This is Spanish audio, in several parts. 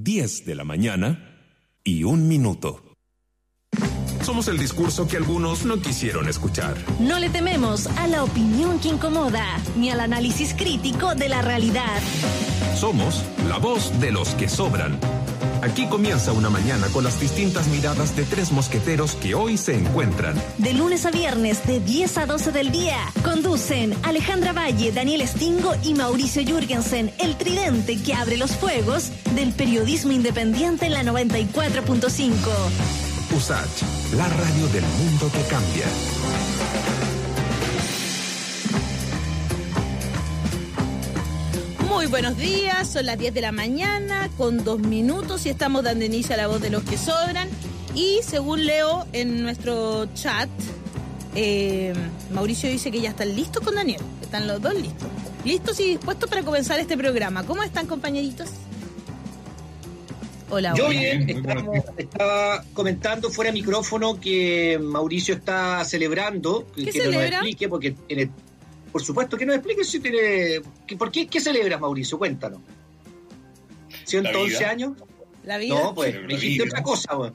10 de la mañana y un minuto. Somos el discurso que algunos no quisieron escuchar. No le tememos a la opinión que incomoda, ni al análisis crítico de la realidad. Somos la voz de los que sobran. Aquí comienza una mañana con las distintas miradas de tres mosqueteros que hoy se encuentran. De lunes a viernes, de 10 a 12 del día, conducen Alejandra Valle, Daniel Stingo y Mauricio Jürgensen, el tridente que abre los fuegos del periodismo independiente en la 94.5. USACH, la radio del mundo que cambia. Muy buenos días, son las 10 de la mañana con dos minutos y estamos dando inicio a la voz de los que sobran. Y según leo en nuestro chat, eh, Mauricio dice que ya están listos con Daniel, están los dos listos. Listos y dispuestos para comenzar este programa. ¿Cómo están compañeritos? Hola, Yo bien, estaba, estaba comentando fuera de micrófono que Mauricio está celebrando. que- ¿Qué que nos celebra? explique, porque tiene- por supuesto que nos explique si tiene. ¿Por qué, qué celebras, Mauricio? Cuéntanos. ¿111 La años? La vida. No, pues, me dijiste vida. otra cosa, weón.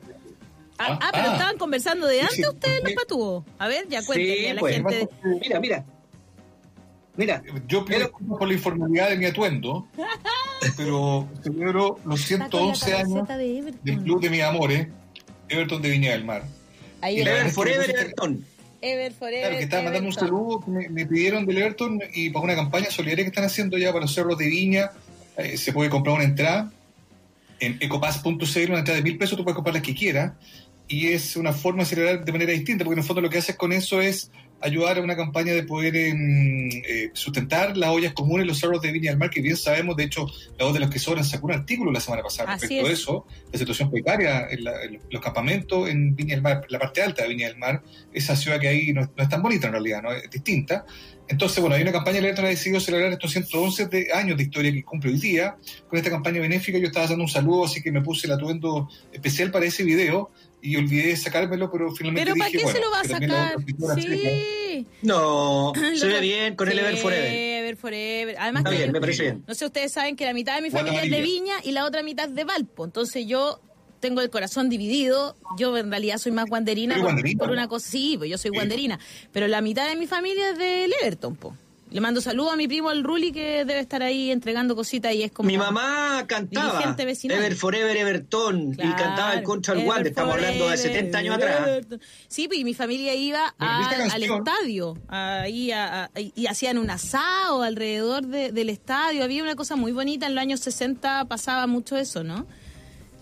Ah, Ah, ah, pero ah. estaban conversando de antes Sí, ustedes los patúos. A ver, ya cuéntenle Sí, a la pues. gente. Mira, mira. Mira, Yo pido Pero- por la informalidad de mi atuendo, pero celebro los Está con la 111 años de del Club de mis amores, Everton de Viña del Mar. Ahí Y la Forever Everton. Ever Forever. Claro, que estaba mandando un saludo que me, me pidieron del Everton y para una campaña solidaria que están haciendo ya para los cerros de Viña. eh, se puede comprar una entrada en ecopass.cl, una entrada de mil pesos, tú puedes comprar las que quieras. Y es una forma de celebrar de manera distinta, porque en el fondo lo que haces con eso es ayudar a una campaña de poder em, eh, sustentar las ollas comunes, los cerros de Viña del Mar, que bien sabemos, de hecho, la voz de los que sobran sacó un artículo la semana pasada Así respecto a es. eso, la situación precaria en, la- en los campamentos en Viña del Mar, la parte alta de Viña del Mar, esa ciudad que ahí no, no es tan bonita en realidad, ¿no? es distinta. Entonces, bueno, hay una campaña de ha decidido celebrar estos 111 de años de historia que cumple hoy día. Con esta campaña benéfica yo estaba dando un saludo, así que me puse el atuendo especial para ese video y olvidé sacármelo, pero finalmente Pero ¿para qué bueno, se lo va a sacar? Sí. No, se ve bien con el Ever Forever. Ever Forever. Además Está que bien, yo- me parece bien. no sé, ustedes saben que la mitad de mi familia es de. Viña y la otra mitad de Valpo. Entonces yo tengo el corazón dividido. Yo en realidad soy más guanderina ¿Eres por, guanderina, por no? una cosa. Sí, pues yo soy Sí. guanderina. Pero la mitad de mi familia es del Everton, po. Le mando saludos a mi primo el Ruli que debe estar ahí entregando cositas y es como... Mi mamá cantaba. Ever Forever Everton y cantaba el contra el Wander. Estamos hablando de Forever, 70 años atrás. Sí, pues y mi familia iba a- al estadio ahí a- a- y hacían un asado alrededor de- del estadio. Había una cosa muy bonita. En los años 60 pasaba mucho eso, ¿no?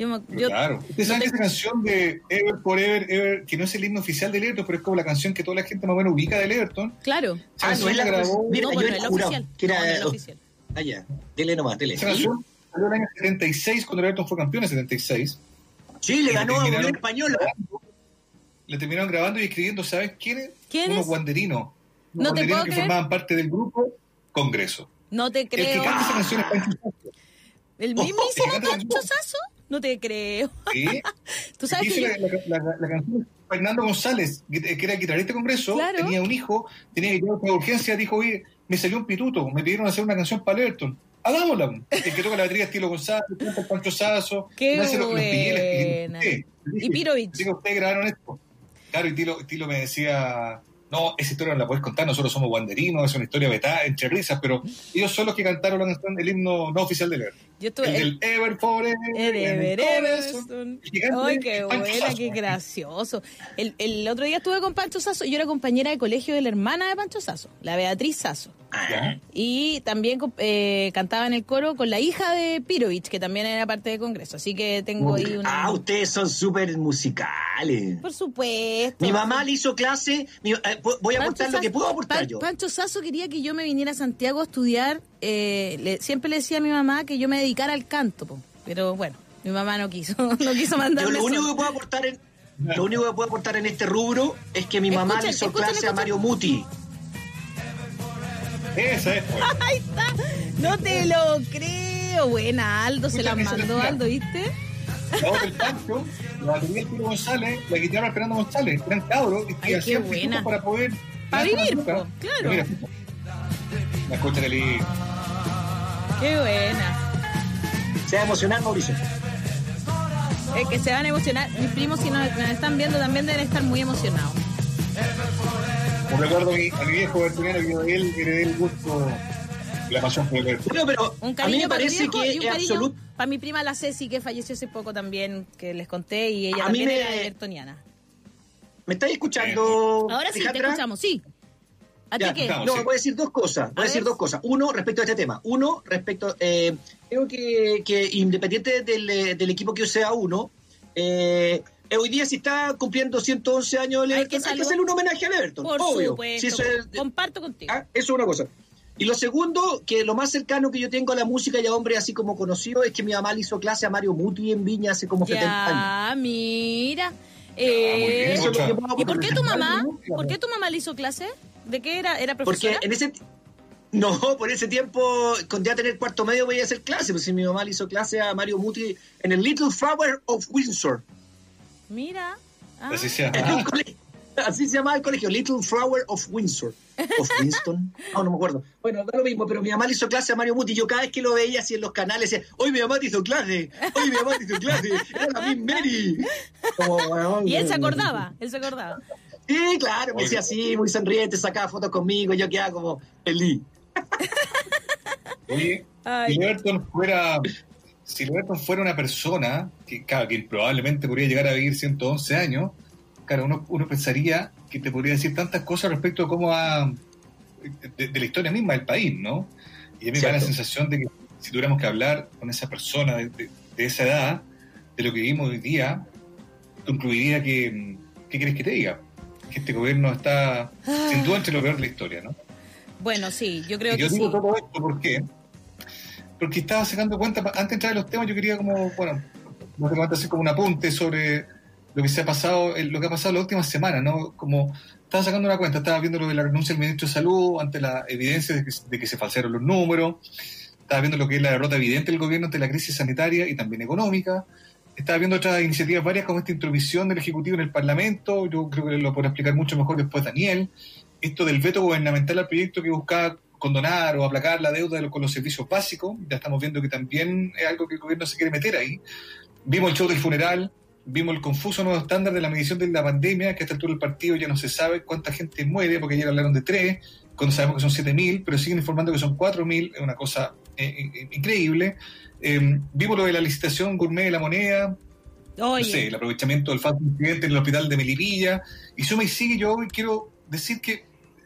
Yo, me- yo- claro. Ustedes saben te- que esa canción de Ever Forever, Ever, que no es el himno oficial del Everton, pero es como la canción que toda la gente más o menos ubica del Everton. Claro. Ah, no es la grabó. Mira, no, yo oficial. que era- No, no es la oficial. Ah, ya. Tele nomás, tele. Esa canción salió en el año 76, cuando el Everton fue campeón en 76. Sí, le ganó a Unión Española. Le terminaron grabando y escribiendo, ¿sabes quiénes? ¿Quiénes? Unos guanderinos. No te puedo que creer. formaban parte del grupo Congreso. No te El que creo. canta esa canción es Pancho Sasso. ¿El Oh, el canta la Pancho. Sasso? No te creo. ¿Sí? Tú sabes que yo- la, la- la- canción Fernando González, que que era guitarrista de Congreso, Claro. tenía un hijo, tenía que llevar por urgencia, dijo, oye, me salió un pituto, me pidieron hacer una canción para Everton. Hagámosla. El que toca la batería es Tilo González, el Pancho Sasso, Qué hace los- pillé, buena. Y Pirovich. Así que ustedes grabaron esto. Claro, y Tilo, Tilo me decía, no, esa historia no la puedes contar, nosotros somos guanderinos, es una historia vetada, entre risas, pero ellos son los que cantaron la canción, el himno no oficial del Everton. Yo estuve... El Ever. El Ever, el. El gigante Ay, qué buena, qué gracioso. El, el otro día estuve con Pancho Sasso, yo era compañera de colegio de la hermana de Pancho Sasso, la Beatriz Sasso. ¿Ya? Y también eh, cantaba en el coro con la hija de Pirovich, que también era parte del Congreso. Así que tengo ahí una... Ah, ustedes son súper musicales. Por supuesto. Mi mamá le hizo clase. mi- eh, voy a Pancho aportar lo que puedo aportar Pan- yo. Pancho Sasso quería que yo me viniera a Santiago a estudiar. eh, le- siempre le decía a mi mamá que yo me dedicara al canto, po. pero bueno, mi mamá no quiso, no quiso Yo mandarme. lo único que puedo aportar en, lo único que puedo aportar en este rubro es que mi mamá Escuchen, le hizo escuchen, clase a escuchen. Mario Muti. Esa es, pues. Ahí está. No te lo creo. Buena, Aldo, se la mandó la- Aldo, ¿viste? La del la batería del Tilo González, la guitarra Fernando González, eran cabros y Ay, hacían buena. para poder... Pa' ganar vivir, claro. Mira, escucha. La escucha de. Qué buena. Se va a emocionar, Mauricio. Es que se van a emocionar. Mis primos, si nos, nos están viendo, también deben estar muy emocionados. Os recuerdo a mi, a mi viejo Bertuniano que de él heredé el gusto, la pasión por el Berto. Bueno, pero Un a mí cariño me para mi parece viejo que y un es cariño absoluto. para mi prima la Ceci, que falleció hace poco también, que les conté, y ella A mí también me- era bertoniana. ¿Me estáis escuchando? Ahora sí, te escuchamos, sí. ¿A ti Ya, qué? estamos. No, sí. voy a decir dos cosas. Voy a, A decir dos cosas. Uno, respecto a este tema. Uno, respecto. Eh, creo que, que independiente del, eh, del equipo que sea uno, eh, hoy día si está cumpliendo 111 años Hay que hay que hacerle un homenaje al Everton. Por obvio. supuesto. Si eso es- Comparto contigo. Ah, eso es una cosa. Y lo segundo, que lo más cercano que yo tengo a la música y a hombres así como conocido es que mi mamá le hizo clase a Mario Muti en Viña hace como 70 años. Ya, mira. Eh, ¿Y por qué tu mamá? ¿Por qué tu mamá le hizo clase? ¿De qué era? ¿Era Porque profesora? en ese no, por ese tiempo, con ya tener cuarto medio voy a hacer clase, pues si mi mamá le hizo clase a Mario Muti en el Little Flower of Windsor. Mira. Ah, Así un colegio- Así se llamaba el colegio, Little Flower of Windsor. Of Winston. No, no me acuerdo. Bueno, da lo mismo, pero mi mamá le hizo clase a Mario Muti y yo cada vez que lo veía así en los canales decía, hoy mi mamá te hizo clase, hoy mi mamá te hizo clase, era la Miss Mary. Como, Y él se acordaba, él se acordaba. Sí, claro, me decía así, muy sonriente, sacaba fotos conmigo, yo quedaba como feliz. Oye, si Everton fuera, si Everton fuera una persona que, claro, que probablemente podría llegar a vivir 111 años, claro, uno, uno pensaría que te podría decir tantas cosas respecto a cómo va de, de la historia misma del país, ¿no? Y a mí me da la sensación de que si tuviéramos que hablar con esa persona de, de- de esa edad, de lo que vivimos hoy día, concluiría que, ¿qué quieres que te diga? Que este gobierno está sin duda entre lo peor de la historia, ¿no? Bueno, sí, yo creo Y yo que digo sí. todo esto ¿por qué? Porque estaba sacando cuenta, antes de entrar en los temas, yo quería como, bueno, no te hacer como un apunte sobre lo que se ha pasado, lo que ha pasado las últimas semanas, ¿no? Como estaba sacando una cuenta, estaba viendo lo de la renuncia del ministro de Salud ante la evidencia de que, de que se falsearon los números, estaba viendo lo que es la derrota evidente del gobierno ante la crisis sanitaria y también económica, estaba viendo otras iniciativas varias como esta intromisión del Ejecutivo en el Parlamento, yo creo que lo podrá explicar mucho mejor después Daniel, esto del veto gubernamental al proyecto que buscaba condonar o aplacar la deuda con los servicios básicos, ya estamos viendo que también es algo que el gobierno se quiere meter ahí. Vimos el show del funeral, vimos el confuso nuevo estándar de la medición de la pandemia, que a esta altura del partido ya no se sabe cuánta gente muere, porque ayer hablaron de tres, cuando sabemos que son 7.000, pero siguen informando que son 4.000, es una cosa eh, eh, increíble. Eh, vimos lo de la licitación gourmet de la moneda, no sé, el aprovechamiento del falso incidente en el hospital de Melipilla, y suma y sigue, yo hoy quiero decir que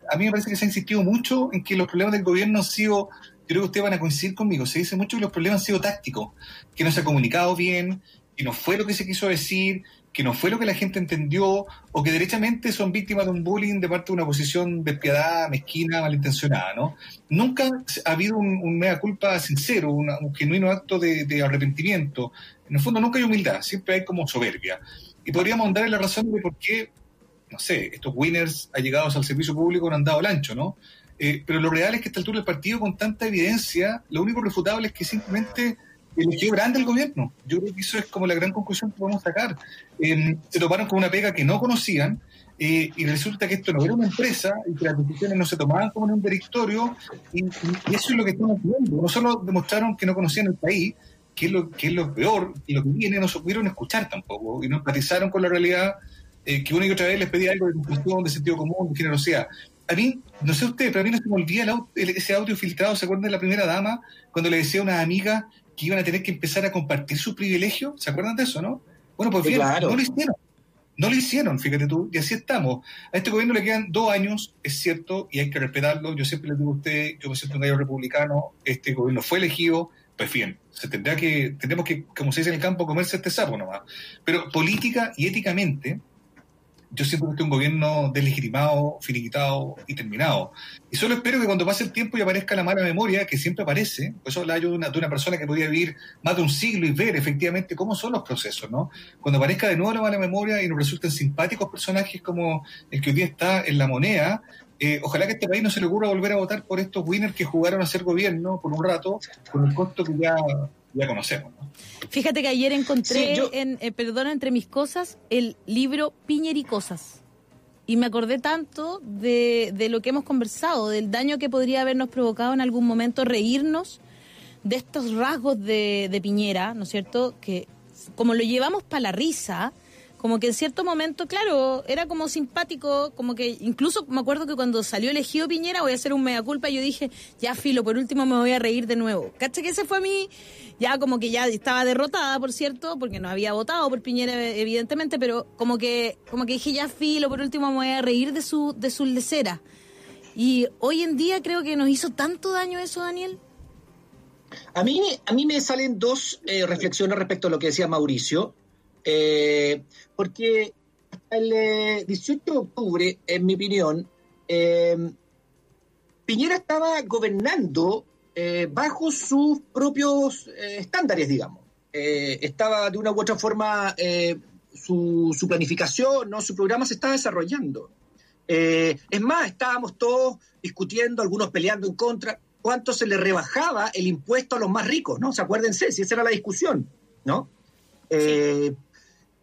a mí me parece que se ha insistido mucho en que los problemas del gobierno han sido, yo creo que ustedes van a coincidir conmigo, se dice mucho que los problemas han sido tácticos, que no se ha comunicado bien, que no fue lo que se quiso decir, que no fue lo que la gente entendió, o que derechamente son víctimas de un bullying de parte de una oposición despiadada, mezquina, malintencionada, ¿no? Nunca ha habido un, un mea culpa sincero, un genuino acto de, arrepentimiento. En el fondo nunca hay humildad, siempre hay como soberbia. Y podríamos dar la razón de por qué, no sé, estos winners allegados al servicio público no han dado el ancho, ¿no? Eh, pero lo real es que a esta altura del partido, con tanta evidencia, lo único refutable es que simplemente eligió grande el gobierno. Yo creo que eso es como la gran conclusión que podemos sacar. Eh, se toparon con una pega que no conocían eh, y resulta que esto no era una empresa y que las decisiones no se tomaban como en un directorio y, y- eso es lo que estamos viendo. No solo demostraron que no conocían el país, que es lo, que es lo peor, y lo que viene, no supieron escuchar tampoco y no empatizaron con la realidad eh, que una y otra vez les pedía algo de conclusión, de sentido común, de generosidad. A mí, no sé usted, pero a mí no se me olvida el el- ese audio filtrado, ¿se acuerdan de la primera dama? Cuando le decía a una amiga que iban a tener que empezar a compartir sus privilegios, ¿se acuerdan de eso, no? Bueno, pues bien, claro. no lo hicieron. No lo hicieron, fíjate tú, y así estamos. A este gobierno le quedan dos años, es cierto, y hay que respetarlo. Yo siempre le digo a usted, yo me siento un gallo republicano, este gobierno fue elegido, pues bien, se tendrá que, tendremos que, como se dice en el campo, comerse este sapo nomás. Pero política y éticamente, yo siento que este es un gobierno deslegitimado, finiquitado y terminado. Y solo espero que cuando pase el tiempo y aparezca la mala memoria, que siempre aparece, por eso hablaba yo de una, de una persona que podía vivir más de un siglo y ver efectivamente cómo son los procesos, ¿no? Cuando aparezca de nuevo la mala memoria y nos resulten simpáticos personajes como el que hoy día está en la moneda, eh, ojalá que este país no se le ocurra volver a votar por estos winners que jugaron a ser gobierno por un rato, con el costo que ya, ya conocemos, ¿no? fíjate que ayer encontré, Sí, yo- en, eh, perdón, entre mis cosas, el libro Piñer y Cosas. Y me acordé tanto de, de lo que hemos conversado, del daño que podría habernos provocado en algún momento reírnos de estos rasgos de, de Piñera, ¿no es cierto? Que como lo llevamos para la risa, como que en cierto momento, claro, era como simpático, como que incluso me acuerdo que cuando salió elegido Piñera, voy a hacer un mea culpa, yo dije, ya filo, por último me voy a reír de nuevo. ¿Cacha que ese fue a mí? Ya como que ya estaba derrotada, por cierto, porque no había votado por Piñera, evidentemente, pero como que, como que dije, ya filo, por último me voy a reír de su, de su lecera. Y hoy en día creo que nos hizo tanto daño eso, Daniel. A mí, a mí me salen dos eh, reflexiones respecto a lo que decía Mauricio. Eh, porque hasta el 18 eh, de octubre, en mi opinión, eh, Piñera estaba gobernando bajo sus propios estándares, digamos. estaba de una u otra forma, su, su, planificación, ¿no? su programa se estaba desarrollando. es más, estábamos todos discutiendo, algunos peleando en contra, cuánto se le rebajaba el impuesto a los más ricos, ¿no? O sea, acuérdense, si esa era la discusión, ¿no?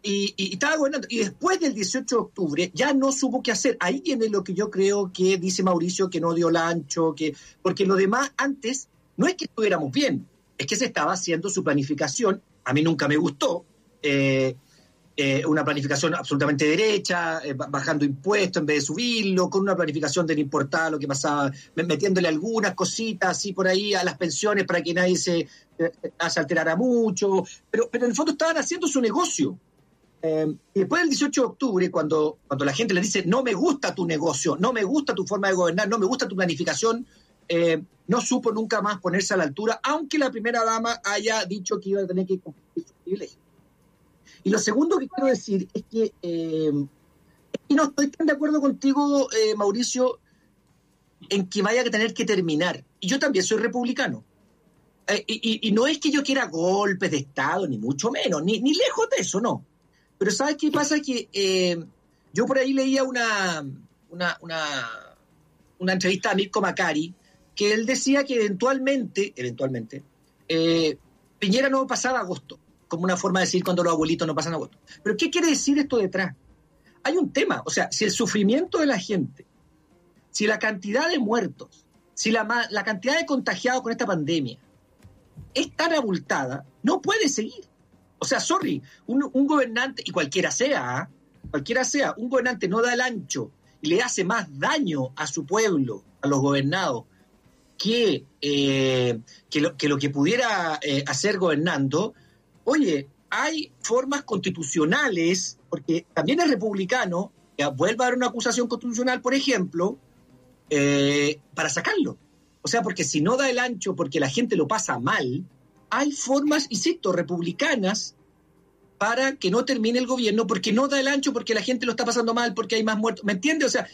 Y, estaba gobernando. Y después del 18 de octubre ya no supo qué hacer. Ahí viene lo que yo creo que dice Mauricio, que no dio el ancho, que, porque lo demás antes no es que estuviéramos bien, es que se estaba haciendo su planificación. A mí nunca me gustó. Eh, eh, una planificación absolutamente derecha, eh, bajando impuestos en vez de subirlo, con una planificación del importar lo que pasaba, metiéndole algunas cositas así por ahí a las pensiones para que nadie se, se alterara mucho, pero, pero en el fondo estaban haciendo su negocio. Eh, y después del 18 de octubre, cuando, cuando la gente le dice, no me gusta tu negocio, no me gusta tu forma de gobernar, no me gusta tu planificación, eh, no supo nunca más ponerse a la altura, aunque la primera dama haya dicho que iba a tener que cumplir su privilegio. Y lo segundo que quiero decir es que, eh, no estoy tan de acuerdo contigo, Mauricio, en que vaya a tener que terminar. Y yo también soy republicano. Y, no es que yo quiera golpes de Estado, ni mucho menos, ni, ni lejos de eso, no. Pero ¿sabes qué pasa? Que eh, yo por ahí leía una, una, una, entrevista a Mirko Macari, que él decía que eventualmente, eventualmente, eh, Piñera no pasaba agosto, como una forma de decir cuando los abuelitos no pasan agosto. Pero ¿qué quiere decir esto detrás? Hay un tema, o sea, si el sufrimiento de la gente, si la cantidad de muertos, si la, la cantidad de contagiados con esta pandemia es tan abultada, no puede seguir. O sea, sorry, un, gobernante, y cualquiera sea, ¿ah? cualquiera sea, un gobernante no da el ancho y le hace más daño a su pueblo, a los gobernados, que, eh, que, lo, que, pudiera eh, hacer gobernando, oye, hay formas constitucionales, porque también es republicano, que vuelva a dar una acusación constitucional, por ejemplo, eh, para sacarlo. O sea, porque si no da el ancho porque la gente lo pasa mal, hay formas, insisto, republicanas para que no termine el gobierno, porque no da el ancho, porque la gente lo está pasando mal, porque hay más muertos. ¿Me entiende? O sea,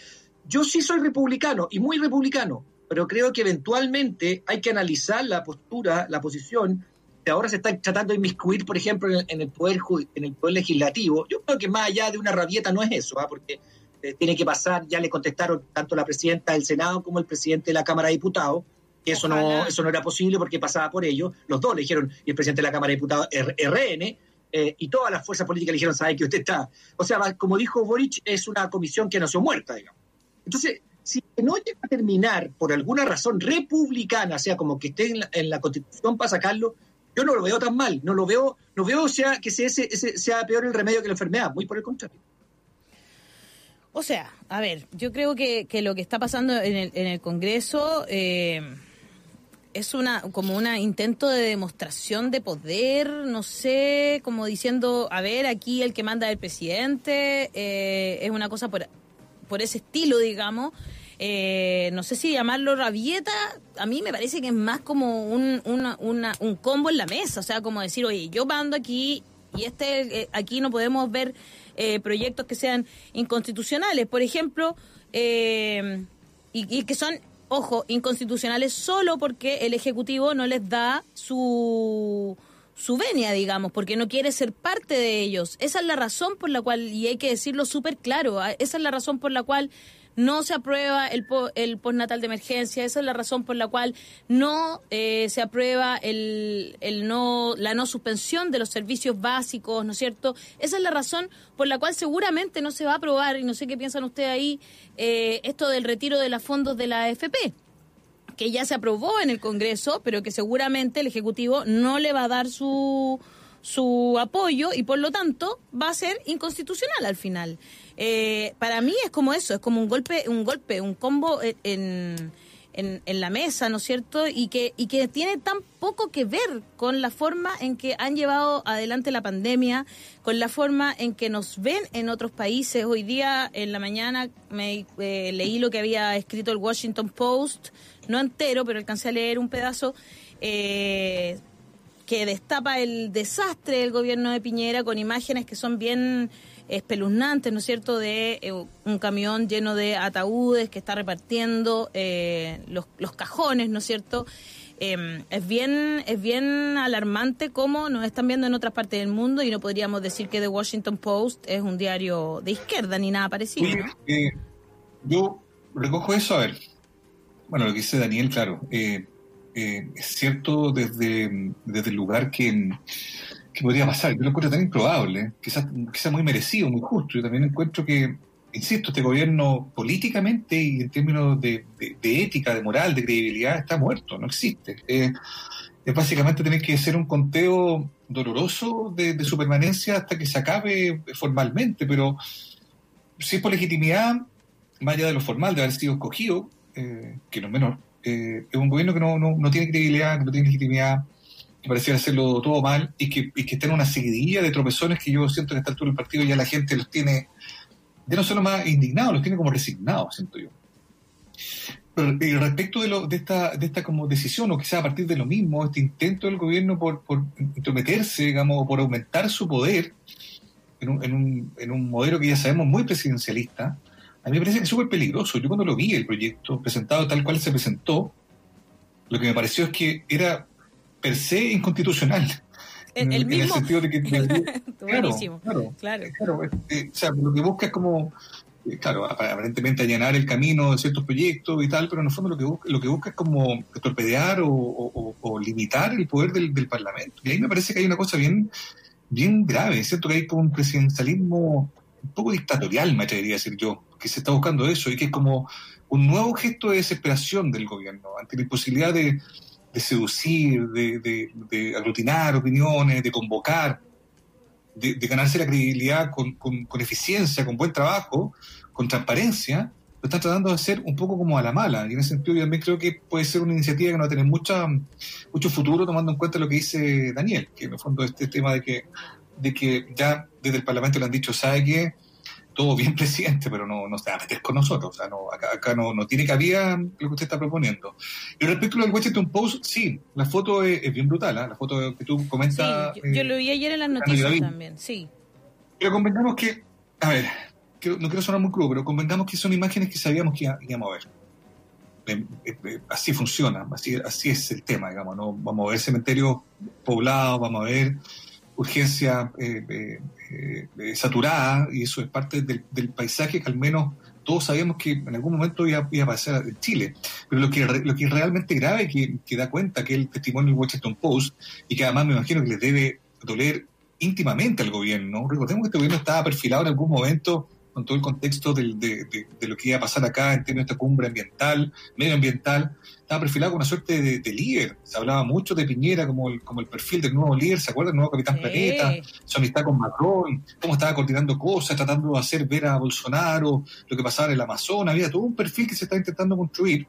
yo sí soy republicano y muy republicano, pero creo que eventualmente hay que analizar la postura, la posición. Que ahora se está tratando de inmiscuir, por ejemplo, en el, poder en el poder legislativo. Yo creo que más allá de una rabieta no es eso, ¿ah? porque eh, tiene que pasar, ya le contestaron tanto la presidenta del Senado como el presidente de la Cámara de Diputados, que eso no, eso no era posible porque pasaba por ello. Los dos le dijeron, y el presidente de la Cámara de Diputados, RN, eh, y todas las fuerzas políticas le dijeron, sabe que usted está... O sea, como dijo Boric, es una comisión que nació muerta, digamos. Entonces, si no llega a terminar por alguna razón republicana, o sea, como que esté en la, Constitución para sacarlo, yo no lo veo tan mal, no lo veo, no veo sea, que sea, ese, sea peor el remedio que la enfermedad, muy por el contrario. O sea, a ver, yo creo que, que lo que está pasando en el, en el Congreso... Eh es una como un intento de demostración de poder, no sé, como diciendo, a ver, aquí el que manda es el presidente, eh, es una cosa por, por ese estilo, digamos. Eh, no sé si llamarlo rabieta, a mí me parece que es más como un, una, un combo en la mesa, o sea, como decir, oye, yo mando aquí y este eh, aquí no podemos ver proyectos que sean inconstitucionales, por ejemplo, y, y que son ojo, inconstitucionales solo porque el Ejecutivo no les da su su venia, digamos, porque no quiere ser parte de ellos. Esa es la razón por la cual, y hay que decirlo súper claro, esa es la razón por la cual no se aprueba el, el postnatal de emergencia, esa es la razón por la cual no eh, se aprueba el, el no, la no suspensión de los servicios básicos, ¿no es cierto? Esa es la razón por la cual seguramente no se va a aprobar, y no sé qué piensan ustedes ahí, eh, esto del retiro de los fondos de la AFP que ya se aprobó en el Congreso, pero que seguramente el Ejecutivo no le va a dar su, su apoyo y por lo tanto va a ser inconstitucional al final. Eh, para mí es como eso, es como un golpe, un golpe, un combo en, en, en, la mesa, ¿no es cierto? Y que, y que tiene tan poco que ver con la forma en que han llevado adelante la pandemia, con la forma en que nos ven en otros países. Hoy día, en la mañana, me eh, leí lo que había escrito el Washington Post, no entero, pero alcancé a leer un pedazo. Eh, que destapa el desastre del gobierno de Piñera con imágenes que son bien espeluznantes, ¿no es cierto?, de eh, un camión lleno de ataúdes que está repartiendo eh, los, cajones, ¿no es cierto? Eh, es bien es bien alarmante cómo nos están viendo en otras partes del mundo y no podríamos decir que The Washington Post es un diario de izquierda ni nada parecido. Eh, yo recojo eso, a ver, bueno, lo que dice Daniel, claro, es cierto desde, desde el lugar que que podría pasar. Yo lo encuentro tan improbable, quizás, quizás muy merecido, muy justo. Yo también encuentro que, insisto, este gobierno políticamente y en términos de, ética, de moral, de credibilidad, está muerto, no existe. Eh, es básicamente tener que hacer un conteo doloroso de, de, su permanencia hasta que se acabe formalmente, pero si es por legitimidad, más allá de lo formal, de haber sido escogido, eh, que no es menor, eh, es un gobierno que no, no, no tiene credibilidad, que no tiene legitimidad, que parecía hacerlo todo mal y que, y que está en una seguidilla de tropezones que yo siento que a esta altura del partido ya la gente los tiene, ya no solo más indignados, los tiene como resignados, siento yo. Pero y respecto de, lo, de, esta, de esta como decisión, o quizás a partir de lo mismo, este intento del gobierno por, por intrometerse, digamos, por aumentar su poder en un, en, un, en un modelo que ya sabemos muy presidencialista, a mí me parece que es súper peligroso. Yo cuando lo vi, el proyecto presentado tal cual se presentó, lo que me pareció es que era per se inconstitucional. El, el mismo. En el sentido de que. claro, claro, claro, claro. O sea, lo que busca es como. eh, Claro, aparentemente allanar el camino de ciertos proyectos y tal, pero en el fondo lo que busca, lo que busca es como torpedear o, o, o limitar el poder del, del, Parlamento. Y ahí me parece que hay una cosa bien, bien grave, ¿cierto? Que hay como un presidencialismo un poco dictatorial, me atrevería a decir yo, que se está buscando eso y que es como un nuevo gesto de desesperación del gobierno ante la imposibilidad de, seducir, de, de, aglutinar opiniones, de convocar, de, ganarse la credibilidad con, eficiencia, con buen trabajo, con transparencia, lo están tratando de hacer un poco como a la mala. Y en ese sentido yo también creo que puede ser una iniciativa que no va a tener mucha, mucho futuro tomando en cuenta lo que dice Daniel, que en el fondo este tema de que, de que ya desde el Parlamento le han dicho, ¿sabe qué? todo bien, presidente, pero no, no se va a meter con nosotros. O sea, no, acá, acá no, no, tiene cabida lo que usted está proponiendo. Y respecto al Washington Post, sí, la foto es, es bien brutal, ¿eh? la foto que tú comentas. Sí, yo, yo, lo vi ayer en las noticias también, sí. Pero convengamos que, a ver, que, no quiero sonar muy crudo, pero convengamos que son imágenes que sabíamos que íbamos a ver. Eh, eh, eh, así funciona, así, así es el tema, digamos, ¿no? Vamos a ver cementerios poblados, vamos a ver urgencia eh, eh, eh, saturada y eso es parte del, del, paisaje que al menos todos sabíamos que en algún momento iba, iba a pasar en Chile. Pero lo que, lo que es realmente grave, que, que da cuenta que el testimonio del Washington Post y que además me imagino que les debe doler íntimamente al gobierno. Recordemos que este gobierno estaba perfilado en algún momento con todo el contexto del, de, de, de, lo que iba a pasar acá en términos de esta cumbre ambiental, medioambiental, estaba perfilado como una suerte de, de, líder. Se hablaba mucho de Piñera como el, como el perfil del nuevo líder, ¿se acuerdan? El nuevo Capitán sí. Planeta, su amistad con Macron, cómo estaba coordinando cosas, tratando de hacer ver a Bolsonaro lo que pasaba en el Amazonas. Había todo un perfil que se está intentando construir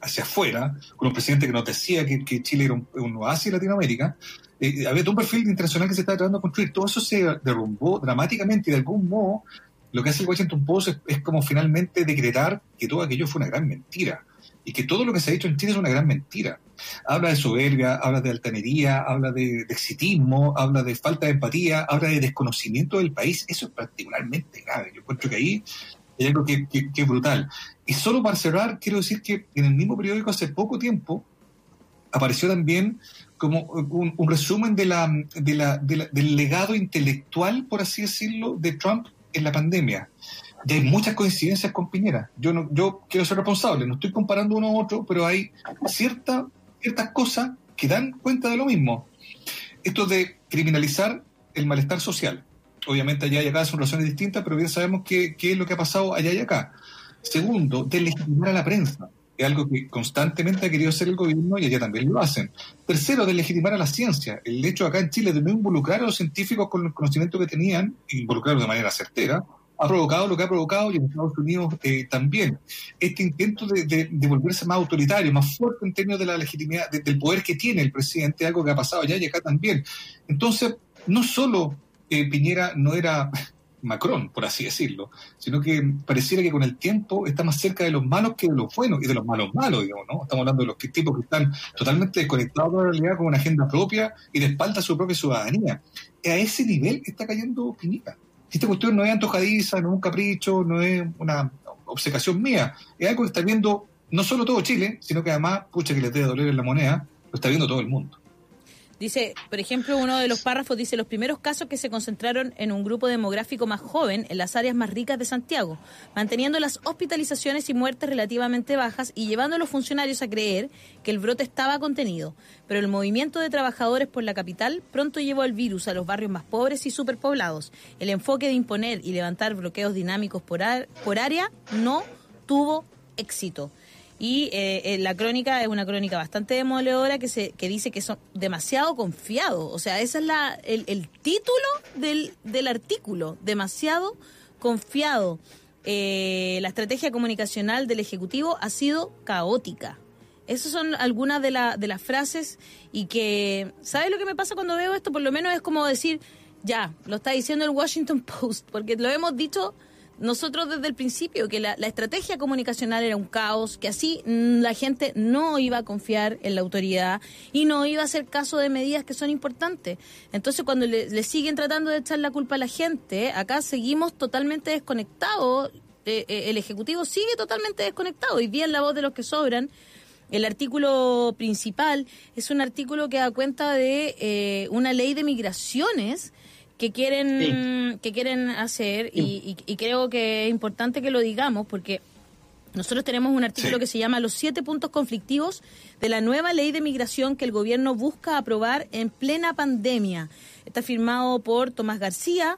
hacia afuera, con un presidente que nos decía que, que Chile era un, un oasis en Latinoamérica, eh, había todo un perfil internacional que se estaba tratando de construir. Todo eso se derrumbó dramáticamente y de algún modo lo que hace el Washington Post es, como finalmente decretar que todo aquello fue una gran mentira y que todo lo que se ha dicho en Chile es una gran mentira. Habla de soberbia, habla de altanería, habla de, de exitismo, habla de falta de empatía, habla de desconocimiento del país. Eso es particularmente grave. Yo encuentro que ahí hay algo que, que, que es brutal. Y solo para cerrar, quiero decir que en el mismo periódico hace poco tiempo apareció también como un, un resumen de la, de la, de la, del legado intelectual, por así decirlo, de Trump en la pandemia. Y hay muchas coincidencias con Piñera. Yo no, yo quiero ser responsable, no estoy comparando uno a otro, pero hay cierta, ciertas cosas que dan cuenta de lo mismo. Esto de criminalizar el malestar social. Obviamente allá y acá son razones distintas, pero bien sabemos qué, qué es lo que ha pasado allá y acá. Segundo, de a la prensa. Es algo que constantemente ha querido hacer el gobierno y allá también lo hacen. Tercero, deslegitimar a la ciencia. El hecho acá en Chile de no involucrar a los científicos con el conocimiento que tenían, involucrarlos de manera certera, ha provocado lo que ha provocado y en Estados Unidos eh, también. Este intento de, volverse más autoritario, más fuerte en términos de la legitimidad, del poder que tiene el presidente, algo que ha pasado allá y acá también. Entonces, no solo eh, Piñera no era Macron, por así decirlo, sino que pareciera que con el tiempo está más cerca de los malos que de los buenos y de los malos malos, digamos, ¿no? Estamos hablando de los tipos que están totalmente desconectados de la realidad con una agenda propia y de espalda a su propia ciudadanía. A ese nivel está cayendo Piñera. Esta cuestión no es antojadiza, no es un capricho, no es una obsecación mía, es algo que está viendo no solo todo Chile, sino que además, pucha que le debe doler en la moneda, lo está viendo todo el mundo. Dice, por ejemplo, uno de los párrafos dice los primeros casos que se concentraron en un grupo demográfico más joven en las áreas más ricas de Santiago, manteniendo las hospitalizaciones y muertes relativamente bajas y llevando a los funcionarios a creer que el brote estaba contenido. Pero el movimiento de trabajadores por la capital pronto llevó el virus a los barrios más pobres y superpoblados. El enfoque de imponer y levantar bloqueos dinámicos por, por área no tuvo éxito. Y eh, eh, la crónica es una crónica bastante demoledora que, se, que dice que son demasiado confiados. O sea, ese es la, el, título del, del artículo, demasiado confiado. Eh, la estrategia comunicacional del Ejecutivo ha sido caótica. Esas son algunas de, la, de las frases y que, ¿sabes lo que me pasa cuando veo esto? Por lo menos es como decir, ya, lo está diciendo el Washington Post, porque lo hemos dicho nosotros desde el principio que la, estrategia comunicacional era un caos, que así mm, la gente no iba a confiar en la autoridad y no iba a hacer caso de medidas que son importantes. Entonces, cuando le, siguen tratando de echar la culpa a la gente, acá seguimos totalmente desconectados. Eh, eh, el Ejecutivo sigue totalmente desconectado. Y bien la voz de los que sobran. El artículo principal es un artículo que da cuenta de eh, una ley de migraciones que quieren, que quieren hacer y, creo que es importante que lo digamos porque nosotros tenemos un artículo que se llama Los siete puntos conflictivos de la nueva ley de migración que el gobierno busca aprobar en plena pandemia. Está firmado por Tomás García,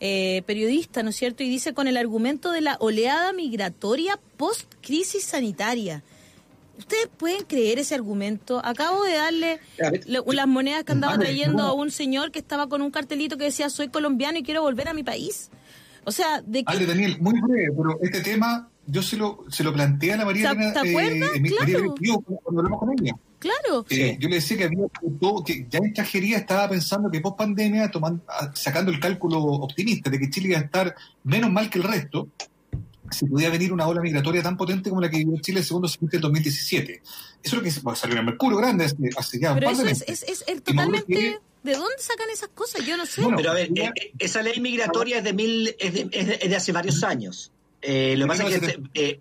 eh, periodista, ¿no es cierto? Y dice con el argumento de la oleada migratoria post-crisis sanitaria. ¿Ustedes pueden creer ese argumento? Acabo de darle las monedas que andaba trayendo a un señor que estaba con un cartelito que decía soy colombiano y quiero volver a mi país. O sea, de que... Daniel, muy breve, pero este tema yo se lo, se lo planteé a la María ¿Te, ¿te acuerdas? Eh, claro. cuando hablamos con ella. Claro. Eh, yo le decía que había que ya en trajería estaba pensando que post pandemia, sacando el cálculo optimista de que Chile iba a estar menos mal que el resto, si podía venir una ola migratoria tan potente como la que vivió Chile el segundo semestre del 2017. Eso es lo que salió en el Mercurio Grande hace, ya Pero un par de eso es, es, es, totalmente... ¿De dónde sacan esas cosas? Yo no sé. pero a ver, eh, eh, esa ley migratoria es de, mil, es de, es de, hace varios años. Eh, lo que pasa es que... Eh,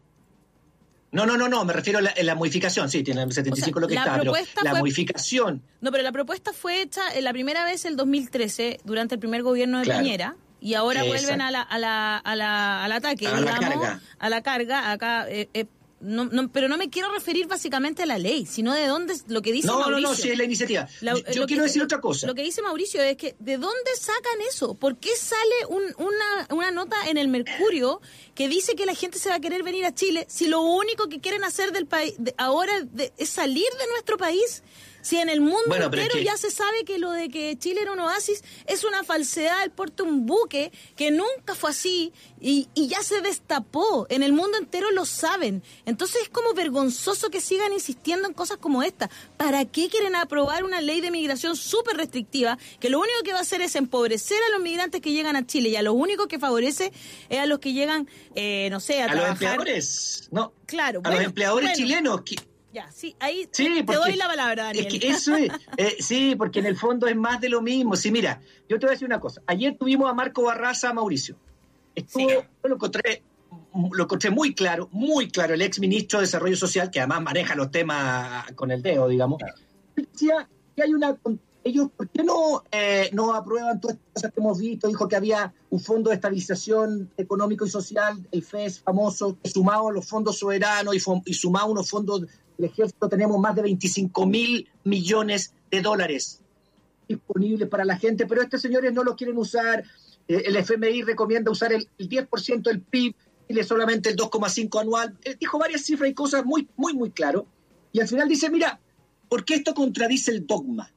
no, no, no, no, me refiero a la, modificación, sí, tiene el 75 lo que está, pero la modificación... No, pero la propuesta fue hecha la primera vez el 2013, durante el primer gobierno de Piñera, y ahora vuelven a la, a la, a la, al ataque, a digamos, la carga. a la carga. Acá, eh, eh, no, no, pero no me quiero referir básicamente a la ley, sino de dónde, lo que dice no, Mauricio. No, no, sí es la iniciativa. yo quiero decir otra cosa. Lo que dice Mauricio es que, ¿de dónde sacan eso? ¿Por qué sale un, una, una nota en el Mercurio que dice que la gente se va a querer venir a Chile si lo único que quieren hacer del país ahora es salir de nuestro país? Si en el mundo entero ya se sabe que lo de que Chile era un oasis es una falsedad, el puerto un buque que nunca fue así y, y, ya se destapó. En el mundo entero lo saben. Entonces es como vergonzoso que sigan insistiendo en cosas como esta. ¿Para qué quieren aprobar una ley de migración súper restrictiva que lo único que va a hacer es empobrecer a los migrantes que llegan a Chile y a lo único que favorece es a los que llegan, eh, no sé, a, a los empleadores? No. Claro. A los empleadores chilenos. Que ya, sí, ahí te doy la palabra, Daniel. Es que eso es, eh, sí, porque en el fondo es más de lo mismo. Sí, mira, yo te voy a decir una cosa. Ayer tuvimos a Marco Barraza, Mauricio. Estuvo, yo lo encontré, lo encontré muy claro, muy claro, el ex ministro de Desarrollo Social, que además maneja los temas con el dedo, digamos. Decía que hay una ellos, ¿por qué no, eh, no aprueban todas estas cosas que hemos visto? Dijo que había un fondo de estabilización económico y social, el FES famoso, que sumado a los fondos soberanos y, y sumado a unos fondos el ejército tenemos más de 25 mil millones de dólares disponibles para la gente, pero estos señores no lo quieren usar. Eh, el FMI recomienda usar el, 10% del PIB Chile solamente el 2,5 anual. Eh, dijo varias cifras y cosas muy, muy, muy claro. Y al final dice, mira, ¿por qué esto contradice el dogma?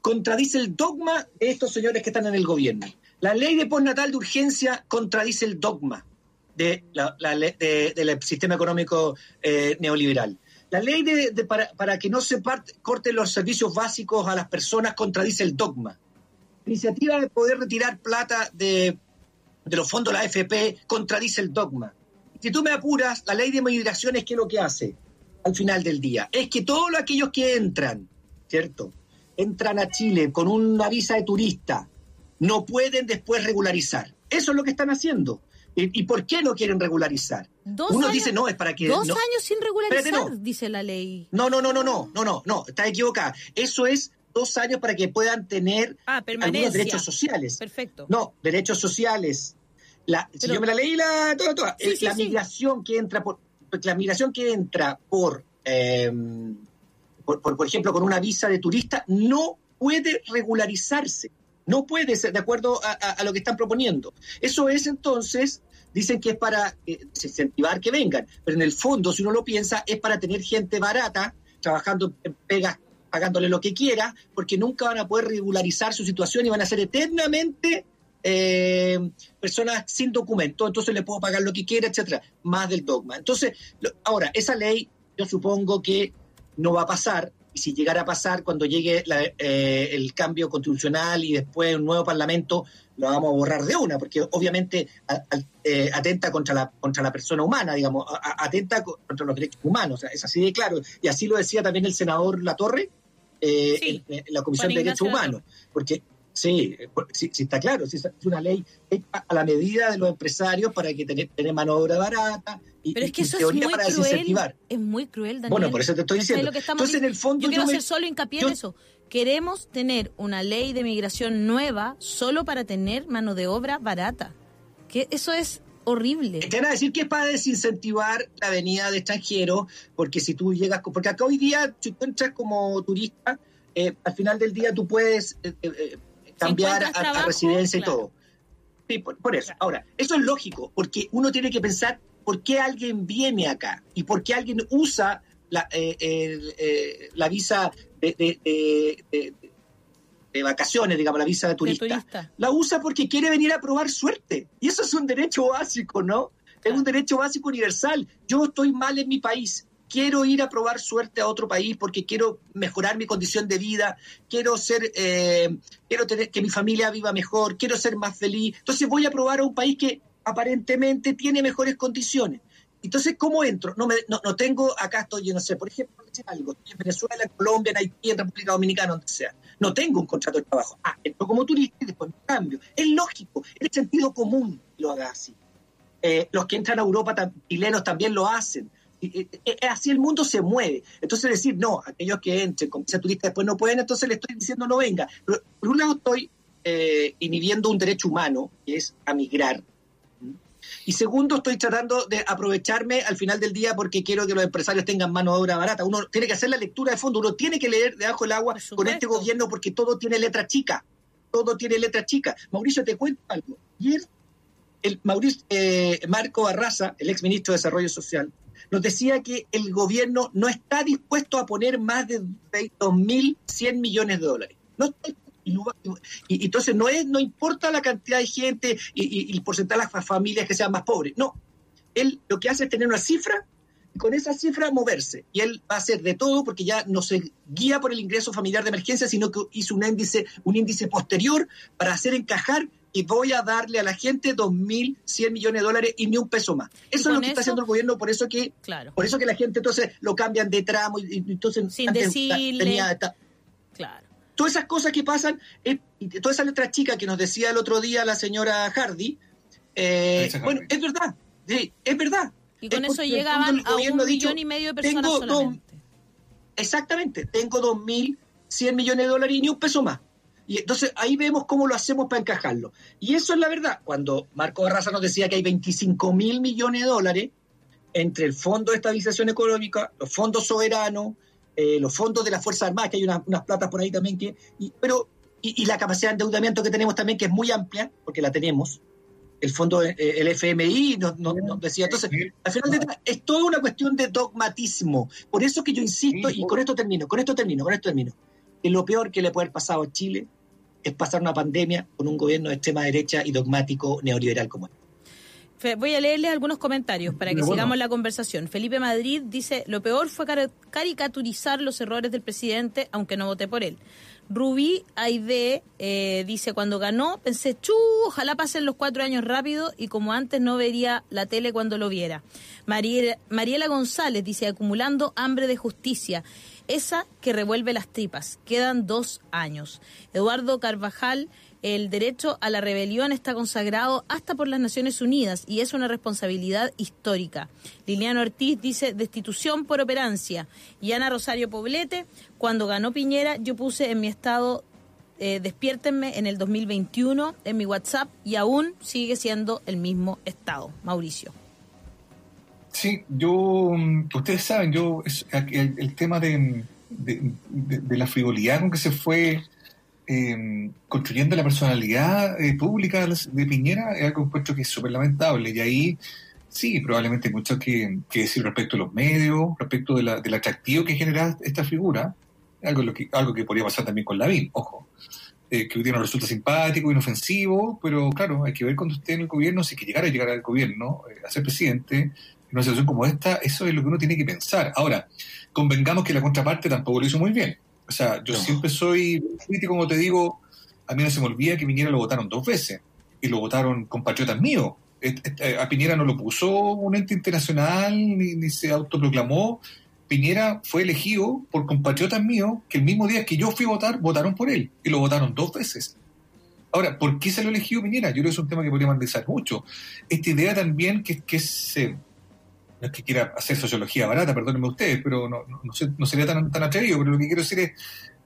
Contradice el dogma de estos señores que están en el gobierno. La ley de postnatal de urgencia contradice el dogma de la, del sistema económico eh, neoliberal. La ley de, para, que no se corten los servicios básicos a las personas contradice el dogma. La iniciativa de poder retirar plata de, los fondos de la AFP contradice el dogma. Si tú me apuras, la ley de migraciones, ¿qué es lo que hace al final del día? Es que todos aquellos que entran, ¿cierto? Entran a Chile con una visa de turista, no pueden después regularizar. Eso es lo que están haciendo. ¿Y, por qué no quieren regularizar? Uno dice, no, es para que... Dos años sin regularizar, dice la ley. No, no, no, no, no, no, no, no, está equivocada. Eso es dos años para que puedan tener ah, algunos derechos sociales. Perfecto. No, derechos sociales. La, si yo me la leí, la, toda, toda. la migración que entra por... La migración que entra por, em, por, por ejemplo, con una visa de turista, no puede regularizarse. No puede ser, de acuerdo a, lo que están proponiendo. Eso es entonces, dicen que es para eh, incentivar que vengan, pero en el fondo, si uno lo piensa, es para tener gente barata, trabajando en pegas, pagándole lo que quiera, porque nunca van a poder regularizar su situación y van a ser eternamente eh, personas sin documento, entonces le puedo pagar lo que quiera, etcétera, más del dogma. Entonces, ahora, esa ley yo supongo que no va a pasar, y si llegara a pasar cuando llegue eh, el cambio constitucional y después un nuevo parlamento, lo vamos a borrar de una, porque obviamente eh, atenta contra la, contra la persona humana, digamos, atenta contra los derechos humanos, es así de claro. Y así lo decía también el senador Latorre eh, en, la Comisión de Derechos Humanos, porque Sí, sí, está claro, sí, es una ley a la medida de los empresarios para que tener, tener mano de obra barata y, Pero es que eso es muy cruel, Es muy cruel, Daniel. Bueno, por eso te estoy diciendo. Entonces, en el fondo. Yo quiero hacer solo hincapié en eso. Queremos tener una ley de migración nueva solo para tener mano de obra barata. Que eso es horrible. Te van a decir que es para desincentivar la venida de extranjeros, porque si tú llegas. Porque acá hoy día, si tú entras como turista, eh, al final del día tú puedes. Eh, eh, cambiar a, residencia y todo. Sí, por, eso. Ahora, eso es lógico, porque uno tiene que pensar por qué alguien viene acá y por qué alguien usa la, eh, eh, la visa de, vacaciones, digamos, la visa de turista. La usa porque quiere venir a probar suerte. Y eso es un derecho básico, ¿no? Es un derecho básico universal. Yo estoy mal en mi país quiero ir a probar suerte a otro país porque quiero mejorar mi condición de vida, quiero ser, eh, quiero tener que mi familia viva mejor, quiero ser más feliz. Entonces voy a probar a un país que aparentemente tiene mejores condiciones. Entonces, ¿cómo entro? No, me, no, tengo, acá estoy, yo no sé, por ejemplo, algo, en Venezuela, en Colombia, en Haití, en República Dominicana, donde sea. No tengo un contrato de trabajo. Ah, entro como turista y después me cambio. Es lógico, es el sentido común que lo haga así. Eh, los que entran a Europa, chilenos, también lo hacen así el mundo se mueve. Entonces decir, no, aquellos que entren con visa turista después no pueden, entonces le estoy diciendo no venga. por un lado estoy eh, inhibiendo un derecho humano, que es a migrar. Y segundo, estoy tratando de aprovecharme al final del día porque quiero que los empresarios tengan mano de obra barata. Uno tiene que hacer la lectura de fondo, uno tiene que leer debajo del agua con este gobierno porque todo tiene letra chica. Todo tiene letra chica. Mauricio, te cuento algo. Ayer, el Mauricio, eh, Marco Barraza, el ex ministro de Desarrollo Social, nos decía que el gobierno no está dispuesto a poner más de 2.100 millones de dólares. No y, entonces no es no importa la cantidad de gente y, el porcentaje de las familias que sean más pobres. No. Él lo que hace es tener una cifra y con esa cifra moverse. Y él va a hacer de todo porque ya no se guía por el ingreso familiar de emergencia, sino que hizo un índice, un índice posterior para hacer encajar y voy a darle a la gente 2.100 millones de dólares y ni un peso más. Eso es lo que está haciendo el gobierno, por eso que claro. por eso que la gente entonces lo cambian de tramo y, entonces sin decirle claro. Todas esas cosas que pasan, eh, toda esa letra chica que nos decía el otro día la señora Hardy, eh, bueno, es verdad, sí, es verdad. Y con eso llegaban a un millón y medio de personas solamente. exactamente, tengo 2.100 millones de dólares y ni un peso más. Y entonces ahí vemos cómo lo hacemos para encajarlo. Y eso es la verdad. Cuando Marco Barraza nos decía que hay 25 mil millones de dólares entre el Fondo de Estabilización Económica, los fondos soberanos, eh, los fondos de las Fuerzas Armadas, que hay unas, platas por ahí también, que, y, pero, y, la capacidad de endeudamiento que tenemos también, que es muy amplia, porque la tenemos, el fondo, eh, el FMI nos, decía. Entonces, al final de es toda una cuestión de dogmatismo. Por eso que yo insisto, y con esto termino, con esto termino, con esto termino, que lo peor que le puede haber pasado a Chile es pasar una pandemia con un gobierno de extrema derecha y dogmático neoliberal como este. Voy a leerle algunos comentarios para que sigamos la conversación. Felipe Madrid dice, lo peor fue caricaturizar los errores del presidente, aunque no voté por él. Rubí Aide eh, dice, cuando ganó pensé, chu, ojalá pasen los cuatro años rápido y como antes no vería la tele cuando lo viera. Mariela, Mariela González dice, acumulando hambre de justicia, esa que revuelve las tripas. Quedan dos años. Eduardo Carvajal el derecho a la rebelión está consagrado hasta por las Naciones Unidas y es una responsabilidad histórica. Liliano Ortiz dice destitución por operancia. Y Ana Rosario Poblete, cuando ganó Piñera, yo puse en mi estado eh, despiértenme en el 2021 en mi WhatsApp y aún sigue siendo el mismo estado. Mauricio. Sí, yo, mm, ustedes saben, yo, el, tema de, de, la frivolidad con que se fue eh, construyendo la personalidad eh, pública de Piñera es algo que es súper lamentable. Y ahí sí, probablemente hay mucho que, decir respecto a los medios, respecto de la, del atractivo que genera esta figura, algo, lo que, algo que podría pasar también con Lavín, ojo. Eh, que hoy día no resulta simpático, inofensivo, pero claro, hay que ver cuando esté en el gobierno, si es que llegara a llegar al gobierno, eh, a ser presidente, en una situación como esta, eso es lo que uno tiene que pensar. Ahora, convengamos que la contraparte tampoco lo hizo muy bien. O sea, yo siempre soy crítico, como te digo, a mí no se me olvida que Piñera lo votaron dos veces y lo votaron compatriotas míos. A Piñera no lo puso un ente internacional ni, se autoproclamó. Piñera fue elegido por compatriotas míos que el mismo día que yo fui a votar, votaron por él y lo votaron dos veces. Ahora, ¿por qué se lo eligió Piñera? Yo creo que es un tema que podríamos analizar mucho. Esta idea también que, que se no es que quiera hacer sociología barata, perdónenme ustedes, pero no, no, sería tan, tan atrevido, pero lo que quiero decir es,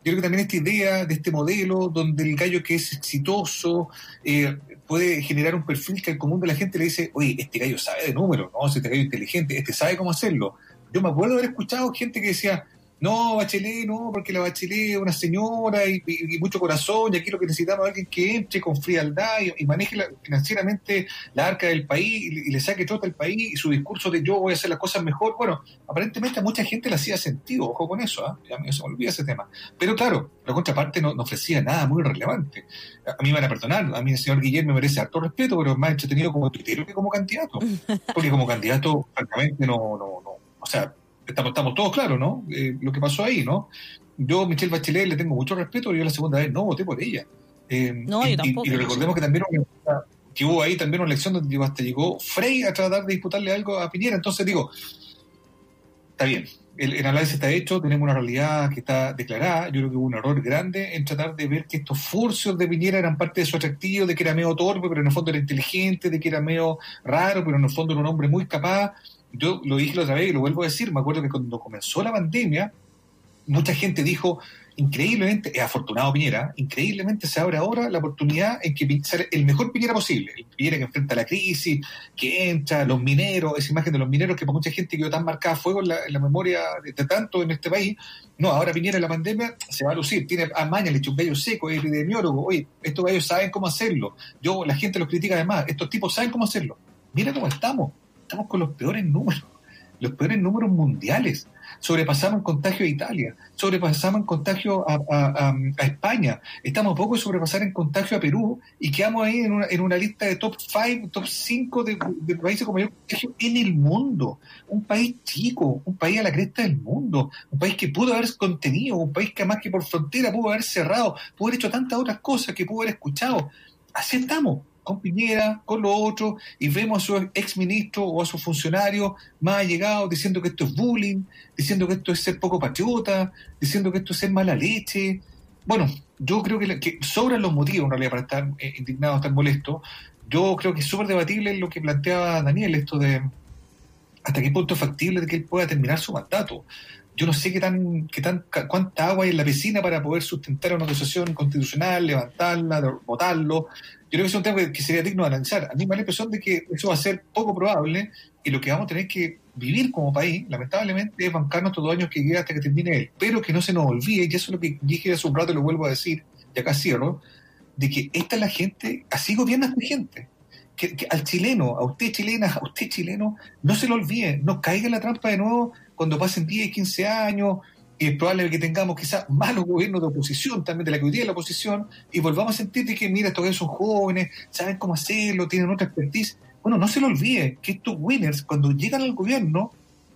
yo creo que también esta idea de este modelo donde el gallo que es exitoso eh, puede generar un perfil que al común de la gente le dice, oye, este gallo sabe de números, no, este gallo inteligente, este sabe cómo hacerlo. Yo me acuerdo haber escuchado gente que decía, no, Bachelet, no, porque la Bachelet es una señora y, mucho corazón, y aquí lo que necesitamos es alguien que entre con frialdad y, maneje financieramente la arca del país y, le saque todo el país y su discurso de yo voy a hacer las cosas mejor. Bueno, aparentemente a mucha gente le hacía sentido, ojo con eso, ¿ah? ya me se me olvida ese tema. Pero claro, la contraparte no, ofrecía nada muy relevante. A mí me van a perdonar, a mí el señor Guillermo me merece harto respeto, pero es más entretenido como tuitero que como candidato. Porque como candidato, francamente, no, no, no, o sea, estamos, estamos todos claros, ¿no? Eh, lo que pasó ahí, ¿no? Yo, Michelle Bachelet, le tengo mucho respeto, yo la segunda vez no voté por ella. Eh, no, yo tampoco. Y, recordemos que también que hubo ahí también una elección donde hasta llegó Frey a tratar de disputarle algo a Piñera. Entonces digo, está bien, el, análisis está hecho, tenemos una realidad que está declarada. Yo creo que hubo un error grande en tratar de ver que estos furcios de Piñera eran parte de su atractivo, de que era medio torpe, pero en el fondo era inteligente, de que era medio raro, pero en el fondo era un hombre muy capaz yo lo dije la otra vez y lo vuelvo a decir, me acuerdo que cuando comenzó la pandemia, mucha gente dijo, increíblemente, es afortunado Piñera, increíblemente se abre ahora la oportunidad en que ser el mejor Piñera posible, el Piñera que enfrenta la crisis, que entra, los mineros, esa imagen de los mineros que para mucha gente quedó tan marcada a fuego en la, memoria de, tanto en este país, no, ahora Piñera en la pandemia se va a lucir, tiene a maña, le echa un gallo seco, es epidemiólogo, oye, estos gallos saben cómo hacerlo, yo, la gente los critica además, estos tipos saben cómo hacerlo, mira cómo estamos, estamos con los peores números, los peores números mundiales. Sobrepasamos el contagio a Italia, sobrepasamos el contagio a, España, estamos a poco de sobrepasar el contagio a Perú y quedamos ahí en una, en una lista de top 5, top 5 de, países con mayor contagio en el mundo. Un país chico, un país a la cresta del mundo, un país que pudo haber contenido, un país que más que por frontera pudo haber cerrado, pudo haber hecho tantas otras cosas que pudo haber escuchado. Así estamos con Piñera, con los otros, y vemos a su ex ministro o a su funcionario más allegados diciendo que esto es bullying, diciendo que esto es ser poco patriota, diciendo que esto es ser mala leche. Bueno, yo creo que, sobran los motivos en realidad para estar eh, indignados, estar molestos. Yo creo que es súper debatible lo que planteaba Daniel, esto de hasta qué punto es factible de que él pueda terminar su mandato yo no sé qué tan, qué tan, cuánta agua hay en la piscina para poder sustentar una negociación constitucional, levantarla, votarlo. Creo que es un tema que sería digno de analizar. A mí me da la impresión de que eso va a ser poco probable y lo que vamos a tener que vivir como país, lamentablemente, es bancarnos todos los años que llegue hasta que termine él. Pero que no se nos olvide, y eso es lo que dije hace un rato y lo vuelvo a decir, y acá cierro, de que esta es la gente, así gobierna esta gente que, al chileno, a usted chilena, a usted chileno, no se lo olvide, no caiga en la trampa de nuevo cuando pasen 10, 15 años, y es probable que tengamos quizás malos gobiernos de oposición, también de la que hoy día es la oposición, y volvamos a sentir que, mira, estos son jóvenes, saben cómo hacerlo, tienen otra expertise. Bueno, no se lo olvide que estos winners, cuando llegan al gobierno,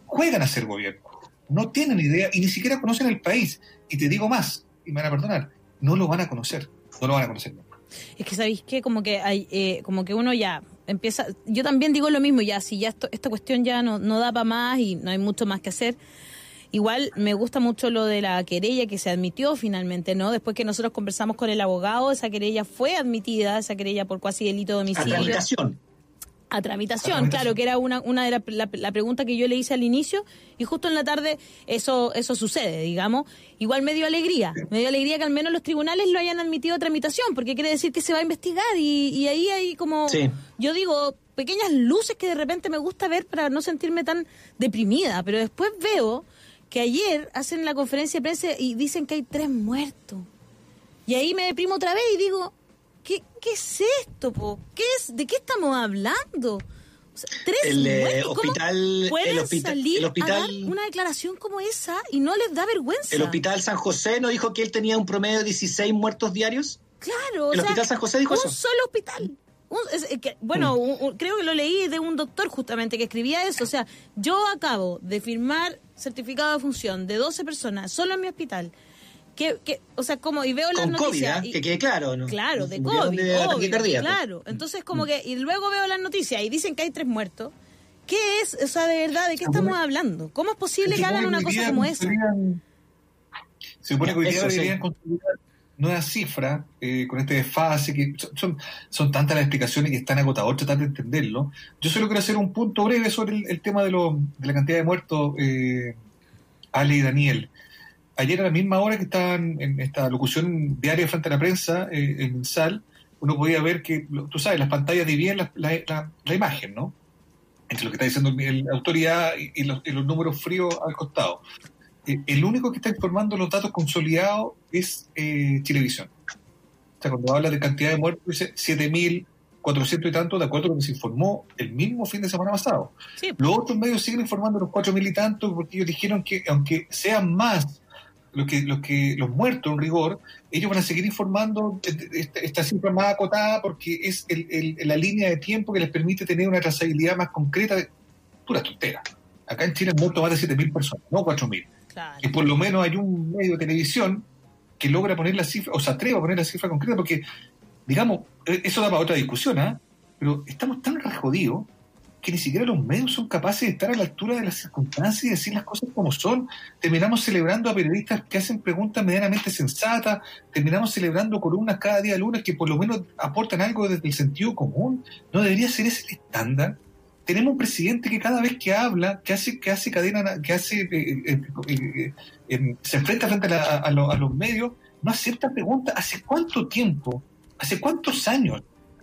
juegan a ser gobierno. No tienen idea y ni siquiera conocen el país. Y te digo más, y me van a perdonar, no lo van a conocer, no lo van a conocer Es que sabéis que como que hay, eh, como que uno ya empieza, yo también digo lo mismo, ya si ya esto, esta cuestión ya no, no da para más y no hay mucho más que hacer, Igual me gusta mucho lo de la querella que se admitió finalmente, ¿no? Después que nosotros conversamos con el abogado, esa querella fue admitida, esa querella por cuasi delito de homicidio. A tramitación. A tramitación, claro, que era una, una de la, la, pregunta que yo le hice al inicio y justo en la tarde eso eso sucede, digamos. Igual me dio alegría, me dio alegría que al menos los tribunales lo hayan admitido a tramitación, porque quiere decir que se va a investigar y, y ahí hay como, yo digo, pequeñas luces que de repente me gusta ver para no sentirme tan deprimida, pero después veo que ayer hacen la conferencia de prensa y dicen que hay tres muertos. Y ahí me deprimo otra vez y digo, ¿qué, qué es esto? Po? ¿Qué es, ¿De qué estamos hablando? tres el, eh, hospital, ¿Pueden el hospital, salir el hospital, a dar una declaración como esa y no les da vergüenza? ¿El hospital San José no dijo que él tenía un promedio de 16 muertos diarios? Claro. ¿El hospital San José dijo un eso? Un solo hospital. bueno, mm. creo que lo leí de un doctor justamente que escribía eso. O sea, yo acabo de firmar certificado de función de 12 personas solo en mi hospital. Que, que, o sea, como, y veo las Con noticias. COVID, ¿eh? que quede claro, ¿no? Claro, de COVID. obvio, claro. Entonces, como que, y luego veo las noticias y dicen que hay tres muertos. ¿Qué es, o sea, de verdad, de qué estamos hablando? ¿Cómo es posible que hagan una cosa como esa? Se supone que hoy día deberían nueva cifra eh, con este desfase, que son, son tantas las explicaciones que están agotadoras tratar de entenderlo. Yo solo quiero hacer un punto breve sobre el, tema de, lo, de, la cantidad de muertos, eh, Ale y Daniel. Ayer a la misma hora que estaban en esta locución diaria frente a la prensa, eh, en Sal, uno podía ver que, tú sabes, las pantallas dividían la, la, imagen, ¿no? Entre lo que está diciendo la autoridad y, los, y los números fríos al costado. El único que está informando los datos consolidados es eh, Chilevisión. O sea, cuando habla de cantidad de muertos, dice 7.400 y tanto, de acuerdo a lo que se informó el mismo fin de semana pasado. Los otros medios siguen informando los 4.000 y tanto, porque ellos dijeron que, aunque sean más los que, los que los muertos en rigor, ellos van a seguir informando esta, cifra más acotada porque es la línea de tiempo que les permite tener una trazabilidad más concreta de pura tontera. Acá en Chile han muerto más de 7.000 personas, no 4.000. Y por lo menos hay un medio de televisión que logra poner la cifra, o se atreve a poner la cifra concreta, porque, digamos, e-, eso da para otra discusión, ¿ah? Pero estamos tan rejodidos que ni siquiera los medios son capaces de estar a la altura de las circunstancias y decir las cosas como son. Terminamos celebrando a periodistas que hacen preguntas medianamente sensatas, terminamos celebrando columnas cada día lunes que por lo menos aportan algo desde el sentido común. ¿No debería ser ese el estándar? Tenemos un presidente que cada vez que habla, que hace, que hace cadena, que hace, eh, eh, eh, se enfrenta frente a, los medios, no acepta preguntas. ¿Hace cuánto tiempo, hace cuántos años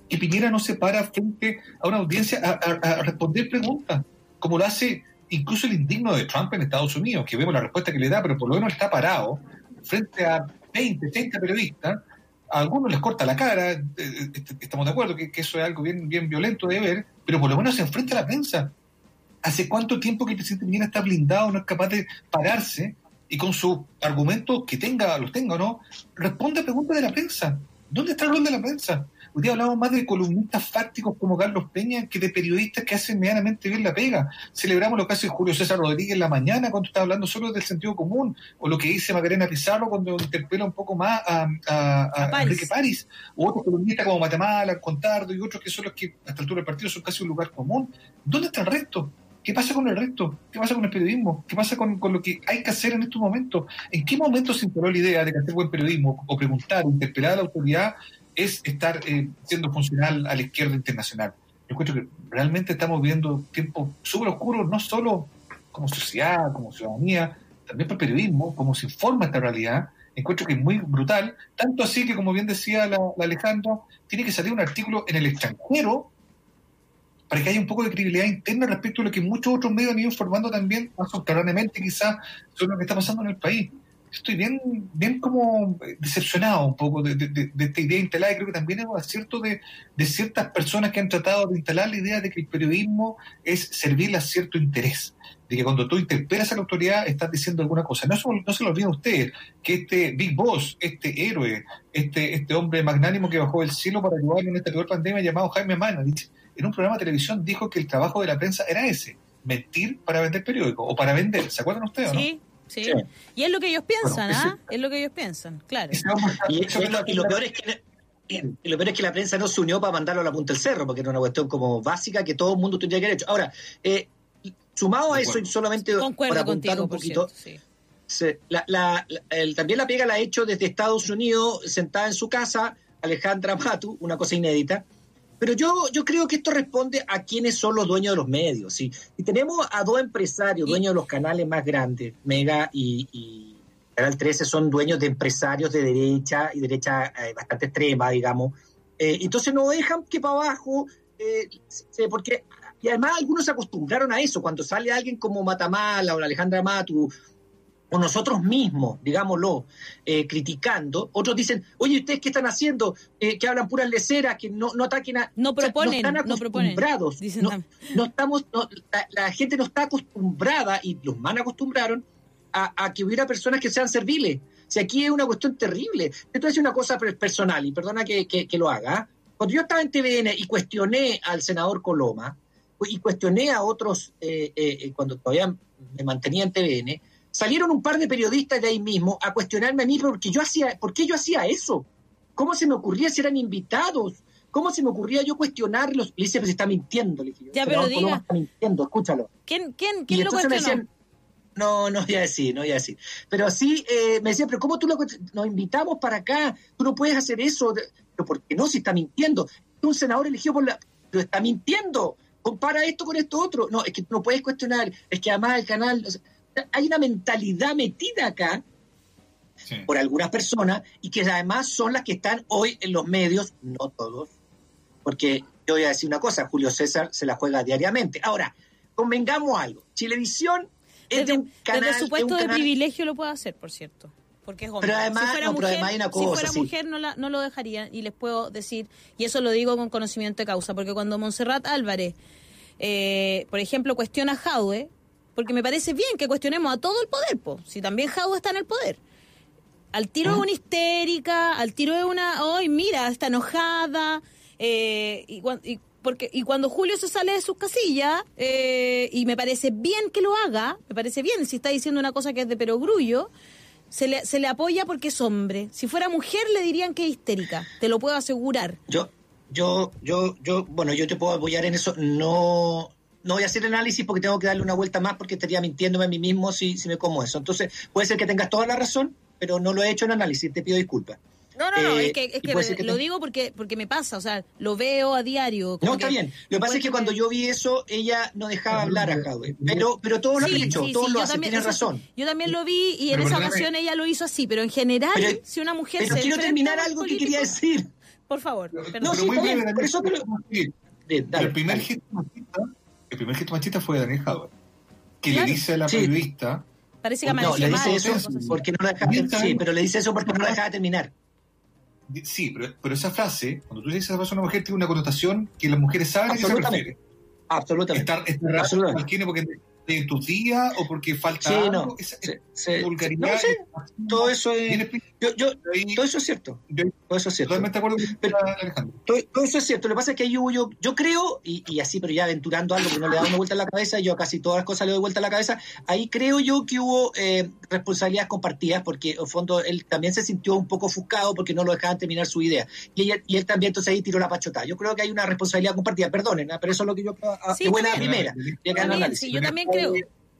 que Piñera no se para frente a una audiencia a, responder preguntas? Como lo hace incluso el indigno de Trump en Estados Unidos, que vemos la respuesta que le da, pero por lo menos está parado frente a 20, 30 periodistas a algunos les corta la cara, eh, eh, estamos de acuerdo que, eso es algo bien, bien violento de ver, pero por lo menos se enfrenta a la prensa. ¿Hace cuánto tiempo que el presidente Piñera está blindado, no es capaz de pararse y con sus argumentos que tenga, los tenga o no, responde a preguntas de la prensa? ¿Dónde está el rol de la prensa? Hoy día hablamos más de columnistas fácticos como Carlos Peña que de periodistas que hacen medianamente bien la pega. Celebramos lo que hace Julio César Rodríguez en la mañana cuando está hablando solo del sentido común, o lo que dice Macarena Pizarro cuando interpela un poco más a, a, Enrique París, o otros columnistas como Matamala, Contardo y otros que son los que a esta altura del partido son casi un lugar común. ¿Dónde está el resto? ¿Qué pasa con el resto? ¿Qué pasa con el periodismo? ¿Qué pasa con, con, lo que hay que hacer en estos momentos? ¿En qué momento se instaló la idea de que hacer buen periodismo o preguntar interpelar a la autoridad es estar eh, siendo funcional a la izquierda internacional. Yo encuentro que realmente estamos viviendo tiempos súper oscuros, no solo como sociedad, como ciudadanía, también por periodismo, como se informa esta realidad. Encuentro que es muy brutal, tanto así que, como bien decía la, Alejandra, tiene que salir un artículo en el extranjero para que haya un poco de credibilidad interna respecto a lo que muchos otros medios han ido informando también, más subterráneamente quizás, sobre lo que está pasando en el país. Estoy bien, bien como decepcionado un poco de, esta idea instalada y creo que también es un acierto de, ciertas personas que han tratado de instalar la idea de que el periodismo es servirle a cierto interés, de que cuando tú interpelas a la autoridad estás diciendo alguna cosa. No, no se lo olviden ustedes, que este Big Boss, este héroe, este, este hombre magnánimo que bajó del cielo para ayudar en esta peor pandemia llamado Jaime Manavich, en un programa de televisión dijo que el trabajo de la prensa era ese, mentir para vender periódico o para vender. ¿Se acuerdan ustedes o Sí. Y es lo que ellos piensan, ¿ah? Es lo que ellos piensan, claro. Y, lo, peor es que lo peor es que la prensa no se unió para mandarlo a la punta del cerro, porque era una cuestión como básica que todo el mundo tendría que haber hecho. Ahora, eh, sumado a eso, y solamente para apuntar un poquito, también la pega la ha hecho desde Estados Unidos, sentada en su casa, Alejandra Matu, una cosa inédita, pero yo, yo creo que esto responde a quiénes son los dueños de los medios. ¿sí? Y tenemos a dos empresarios, dueños de los canales más grandes, Mega y, Canal 13, son dueños de empresarios de derecha y derecha eh, bastante extrema, digamos. Eh, entonces no dejan que para abajo, eh, porque y además algunos se acostumbraron a eso. Cuando sale alguien como Matamala o Alejandra Matu o nosotros mismos, digámoslo, eh, criticando, otros dicen, oye, ¿ustedes qué están haciendo? Eh, que hablan puras leceras, que no, no ataquen a... No proponen, no están acostumbrados. No, no, estamos, la, gente no está acostumbrada, y los man acostumbraron, a, que hubiera personas que sean serviles. Si aquí es una cuestión terrible. A decir una cosa personal, y perdona que, que, lo haga. ¿ah? Cuando yo estaba en TVN y cuestioné al senador Coloma, y cuestioné a otros, eh, cuando todavía me mantenía en TVN, Salieron un par de periodistas de ahí mismo a cuestionarme a mí porque yo hacía, ¿por qué yo hacía eso? ¿Cómo se me ocurría si eran invitados? ¿Cómo se me ocurría yo cuestionarlos? Le dice, pues está mintiendo. Le dije, ya, pero diga. Está mintiendo, escúchalo. ¿Quién, quién, quién lo cuestionó? no, no voy a decir, no voy a decir. Pero sí, eh, me decía, pero ¿cómo tú lo, nos invitamos para acá? Tú no puedes hacer eso. Pero ¿por qué no? Si está mintiendo. Un senador eligió por la... Pero está mintiendo. Compara esto con esto otro. No, es que no puedes cuestionar. Es que además el canal hay una mentalidad metida acá por algunas personas y que además son las que están hoy en los medios, no todos, porque yo voy a decir una cosa, Julio César se la juega diariamente. Ahora, convengamos algo, Chilevisión es de un canal... Desde su puesto de privilegio lo puede hacer, por cierto. Porque es hombre. Pero además, si fuera mujer, una cosa, si fuera mujer no, la, no lo dejaría. Y les puedo decir, y eso lo digo con conocimiento de causa, porque cuando Montserrat Álvarez, eh, por ejemplo, cuestiona a Jaude, porque me parece bien que cuestionemos a todo el poder, po, si también Jaude está en el poder. Al tiro de una histérica, al tiro de una, hoy mira, está enojada, eh, y, porque, y cuando Julio se sale de sus casillas, eh, y me parece bien que lo haga, me parece bien, si está diciendo una cosa que es de perogrullo, se le, se le apoya porque es hombre. Si fuera mujer le dirían que es histérica, te lo puedo asegurar. Yo, yo, yo, yo, bueno, yo te puedo apoyar en eso. No, no voy a hacer análisis porque tengo que darle una vuelta más porque estaría mintiéndome a mí mismo si, si me como eso. Entonces, puede ser que tengas toda la razón, pero no lo he hecho en análisis, te pido disculpas. No, no, no, es que, es que, lo digo porque porque me pasa, o sea, lo veo a diario. No, está bien. Lo que pasa es que cuando yo vi eso, ella no dejaba hablar a Jadwe. Pero, pero todos lo han hecho, todos lo hacen, tienes razón. Yo también lo vi y en esa ocasión ella lo hizo así, pero en general, si una mujer pero quiero terminar algo que quería decir. Por favor. No, sí, por eso te lo... El primer gesto el primer gesto machista fue Daniel Howard, que le dice a la periodista. Parece que no, le dice eso porque no la dejaba, sí, pero le dice eso porque no la dejaba terminar. Sí, pero, pero, esa frase, cuando tú dices a una mujer, tiene una connotación que las mujeres saben a qué se refiere. Absolutamente. Estar, estar Absolutamente. porque de tus días o porque falta sí, no, vulgaridad. todo eso es. Yo, yo, todo eso es cierto. todo eso es cierto. Totalmente acuerdo pero, todo, todo, eso es cierto. Lo que pasa es que yo, yo, yo creo, y, y, así, pero ya aventurando algo que no le da una vuelta en la cabeza, yo casi todas las cosas le doy vuelta en la cabeza. Ahí creo yo que hubo eh, responsabilidades compartidas, porque en fondo él también se sintió un poco ofuscado porque no lo dejaban terminar su idea. Y, y él también, entonces ahí tiró la pachota. Yo creo que hay una responsabilidad compartida. Perdonen, ¿eh? pero eso es lo que yo. Sí, buena primera. sí, yo también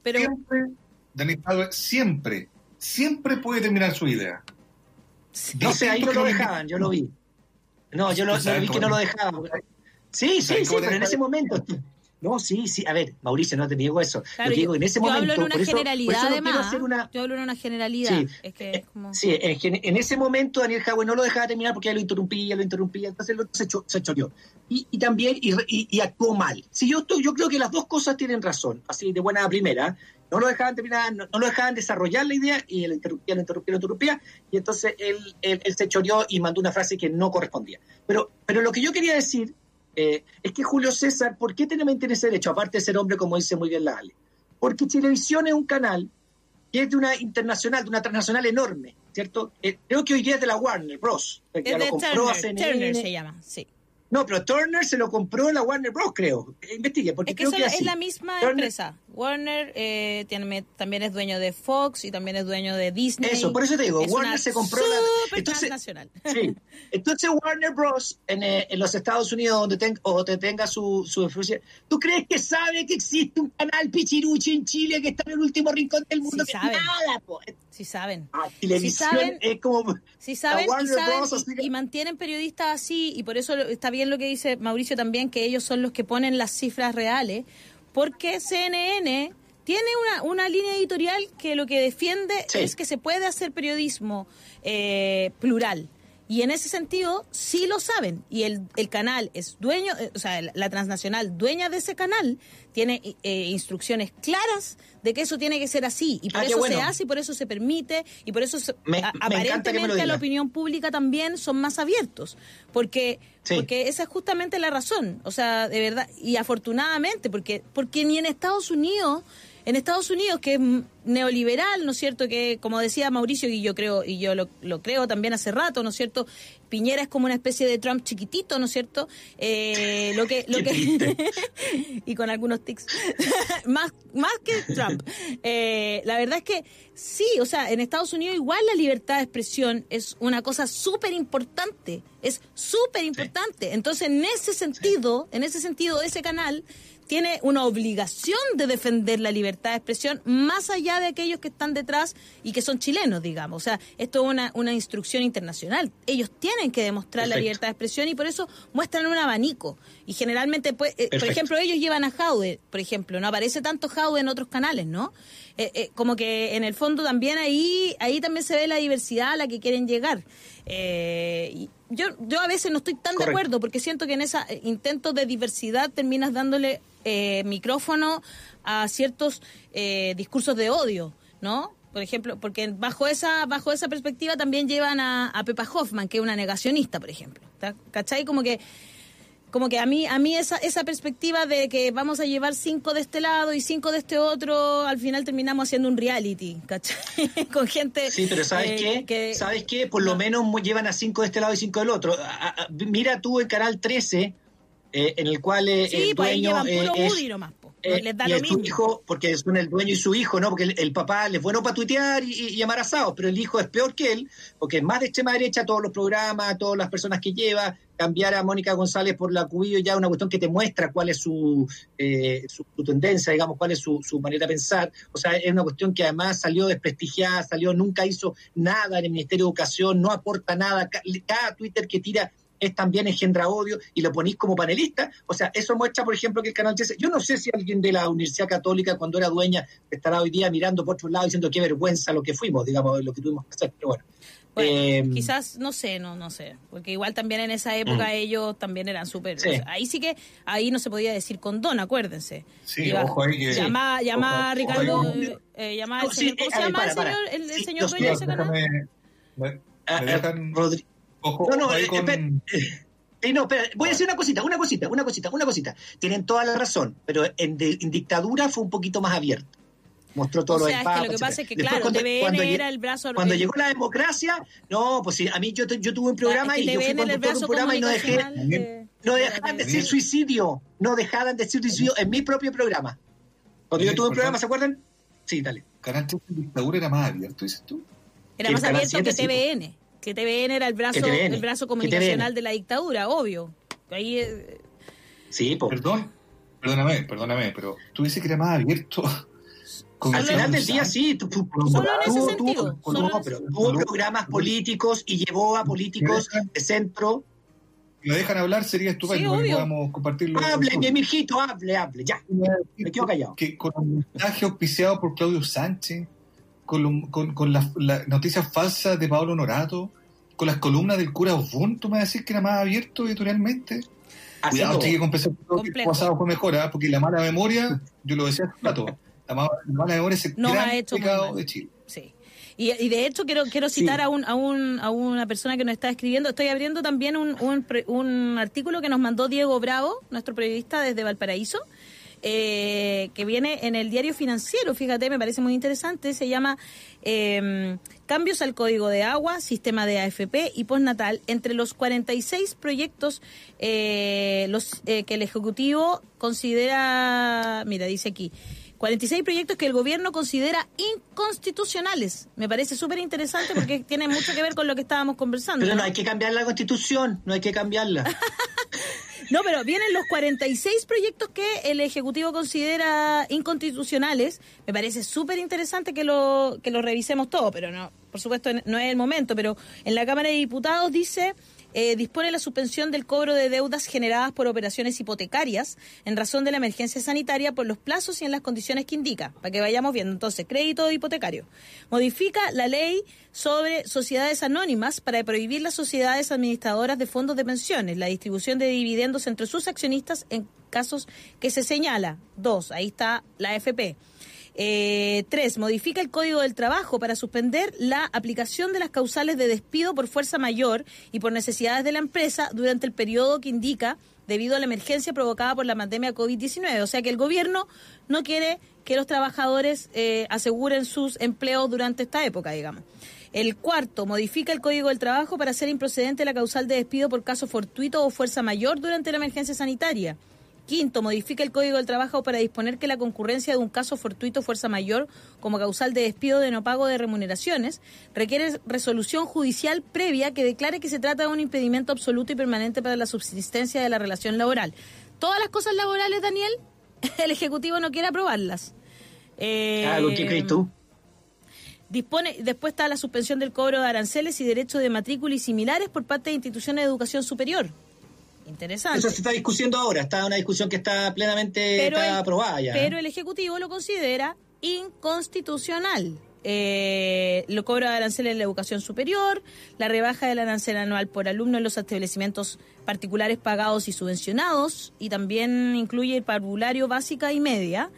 pero... Siempre, Daniel siempre, siempre puede terminar su idea. No sé, ahí no lo dejaban, yo lo vi. No, yo lo, vi que no lo dejaban. Sí, sí, sí, pero en ese momento. No, sí, sí. A ver, Mauricio, no te niego eso. Claro, digo, en ese momento. Hablo en una generalidad, además. Yo hablo en una generalidad. Sí, es que es como... sí en, ese momento Daniel Jauwe no lo dejaba terminar porque ya lo interrumpía, lo interrumpía, entonces lo, se, se choreó. Y, y también, y, y, actuó mal. Sí, yo, yo creo que las dos cosas tienen razón, así de buena primera. No lo dejaban terminar, no, lo dejaban desarrollar la idea y él interrumpía, lo interrumpía, lo interrumpía, y entonces él, él, se choreó y mandó una frase que no correspondía. Pero, pero lo que yo quería decir eh, es que Julio César, ¿por qué tiene ese derecho? Aparte de ser hombre, como dice muy bien la Ale. Porque Televisión es un canal que es de una internacional, de una transnacional enorme, ¿cierto? Eh, creo que hoy día es de la Warner Bros. Es de Turner se llama, sí. No, pero Turner se lo compró en la Warner Bros, creo. Investigue, porque es que, creo que es la misma empresa. Warner eh, tiene, también es dueño de Fox y también es dueño de Disney. Eso, por eso te digo, Warner se compró la... Entonces, sí. Entonces Warner Bros. En, eh, en los Estados Unidos, donde ten, o te tenga su, su influencia, ¿tú crees que sabe que existe un canal Pichiruchi en Chile que está en el último rincón del mundo? Sí saben. Nada, Sí saben. Ah, televisión saben, es como... Sí saben, y, saben y, mantienen periodistas así, y por eso está bien lo que dice Mauricio también, que ellos son los que ponen las cifras reales, porque CNN tiene una, una línea editorial que lo que defiende es que se puede hacer periodismo eh, plural. Y en ese sentido, sí lo saben. Y el, el canal es dueño, eh, o sea, la transnacional dueña de ese canal tiene eh, instrucciones claras de que eso tiene que ser así. Y por ah, eso se hace y por eso se permite. Y por eso aparentemente a la opinión pública también son más abiertos. Porque, porque esa es justamente la razón. O sea, de verdad. Y afortunadamente, porque, porque ni en Estados Unidos en Estados Unidos, que es neoliberal, ¿no es cierto? Que, como decía Mauricio, y yo creo, y yo lo, creo también hace rato, ¿no es cierto? Piñera es como una especie de Trump chiquitito, ¿no es cierto? Eh, lo que, lo que y con algunos tics, más, más que Trump. Eh, la verdad es que sí, o sea, en Estados Unidos igual la libertad de expresión es una cosa súper importante, es súper importante. Entonces, en ese sentido, en ese sentido, ese canal tiene una obligación de defender la libertad de expresión más allá de aquellos que están detrás y que son chilenos, digamos. O sea, esto es una, una instrucción internacional. Ellos tienen que demostrar la libertad de expresión y por eso muestran un abanico. Y generalmente, pues, eh, por ejemplo, ellos llevan a Jaude, por ejemplo, no aparece tanto Jaude en otros canales, ¿no? Eh, eh, como que en el fondo también ahí, ahí también se ve la diversidad a la que quieren llegar. Yo, yo a veces no estoy tan de acuerdo porque siento que en ese intento de diversidad terminas dándole eh, micrófono a ciertos eh, discursos de odio, ¿no? Por ejemplo, porque bajo esa bajo esa perspectiva también llevan a, a Pepa Hoffman, que es una negacionista, por ejemplo. ¿Cachai? Como que como que a mí a mí esa esa perspectiva de que vamos a llevar cinco de este lado y cinco de este otro al final terminamos haciendo un reality ¿cachai? con gente sí pero sabes eh, qué sabes qué por lo menos llevan a cinco de este lado y cinco del otro. Mira tú el canal 13 eh, en el cual eh, el pues dueño eh, es, les da lo mismo. hijo, porque son el dueño y su hijo, ¿no? Porque el, papá es bueno para tuitear y, y, llamar asados, pero el hijo es peor que él, porque es más de extrema derecha todos los programas, todas las personas que lleva, cambiar a Mónica González por la Cubillo ya es una cuestión que te muestra cuál es su, su, tendencia, digamos, cuál es su, su, manera de pensar. O sea, es una cuestión que además salió desprestigiada, salió, nunca hizo nada en el Ministerio de Educación, no aporta nada. Cada Twitter que tira es también engendra odio y lo ponís como panelista. O sea, eso muestra, por ejemplo, que el canal 13, yo no sé si alguien de la Universidad Católica cuando era dueña estará hoy día mirando por otro lado diciendo qué vergüenza lo que fuimos, digamos, lo que tuvimos que hacer, pero bueno. Eh, quizás, no sé, no no sé, porque igual también en esa época mm. ellos también eran súper... ahí sí que, ahí no se podía decir condón, acuérdense. Sí, ojo ahí que... Llama, llama a Ricardo, eh, llama al señor, ¿cómo se llama el señor, el, señor dueño de ese canal? No, no, eh, eh, no, voy a decir una cosita, una cosita, una cosita, una cosita. Tienen toda la razón, pero en, dictadura fue un poquito más abierto. Mostró todo o sea, lo Es que lo que pasa es que, claro, cuando, TVN era el brazo... Cuando llegó la democracia, no, pues sí, a mí yo, yo tuve un programa y yo fui conductor de un programa y no dejé... no dejaban de decir suicidio, no dejaban de decir suicidio en mi propio programa. Cuando yo tuve un programa, ¿se acuerdan? Sí, dale. Canal en dictadura era más abierto, dices tú. Era más abierto que TVN que TVN era el brazo, el brazo comunicacional de la dictadura, obvio. Ahí, eh, Sí, Perdón, perdóname, perdóname, pero tú dices que era más abierto. Al final del día sí, tú, solo en ese sentido. pero tuvo programas políticos y llevó a políticos de centro. Si me dejan hablar sería estupendo sí, podamos compartirlo. Hable, mi mijito, hable, hable, ya. Me quedo callado. Que con un mensaje auspiciado por Claudio Sánchez, con, con, con las noticias falsas de Pablo Norato, con las columnas del cura Ubuntu, me vas a decir que era más abierto editorialmente. Cuidado, que el pasado fue mejor, ¿eh? porque la mala memoria, yo lo decía hace rato, La mala memoria es el No gran ha hecho pecado de Chile. Sí. Y, y de hecho quiero quiero citar a, un, a, un, a una persona que nos está escribiendo. Estoy abriendo también un, un, artículo que nos mandó Diego Bravo, nuestro periodista desde Valparaíso, eh, que viene en el diario financiero. Fíjate, me parece muy interesante. Se llama eh, Cambios al Código de Agua, Sistema de AFP y Postnatal. Entre los 46 proyectos eh, los, eh, que el Ejecutivo considera, mira, dice aquí. 46 proyectos que el gobierno considera inconstitucionales. Me parece súper interesante porque tiene mucho que ver con lo que estábamos conversando. Pero no ¿no? hay que cambiar la constitución, no hay que cambiarla. No, pero vienen los 46 proyectos que el Ejecutivo considera inconstitucionales. Me parece súper interesante que lo, que lo revisemos todo, pero no, por supuesto no es el momento. Pero en la Cámara de Diputados dice, eh, dispone la suspensión del cobro de deudas generadas por operaciones hipotecarias en razón de la emergencia sanitaria por los plazos y en las condiciones que indica, para que vayamos viendo. Entonces, crédito hipotecario. Modifica la ley sobre sociedades anónimas para prohibir las sociedades administradoras de fondos de pensiones, la distribución de dividendos entre sus accionistas en casos que se señala. Dos, ahí está la AFP. Eh, tres, modifica el Código del Trabajo para suspender la aplicación de las causales de despido por fuerza mayor y por necesidades de la empresa durante el periodo que indica debido a la emergencia provocada por la pandemia COVID-19. O sea que el gobierno no quiere que los trabajadores eh, aseguren sus empleos durante esta época, digamos. El cuarto, modifica el Código del Trabajo para hacer improcedente la causal de despido por caso fortuito o fuerza mayor durante la emergencia sanitaria. Quinto, modifica el Código del Trabajo para disponer que la concurrencia de un caso fortuito fuerza mayor como causal de despido de no pago de remuneraciones requiere resolución judicial previa que declare que se trata de un impedimento absoluto y permanente para la subsistencia de la relación laboral. Todas las cosas laborales, Daniel, el Ejecutivo no quiere aprobarlas. Eh, Ah, ¿Qué crees tú? Dispone, después está la suspensión del cobro de aranceles y derechos de matrícula y similares por parte de instituciones de educación superior. Interesante. Eso se está discutiendo ahora, está una discusión que está plenamente está el, aprobada ya. pero el Ejecutivo lo considera inconstitucional. Eh, lo cobro de aranceles en la educación superior, la rebaja del arancel anual por alumno en los establecimientos particulares pagados y subvencionados, y también incluye el parvulario básica y media,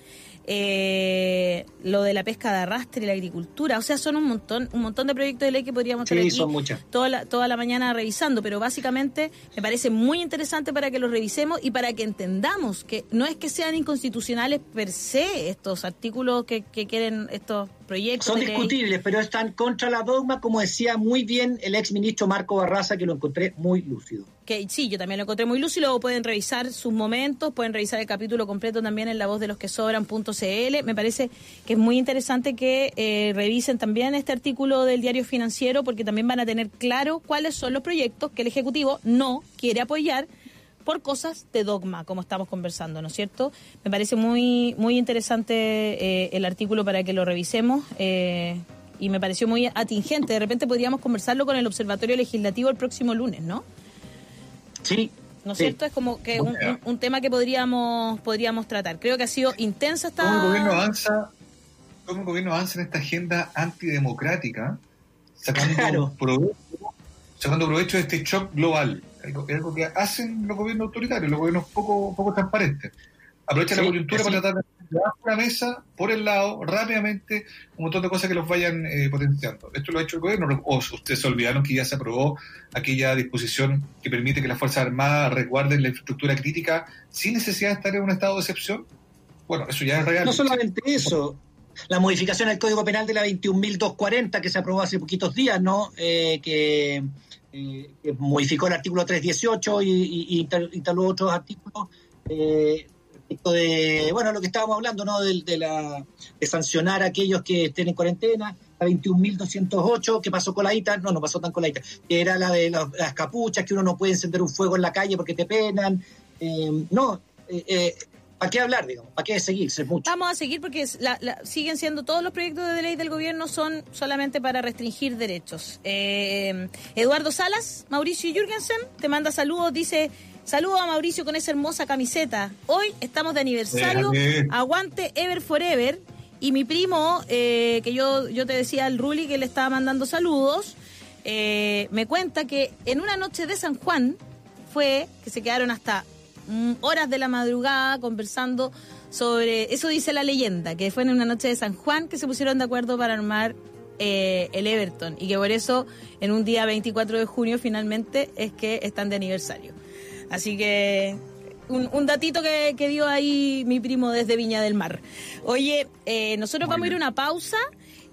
eh, lo de la pesca de arrastre y la agricultura, o sea, son un montón, un montón de proyectos de ley que podríamos Sí, son muchas. toda la, toda la mañana revisando, pero básicamente me parece muy interesante para que los revisemos y para que entendamos que no es que sean inconstitucionales per se estos artículos que, que quieren estos proyectos. Son ley. discutibles, pero están contra la dogma, como decía muy bien el ex ministro Marco Barraza, que lo encontré muy lúcido. Que sí, yo también lo encontré muy lúcido. Luego pueden revisar sus momentos, pueden revisar el capítulo completo también en la voz de los que sobran.cl. Me parece que es muy interesante que eh, revisen también este artículo del diario financiero, porque también van a tener claro cuáles son los proyectos que el Ejecutivo no quiere apoyar por cosas de dogma, como estamos conversando, ¿no es cierto? Me parece muy, muy interesante eh, el artículo para que lo revisemos. eh, y me pareció muy atingente. De repente podríamos conversarlo con el Observatorio Legislativo el próximo lunes, ¿no? Sí. ¿No es sí. cierto? Es como que un, un- un tema que podríamos podríamos tratar. Creo que ha sido intensa ¿Cómo el gobierno esta... avanza, cómo el gobierno avanza en esta agenda antidemocrática, sacando, Claro. provecho, sacando provecho de este shock global? Algo, es algo que hacen los gobiernos autoritarios, los gobiernos poco, poco transparentes. Aprovechan Sí, la coyuntura para tratar de llevar una mesa por el lado rápidamente un montón de cosas que los vayan eh, potenciando. Esto lo ha hecho el gobierno. O ustedes se olvidaron que ya se aprobó aquella disposición que permite que las Fuerzas Armadas resguarden la infraestructura crítica sin necesidad de estar en un estado de excepción. Bueno, eso ya es real. No solamente eso, la modificación al Código Penal de la 21.240 que se aprobó hace poquitos días, ¿no? Eh, que, eh, que modificó el artículo 318 y, y, y otros artículos. Eh, respecto de, bueno, lo que estábamos hablando, ¿no? De, de la, de sancionar a aquellos que estén en cuarentena. La 21.208, que pasó coladita, no, no pasó tan coladita, que era la de las capuchas, que uno no puede encender un fuego en la calle porque te penan. Eh, no, eh, eh, ¿para qué hablar, digamos? ¿Para qué seguirse mucho? Vamos a seguir porque la- la- siguen siendo todos los proyectos de ley del gobierno son solamente para restringir derechos. Eh, Eduardo Salas, Mauricio Jürgensen, te manda saludos, dice... Saludos a Mauricio con esa hermosa camiseta. Hoy estamos de aniversario. Déjame. Aguante Ever Forever. Y mi primo, eh, que yo, yo te decía al Ruli que le estaba mandando saludos, eh, me cuenta que en una noche de San Juan fue que se quedaron hasta mm, horas de la madrugada conversando sobre, eso dice la leyenda, que fue en una noche de San Juan que se pusieron de acuerdo para armar eh, el Everton y que por eso en un día 24 de junio finalmente es que están de aniversario. Así que un, datito que, dio ahí mi primo desde Viña del Mar. Oye, eh, nosotros vamos a ir a una pausa.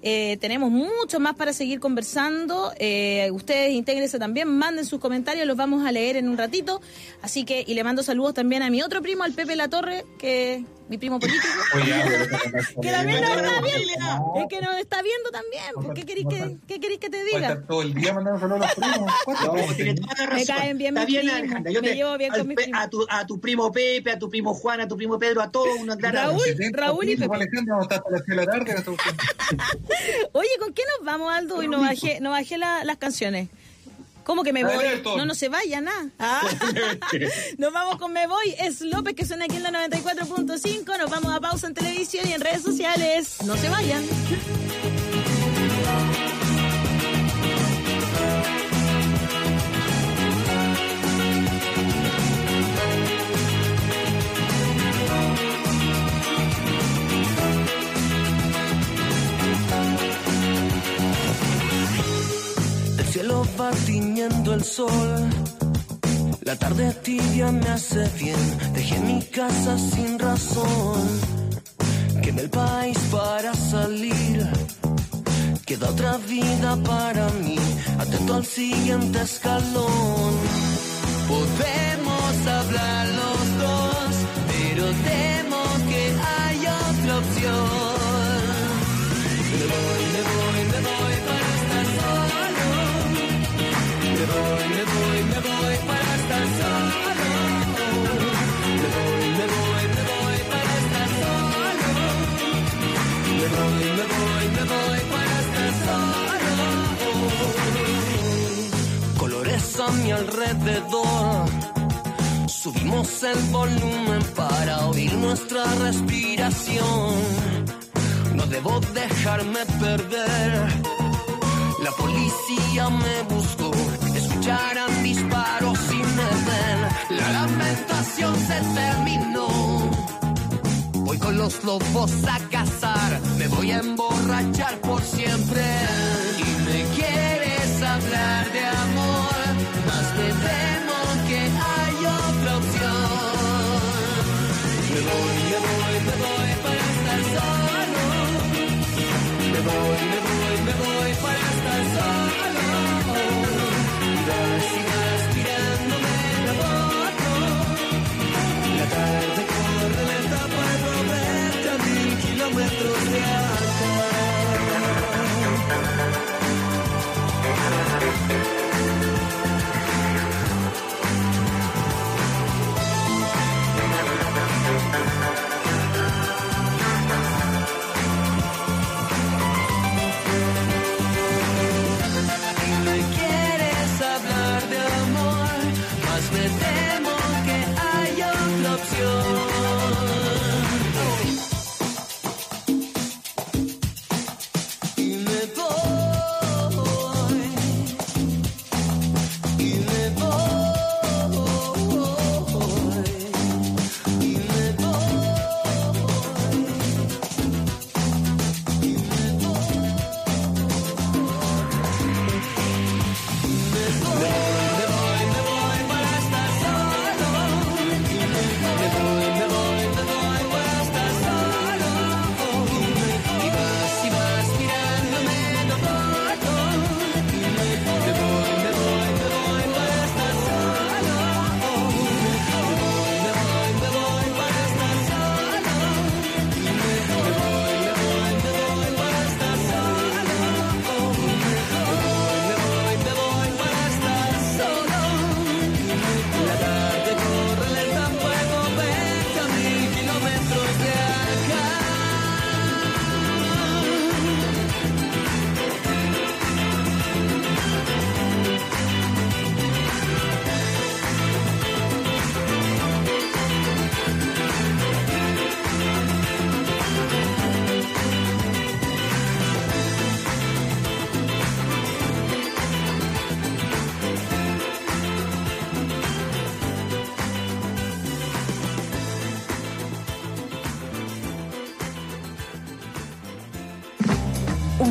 Eh, tenemos mucho más para seguir conversando. Eh, ustedes intégrense también, manden sus comentarios, los vamos a leer en un ratito. Así que, y le mando saludos también a mi otro primo, al Pepe La Torre, que mi primo político. que también nos está viendo. Es que nos está viendo también. ¿Qué queréis que, qué queréis que te diga? todo el día mandando saludos a los primos. Me caen bien mis primos. Yo me llevo bien con mis primos. A tu, a tu primo Pepe, a tu primo Juan, a tu primo Pedro, a todos. Una Raúl, Raúl y Pepe. Oye, ¿con qué nos vamos, Aldo? Y no bajé, no bajé las canciones. ¿Cómo que me voy? No, no se vaya, nada. Ah. Nos vamos con Me Voy. Es López que suena aquí en la 94.5. Nos vamos a pausa en televisión y en redes sociales. No se vayan. Cielo va tiñendo el sol. La tarde tibia me hace bien. Dejé mi casa sin razón. Que en el país para salir. Queda otra vida para mí. Atento al siguiente escalón. Podemos hablar los dos, pero temo que hay otra opción. Me voy, me voy, voy, me voy, me voy para estar solo. Me voy, me voy, me voy para estar solo. Me voy, me voy, me voy para estar solo. Colores a mi alrededor. Subimos el volumen para oír nuestra respiración. No debo dejarme perder. La policía me buscó escucharan disparos y me. La lamentación se terminó. Voy con los lobos a cazar, me voy a emborrachar por siempre. Y me quieres hablar de amor, más me temo que hay otra opción. Me voy, me voy, me voy para estar solo. Me voy, me voy, me voy para estar solo. Y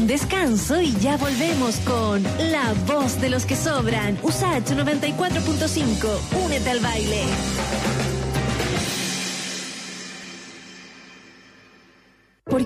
Descanso y ya volvemos con La Voz de los que Sobran. USACH 94.5. Únete al baile.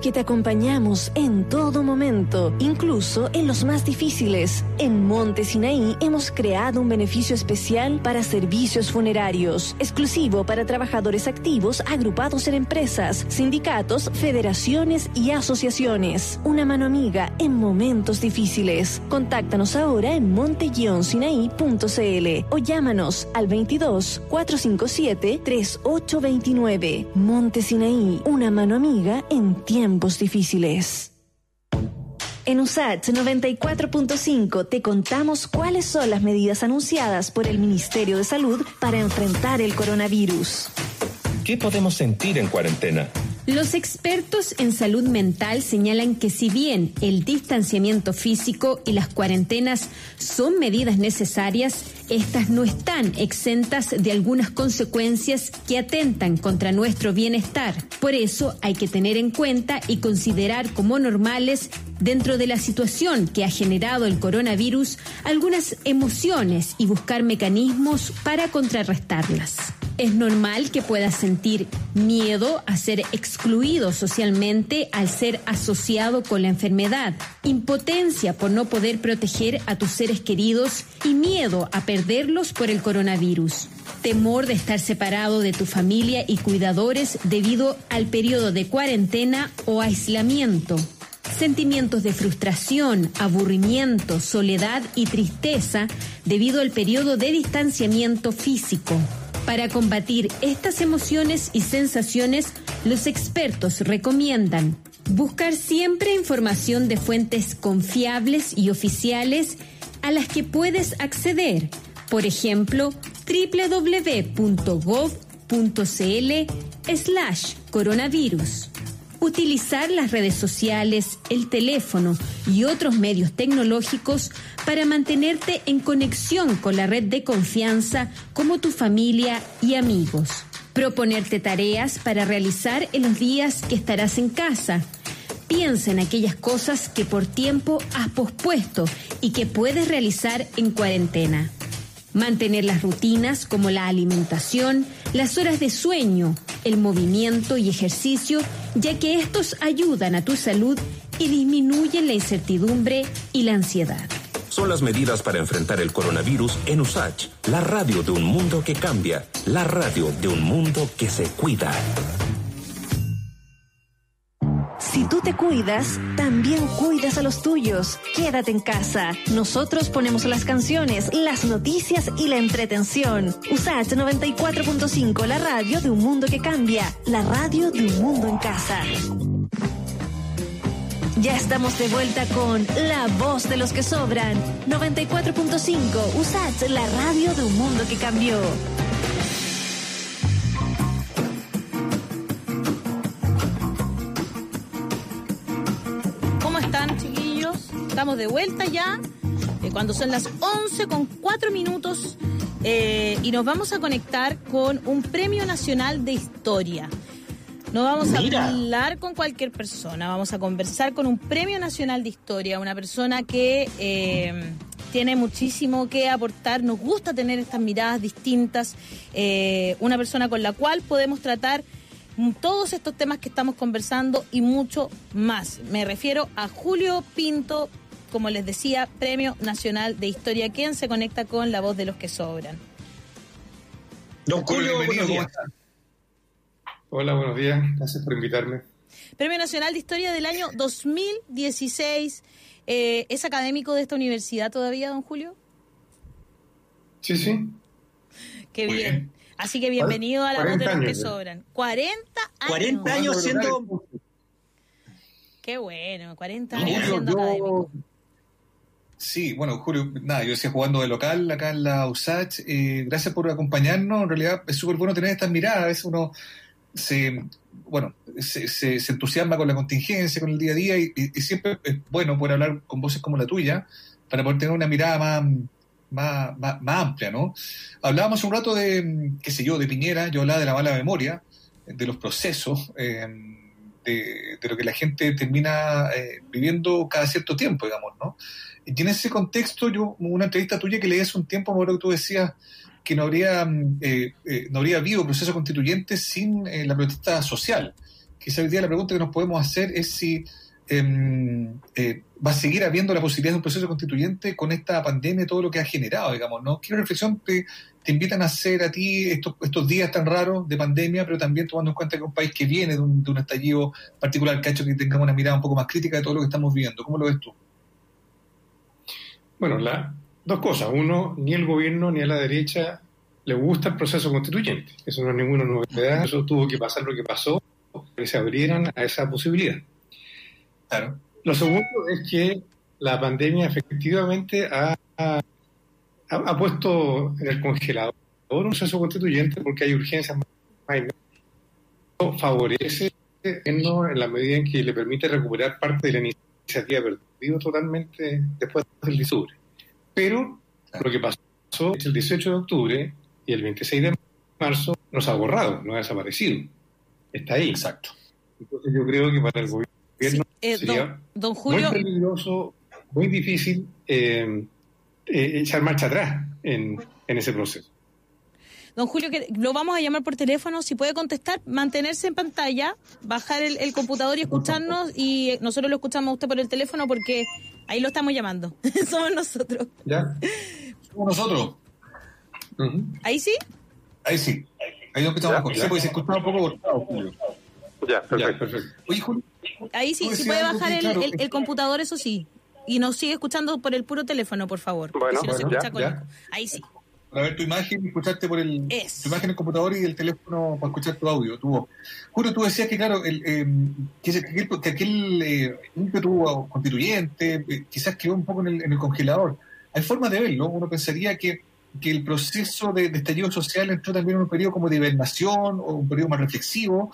Porque te acompañamos en todo momento, incluso en los más difíciles. En Monte Sinaí hemos creado un beneficio especial para servicios funerarios, exclusivo para trabajadores activos agrupados en empresas, sindicatos, federaciones y asociaciones. Una mano amiga en momentos difíciles. Contáctanos ahora en monte-sinaí.cl o llámanos al 22 457 3829. Monte Sinaí, una mano amiga en En USAT 94.5 te contamos cuáles son las medidas anunciadas por el Ministerio de Salud para enfrentar el coronavirus. ¿Qué podemos sentir en cuarentena? Los expertos en salud mental señalan que si bien el distanciamiento físico y las cuarentenas son medidas necesarias, estas no están exentas de algunas consecuencias que atentan contra nuestro bienestar. Por eso hay que tener en cuenta y considerar como normales dentro de la situación que ha generado el coronavirus algunas emociones y buscar mecanismos para contrarrestarlas. Es normal que puedas sentir miedo a ser excluido socialmente al ser asociado con la enfermedad, impotencia por no poder proteger a tus seres queridos y miedo a perderlos por el coronavirus, temor de estar separado de tu familia y cuidadores debido al periodo de cuarentena o aislamiento sentimientos de frustración, aburrimiento, soledad y tristeza debido al periodo de distanciamiento físico. Para combatir estas emociones y sensaciones, los expertos recomiendan buscar siempre información de fuentes confiables y oficiales a las que puedes acceder, por ejemplo, www.gov.cl slash coronavirus. Utilizar las redes sociales, el teléfono y otros medios tecnológicos para mantenerte en conexión con la red de confianza como tu familia y amigos. Proponerte tareas para realizar en los días que estarás en casa. Piensa en aquellas cosas que por tiempo has pospuesto y que puedes realizar en cuarentena. Mantener las rutinas como la alimentación, las horas de sueño, el movimiento y ejercicio, ya que estos ayudan a tu salud y disminuyen la incertidumbre y la ansiedad. Son las medidas para enfrentar el coronavirus en USACH, la radio de un mundo que cambia, la radio de un mundo que se cuida. Si tú te cuidas, también cuidas a los tuyos. Quédate en casa. Nosotros ponemos las canciones, las noticias y la entretención. USACH 94.5, la radio de un mundo que cambia, la radio de un mundo en casa. Ya estamos de vuelta con La Voz de los que Sobran. 94.5, USACH, la radio de un mundo que cambió. Estamos de vuelta ya, eh, cuando son las 11 con 4 minutos, eh, y nos vamos a conectar con un Premio Nacional de Historia. No vamos a hablar con cualquier persona, vamos a conversar con un Premio Nacional de Historia, una persona que eh, tiene muchísimo que aportar, nos gusta tener estas miradas distintas, una persona con la cual podemos tratar todos estos temas que estamos conversando y mucho más. Me refiero a Julio Pinto, como les decía, Premio Nacional de Historia, quien se conecta con la voz de los que sobran. Don Julio, buenos días. Hola, buenos días. Gracias por invitarme. Premio Nacional de Historia del año 2016. Eh, ¿Es académico de esta universidad todavía, don Julio? Sí, sí. Qué bien. Así que bienvenido a la voz de los que sobran. 40 años. 40 años siendo... Qué bueno, 40 años siendo académico. Sí, bueno, Julio, nada, yo decía jugando de local acá en la USACH. Eh, gracias por acompañarnos. En realidad es súper bueno tener estas miradas. A veces uno se, bueno, se, entusiasma con la contingencia, con el día a día, y, y, siempre es bueno poder hablar con voces como la tuya para poder tener una mirada más, más, más, amplia, ¿no? Hablábamos un rato de, qué sé yo, de Piñera, yo hablaba de la mala memoria, de los procesos, eh, de, lo que la gente termina eh, viviendo cada cierto tiempo, digamos, ¿no? Y en ese contexto, yo, una entrevista tuya que leí hace un tiempo, me que tú decías que no habría, mm, eh, eh, no habría habido proceso constituyente sin la protesta social. Quizá hoy día la pregunta que nos podemos hacer es si em, va a seguir habiendo la posibilidad de un proceso constituyente con esta pandemia y todo lo que ha generado, digamos, ¿no? ¿Qué reflexión te, te invitan a hacer a ti estos, estos días tan raros de pandemia, pero también tomando en cuenta que es un país que viene de un, de un estallido particular que ha hecho que tengamos una mirada un poco más crítica de todo lo que estamos viviendo. ¿Cómo lo ves tú? Bueno, la, dos cosas. Uno, ni el gobierno ni a la derecha le gusta el proceso constituyente. Eso no es ninguna novedad. Eso tuvo que pasar lo que pasó, que se abrieran a esa posibilidad. Claro. Lo segundo es que la pandemia efectivamente ha ha, puesto en el congelador un proceso constituyente porque hay urgencias más favorece en la medida en que le permite recuperar parte de la iniciativa perdida totalmente después del diciembre. Pero lo que pasó es el 18 de octubre y el 26 de marzo nos ha borrado, no ha desaparecido. Está ahí. Exacto. Entonces yo creo que para el gobierno eh, sería don, Julio... muy peligroso, muy difícil eh, eh, echar marcha atrás en, ese proceso. Don Julio, que lo vamos a llamar por teléfono, si puede contestar, mantenerse en pantalla, bajar el, computador y escucharnos y nosotros lo escuchamos a usted por el teléfono porque ahí lo estamos llamando. Somos nosotros. ¿Ya? Somos nosotros. ¿Ahí sí? Ahí sí. Ahí nos empezamos a Sí, porque se escuchaba un poco cortado, Julio. Ya, perfecto. Oye, Julio. Ahí sí, si puede bajar el computador, eso sí y nos sigue escuchando por el puro teléfono, por favor. Bueno, Ahí sí. Para ver tu imagen y escucharte por el, tu imagen en el computador y el teléfono para escuchar tu audio, tu voz. Juro, tú decías que, claro, el, eh, que, que, aquel eh, tuvo constituyente eh, quizás quedó un poco en el, en el congelador. Hay formas de verlo. Uno pensaría que que el proceso de, de, estallido social entró también en un periodo como de hibernación o un periodo más reflexivo,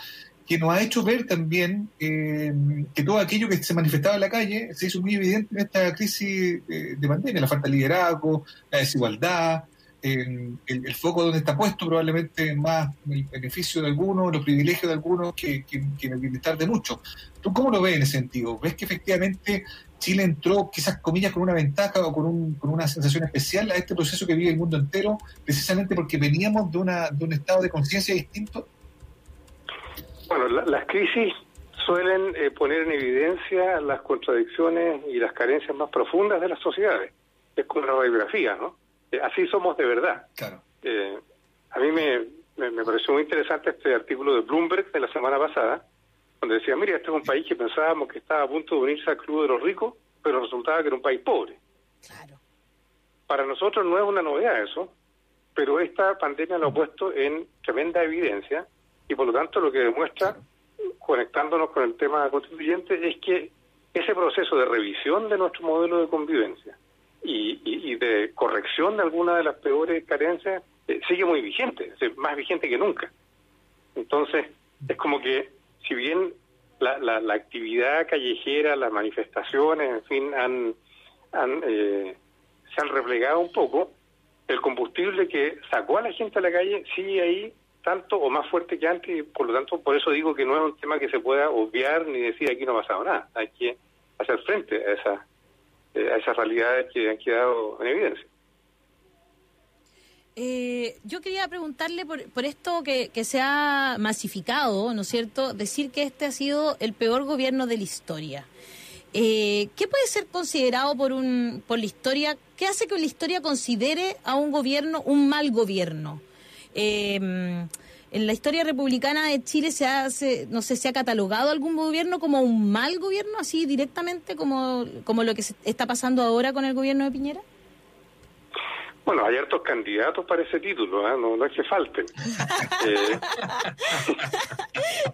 que nos ha hecho ver también eh, que todo aquello que se manifestaba en la calle se hizo muy evidente en esta crisis eh, de pandemia, la falta de liderazgo, la desigualdad, el, foco donde está puesto probablemente más el beneficio de algunos, los privilegios de algunos que, que, el bienestar de muchos. ¿Tú cómo lo ves en ese sentido? ¿Ves que efectivamente Chile entró, quizás comillas, con una ventaja o con, un, una sensación especial a este proceso que vive el mundo entero, precisamente porque veníamos de, una, de un estado de conciencia distinto? Bueno, las crisis suelen eh, poner en evidencia las contradicciones y las carencias más profundas de las sociedades. Es como una biografía, ¿no? Eh, así somos de verdad. Claro. Eh, a mí me, me, pareció muy interesante este artículo de Bloomberg de la semana pasada, donde decía, mira, este es un país que pensábamos que estaba a punto de unirse al club de los ricos, pero resultaba que era un país pobre. Claro. Para nosotros no es una novedad eso, pero esta pandemia lo ha puesto en tremenda evidencia y por lo tanto lo que demuestra, conectándonos con el tema constituyente, es que ese proceso de revisión de nuestro modelo de convivencia y, y, de corrección de algunas de las peores carencias eh, sigue muy vigente, más vigente que nunca. Entonces, es como que si bien la, la, actividad callejera, las manifestaciones, en fin, han, han eh, se han replegado un poco, el combustible que sacó a la gente a la calle sigue ahí tanto o más fuerte que antes, y por lo tanto, por eso digo que no es un tema que se pueda obviar ni decir aquí no ha pasado nada. Hay que hacer frente a, esa, eh, a esas realidades que han quedado en evidencia. Eh, yo quería preguntarle por, esto que, que, se ha masificado, ¿no es cierto? Decir que este ha sido el peor gobierno de la historia. Eh, ¿Qué puede ser considerado por, un, por la historia? ¿Qué hace que la historia considere a un gobierno un mal gobierno? Eh, en la historia republicana de Chile se hace, no sé, se ha catalogado algún gobierno como un mal gobierno, así directamente como, como lo que está pasando ahora con el gobierno de Piñera. Bueno, hay hartos candidatos para ese título, ¿eh? no, no es que falten. eh,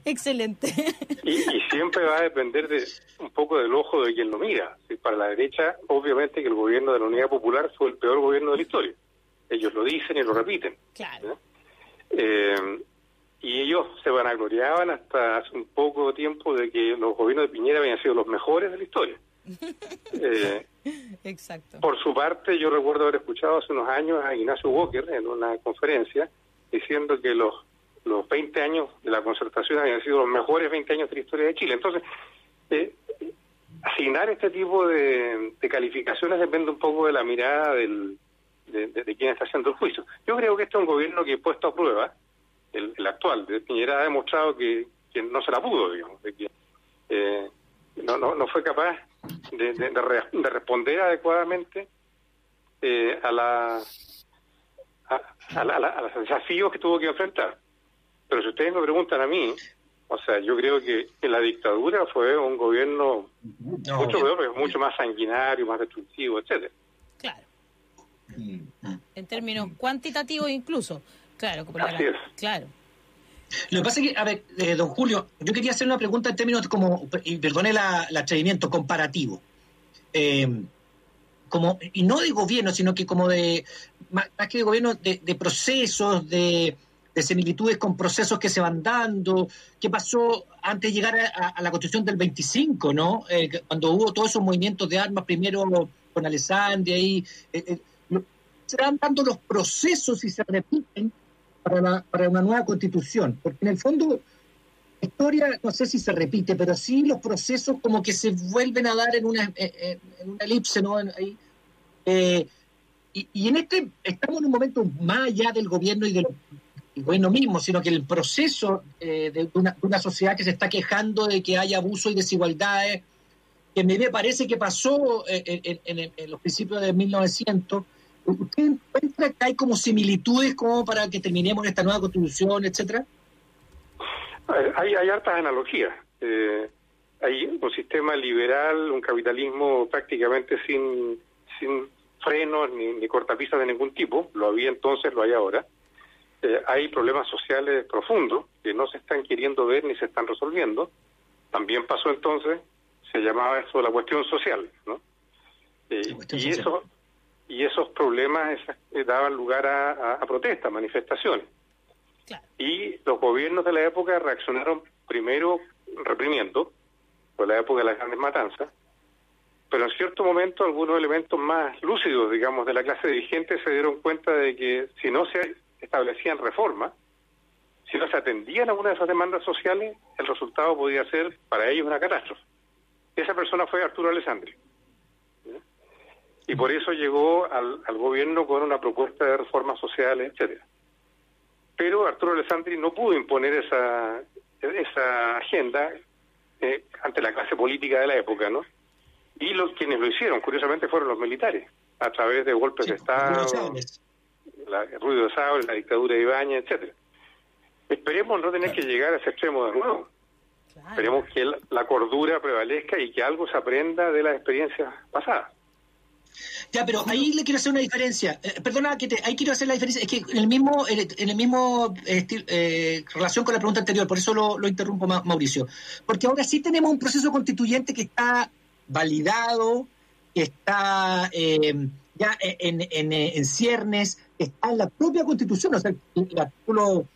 Excelente. Y, y, siempre va a depender de un poco del ojo de quien lo mira. Para la derecha, obviamente que el gobierno de la Unidad Popular fue el peor gobierno de la historia. Ellos lo dicen y lo repiten. Claro. Eh, y ellos se vanagloriaban hasta hace un poco tiempo de que los gobiernos de Piñera habían sido los mejores de la historia. Eh, Exacto. Por su parte, yo recuerdo haber escuchado hace unos años a Ignacio Walker en una conferencia diciendo que los, los 20 20 años de la concertación habían sido los mejores 20 años de la historia de Chile. Entonces, eh, asignar este tipo de, calificaciones depende un poco de la mirada del, de, quien está haciendo el juicio. Yo creo que este es un gobierno que puesto a prueba, el, actual, de Piñera ha demostrado que, no se la pudo, digamos, de que eh, no, no, no fue capaz de, de, responder adecuadamente eh, a, la, a, los desafíos que tuvo que enfrentar. Pero si ustedes me preguntan a mí, o sea, yo creo que en la dictadura fue un gobierno mucho peor, mucho más sanguinario, más destructivo, etcétera. En términos cuantitativos incluso. Claro, como Así es. claro. Lo que pasa es que, a ver, eh, don Julio, yo quería hacer una pregunta en términos como, y perdone el atrevimiento, comparativo. Eh, como, y no de gobierno, sino que como de, más, que de gobierno, de, procesos, de, similitudes con procesos que se van dando. ¿Qué pasó antes de llegar a, la constitución del 25, ¿no? Eh, cuando hubo todos esos movimientos de armas, primero con Alessandria, ahí, se van dando los procesos y se repiten para, para una nueva constitución, porque en el fondo la historia no sé si se repite, pero sí los procesos como que se vuelven a dar en una, en una elipse, ¿no? Ahí, eh, y, en este estamos en un momento más allá del gobierno y del gobierno mismo, sino que el proceso eh, de, una, una, sociedad que se está quejando de que haya abuso y desigualdades, que me parece que pasó eh, en, en los principios de 1900, ¿Usted encuentra que hay como similitudes como para que terminemos esta nueva constitución, etcétera? Hay, hay hartas analogías. Eh, hay un sistema liberal, un capitalismo prácticamente sin, sin frenos ni, ni cortapisas de ningún tipo, lo había entonces, lo hay ahora. Eh, hay problemas sociales profundos que no se están queriendo ver ni se están resolviendo. También pasó entonces, se llamaba eso la cuestión social, ¿no? Eh, y eso y esos problemas eh, daban lugar a, protestas, manifestaciones. Y los gobiernos de la época reaccionaron primero reprimiendo, por la época de las grandes matanzas, pero en cierto momento algunos elementos más lúcidos, digamos, de la clase dirigente se dieron cuenta de que si no se establecían reformas, si no se atendían alguna de esas demandas sociales, el resultado podía ser para ellos una catástrofe. Esa persona fue Arturo Alessandri y por eso llegó al, gobierno con una propuesta de reformas sociales, etcétera. Pero Arturo Alessandri no pudo imponer esa, esa agenda eh, ante la clase política de la época, ¿no? Y los quienes lo hicieron, curiosamente, fueron los militares, a través de golpes de Estado, la, el ruido de sable, la dictadura de Ibaña, etcétera. Esperemos no tener que llegar a ese extremo de nuevo. Esperemos que la cordura prevalezca y que algo se aprenda de las experiencias pasadas. Ya, pero ahí le quiero hacer una diferencia. Eh, perdona, que ahí quiero hacer la diferencia. Es que en el mismo, en el mismo eh, relación con la pregunta anterior, por eso lo, interrumpo, Mauricio. Porque ahora sí tenemos un proceso constituyente que está validado, que está eh, ya en, en, en, ciernes, está en la propia constitución. O sea, el artículo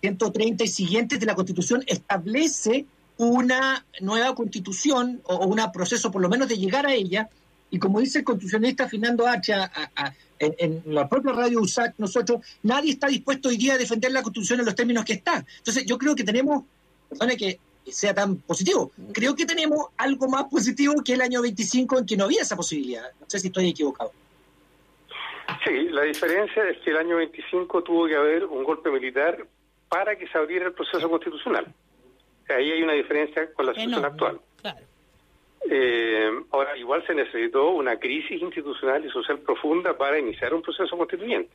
130 y siguientes de la constitución establece una nueva constitución o un proceso, por lo menos, de llegar a ella y como dice el constitucionalista Fernando H. en, la propia radio USAC, nosotros, nadie está dispuesto hoy día a defender la constitución en los términos que está. Entonces, yo creo que tenemos, perdone que sea tan positivo, creo que tenemos algo más positivo que el año 25 en que no había esa posibilidad. No sé si estoy equivocado. Sí, la diferencia es que el año 25 tuvo que haber un golpe militar para que se abriera el proceso constitucional. Ahí hay una diferencia con la situación actual. Claro. Eh, ahora, igual se necesitó una crisis institucional y social profunda para iniciar un proceso constituyente.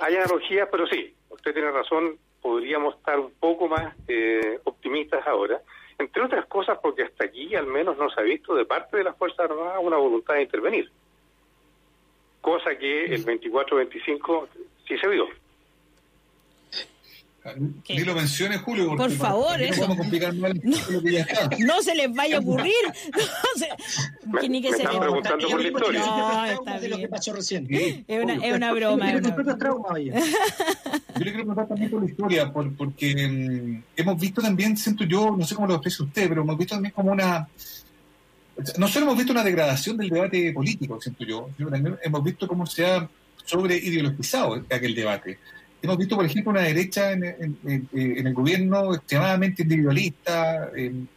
hay analogías, pero sí, usted tiene razón, podríamos estar un poco más eh, optimistas ahora, entre otras cosas porque hasta aquí al menos no se ha visto de parte de las Fuerzas Armadas una voluntad de intervenir, cosa que el 24-25 sí se vio. Ni lo menciones, Julio. Por favor, eso. No, se les vaya a ocurrir. No se, ni que se les preguntando por la historia. No, está bien. Lo que pasó recién. Es, una, es una broma. Yo le quiero contar también por la historia, porque mm, hemos visto también, siento yo, no sé cómo lo expresa usted, pero hemos visto también como una. No solo hemos visto una degradación del debate político, siento yo, sino también hemos visto cómo se ha sobre ideologizado aquel debate hemos visto, por ejemplo, una derecha en, el gobierno extremadamente individualista,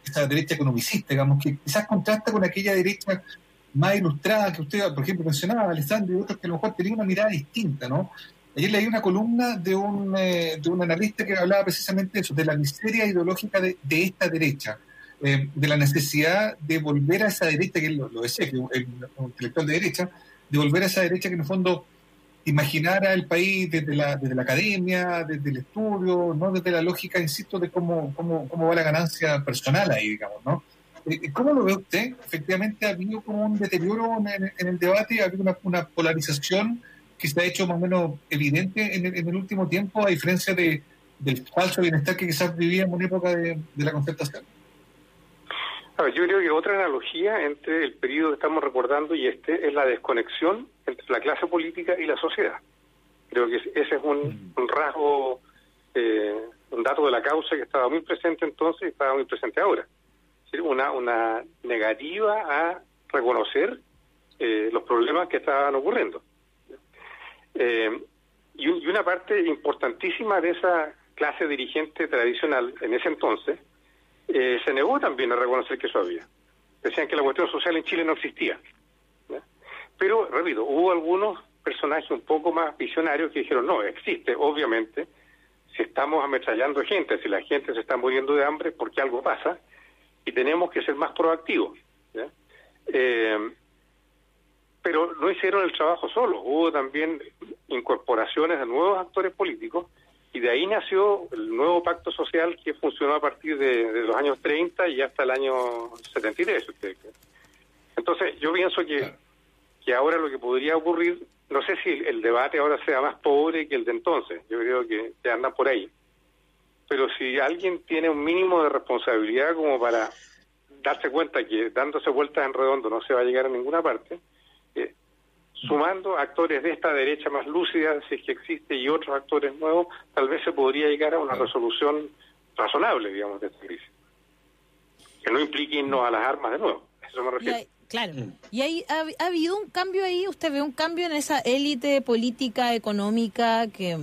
esa derecha economicista, digamos, que quizás contrasta con aquella derecha más ilustrada que usted, por ejemplo, mencionaba, Alessandro, y otros que a lo mejor tenían una mirada distinta, ¿no? Ayer leí una columna de un, eh, de un analista que hablaba precisamente de eso, de la miseria ideológica de, esta derecha, eh, de la necesidad de volver a esa derecha, que él lo, decía, que un intelectual de derecha, de volver a esa derecha que en el fondo imaginara el país desde la, desde la academia, desde el estudio, no desde la lógica, insisto, de cómo, cómo, cómo va la ganancia personal ahí, digamos, ¿no? Eh, ¿Cómo lo ve usted? Efectivamente, ha habido como un deterioro en, el debate, ha habido una, polarización que se ha hecho más o menos evidente en el, último tiempo, a diferencia de, del falso bienestar que quizás vivíamos en época de, la concertación. A ver, yo creo que otra analogía entre el periodo que estamos recordando y este es la desconexión entre la clase política y la sociedad. Creo que ese es un, mm. rasgo, eh, un dato de la causa que estaba muy presente entonces y estaba muy presente ahora una, una negativa a reconocer eh, los problemas que estaban ocurriendo. Eh, y, una parte importantísima de esa clase dirigente tradicional en ese entonces eh, se negó también a reconocer que eso había. Decían que la cuestión social en Chile no existía. Pero, repito, hubo algunos personajes un poco más visionarios que dijeron, no, existe, obviamente, si estamos ametrallando gente, si la gente se está muriendo de hambre, porque algo pasa, y tenemos que ser más proactivos. Eh, pero no hicieron el trabajo solo, hubo también incorporaciones de nuevos actores políticos y de ahí nació el nuevo pacto social que funcionó a partir de, los años 30 y hasta el año 73. Entonces yo pienso que, que ahora lo que podría ocurrir, no sé si el, debate ahora sea más pobre que el de entonces, yo creo que, que anda por ahí pero si alguien tiene un mínimo de responsabilidad como para darse cuenta que dándose vueltas en redondo no se va a llegar a ninguna parte, sumando actores de esta derecha más lúcida, si es que existe, y otros actores nuevos, tal vez se podría llegar a una resolución razonable, digamos, de esta crisis. Que no implique irnos a las armas de nuevo. Eso me refiero. claro. ¿Y hay, ha, ha habido un cambio ahí? ¿Usted ve un cambio en esa élite política, económica que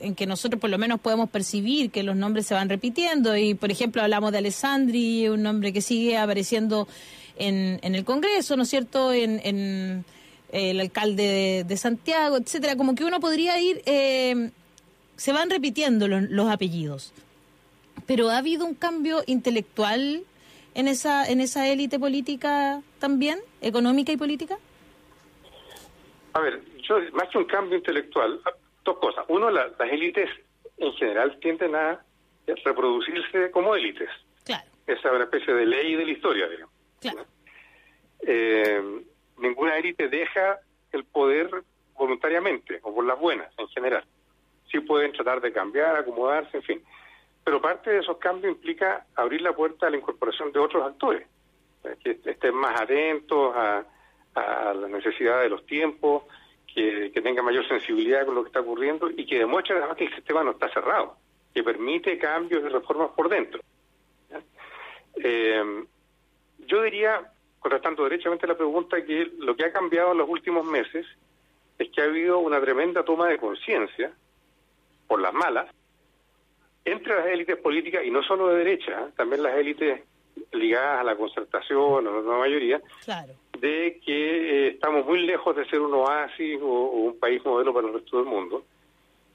en que nosotros por lo menos podemos percibir que los nombres se van repitiendo y por ejemplo hablamos de Alessandri, un nombre que sigue apareciendo en, en el Congreso, ¿no es cierto?, en, en el alcalde de, Santiago, etcétera, como que uno podría ir, eh, se van repitiendo los, los apellidos, pero ha habido un cambio intelectual en esa en esa élite política también, económica y política. A ver, yo más que un cambio intelectual, dos cosas. Uno, las élites en general tienden a reproducirse como élites. Claro. Esa es una especie de ley de la historia, digamos. Claro. Eh, ninguna élite deja el poder voluntariamente o por las buenas en general. Sí pueden tratar de cambiar, acomodarse, en fin. Pero parte de esos cambios implica abrir la puerta a la incorporación de otros actores, eh, que estén más atentos a, a las necesidades de los tiempos, que, tenga mayor sensibilidad con lo que está ocurriendo y que demuestre además que el sistema no está cerrado, que permite cambios y reformas por dentro. Eh, yo diría, contestando derechamente la pregunta, que lo que ha cambiado en los últimos meses es que ha habido una tremenda toma de conciencia, por las malas, entre las élites políticas, y no solo de derecha, ¿eh? también las élites ligadas a la concertación, o la mayoría, claro de que eh, estamos muy lejos de ser un oasis o, un país modelo para el resto del mundo.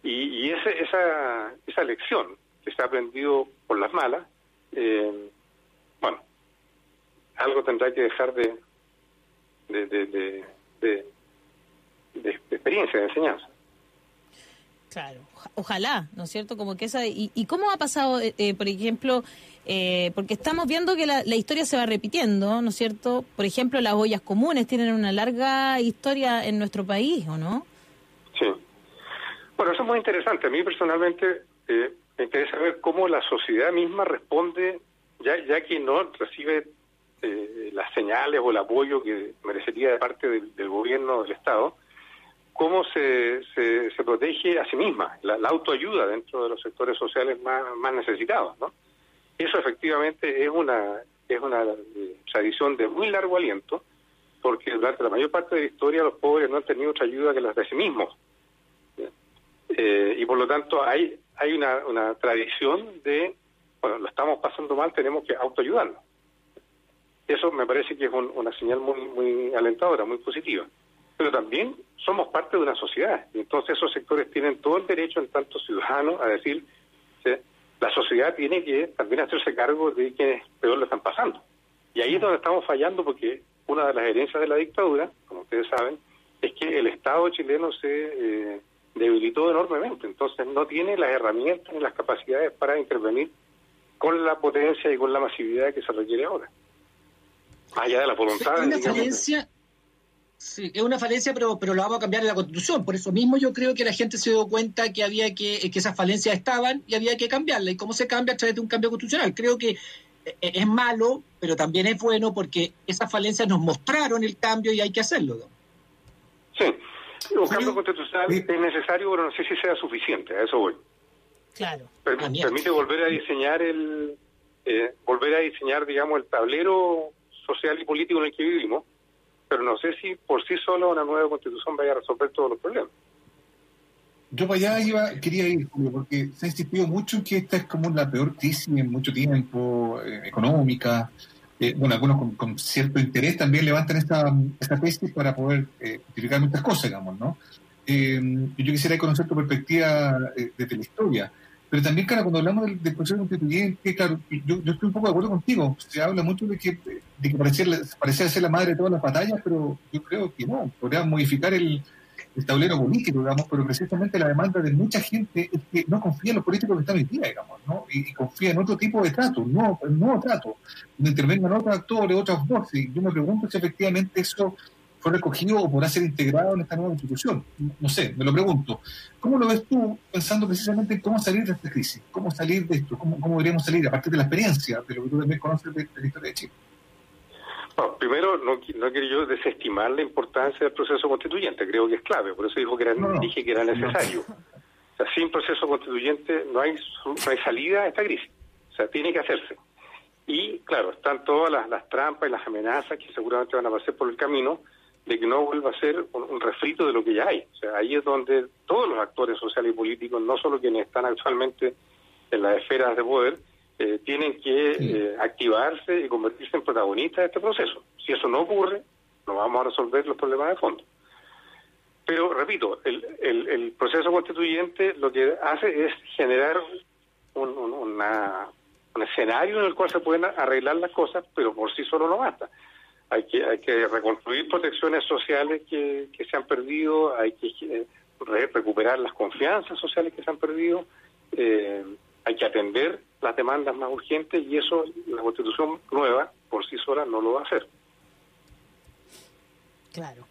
Y, esa, esa lección que se ha aprendido por las malas, eh, bueno, algo tendrá que dejar de, de, de, de, experiencia, de enseñanza. Claro, ojalá, ¿no es cierto? Como que esa y, y cómo ha pasado, eh, por ejemplo, eh, porque estamos viendo que la, historia se va repitiendo, ¿no es cierto? Por ejemplo, las ollas comunes tienen una larga historia en nuestro país, ¿o no? Sí. Bueno, eso es muy interesante. A mí personalmente eh, me interesa ver cómo la sociedad misma responde, ya, ya que no recibe eh, las señales o el apoyo que merecería de parte del, gobierno del Estado, cómo se, se, protege a sí misma, la, autoayuda dentro de los sectores sociales más, más necesitados, ¿no? Eso efectivamente es una, es una eh, tradición de muy largo aliento, porque durante la mayor parte de la historia los pobres no han tenido otra ayuda que las de sí mismos. Eh, y por lo tanto hay, hay una, una tradición de, bueno, lo estamos pasando mal, tenemos que autoayudarnos. Eso me parece que es una señal muy, muy alentadora, muy positiva. Pero también somos parte de una sociedad, y entonces esos sectores tienen todo el derecho, en tanto ciudadanos, a decir, la sociedad tiene que también hacerse cargo de quienes peor lo están pasando. Y ahí es donde estamos fallando porque una de las herencias de la dictadura, como ustedes saben, es que el Estado chileno se eh, debilitó enormemente, entonces no tiene las herramientas ni las capacidades para intervenir con la potencia y con la masividad que se requiere ahora. Allá de la voluntad. Es una falencia, sí, es una falencia, pero, pero lo vamos a cambiar en la Constitución. Por eso mismo yo creo que la gente se dio cuenta que había que, que esas falencias estaban y había que cambiarla. ¿Y cómo se cambia a través de un cambio constitucional? Creo que eh, es malo, pero también es bueno porque esas falencias nos mostraron el cambio y hay que hacerlo. Sí, un cambio constitucional es necesario, pero no sé si sea suficiente, a eso voy. Claro. permite volver a diseñar el, eh, volver a diseñar, digamos, el tablero social y político en el que vivimos, pero no sé si por sí solo una nueva constitución vaya a resolver todos los problemas. Yo para allá iba, quería ir, porque se ha insistido mucho en que esta es como la peor crisis en mucho tiempo, eh, económica. Eh, bueno, algunos con, cierto interés también levantan esta, esta tesis para poder eh, muchas cosas, digamos, ¿no? yo quisiera conocer tu perspectiva desde la historia. Pero también, claro, cuando hablamos del, proceso constituyente, claro, yo, yo, estoy un poco de acuerdo contigo. Se habla mucho de que, de que parecía, ser la madre de todas las batallas, pero yo creo que no. Podríamos modificar el, tablero político, digamos, pero precisamente la demanda de mucha gente es que no confía en los políticos que están hoy digamos, ¿no? Y, confía en otro tipo de trato, un nuevo trato, donde intervengan otros actores, otras voces. Y yo me pregunto si efectivamente eso fue recogido o podrá ser integrado en esta nueva constitución. No sé, me lo pregunto. ¿Cómo lo ves tú pensando precisamente en cómo salir de esta crisis? ¿Cómo salir de esto? ¿Cómo, cómo deberíamos salir a partir de la experiencia, de lo que tú también conoces de, la historia de Chile? primero, no, no quiero yo desestimar la importancia del proceso constituyente, creo que es clave, por eso dijo que era, dije que era necesario. O sea, sin proceso constituyente no hay, no hay salida a esta crisis, o sea, tiene que hacerse. Y claro, están todas las, las trampas y las amenazas que seguramente van a pasar por el camino, de que no vuelva a ser un, refrito de lo que ya hay. O sea, ahí es donde todos los actores sociales y políticos, no solo quienes están actualmente en las esferas de poder, eh, tienen que eh, activarse y convertirse en protagonistas de este proceso. Si eso no ocurre, no vamos a resolver los problemas de fondo. Pero, repito, el, el, proceso constituyente lo que hace es generar un, una, un escenario en el cual se pueden arreglar las cosas, pero por sí solo no basta hay que, hay que reconstruir protecciones sociales que, se han perdido, hay que eh, recuperar las confianzas sociales que se han perdido, eh, hay que atender las demandas más urgentes y eso la constitución nueva por sí sola no lo va a hacer. Claro.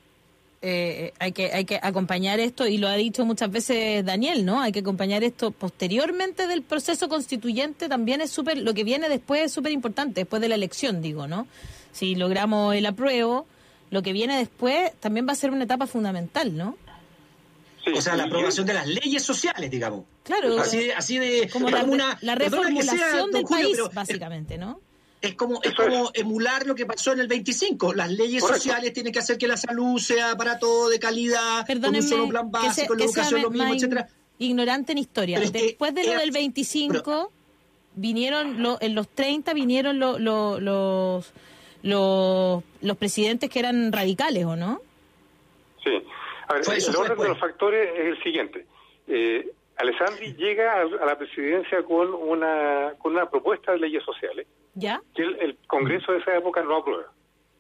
Eh, hay que hay que acompañar esto y lo ha dicho muchas veces Daniel, ¿no? Hay que acompañar esto posteriormente del proceso constituyente también es súper lo que viene después es súper importante después de la elección, digo, ¿no? Si logramos el apruebo, lo que viene después también va a ser una etapa fundamental, ¿no? o sea, la aprobación de las leyes sociales, digamos. Claro. Así de, así de como la, la reformulación del país, básicamente, ¿no? Es como, es como emular lo que pasó en el 25. Las leyes sociales tienen que hacer que la salud sea para todo de calidad, con un solo plan básico, la educación lo mismo, etcétera. Ignorante en historia. Después de lo del 25, vinieron en los 30 vinieron los los, los presidentes que eran radicales, ¿o no? Sí. A ver, el orden de los factores es el siguiente. Eh, Alessandri llega a, la presidencia con una, con una propuesta de leyes sociales ¿Ya? que el, Congreso de esa época no aprueba.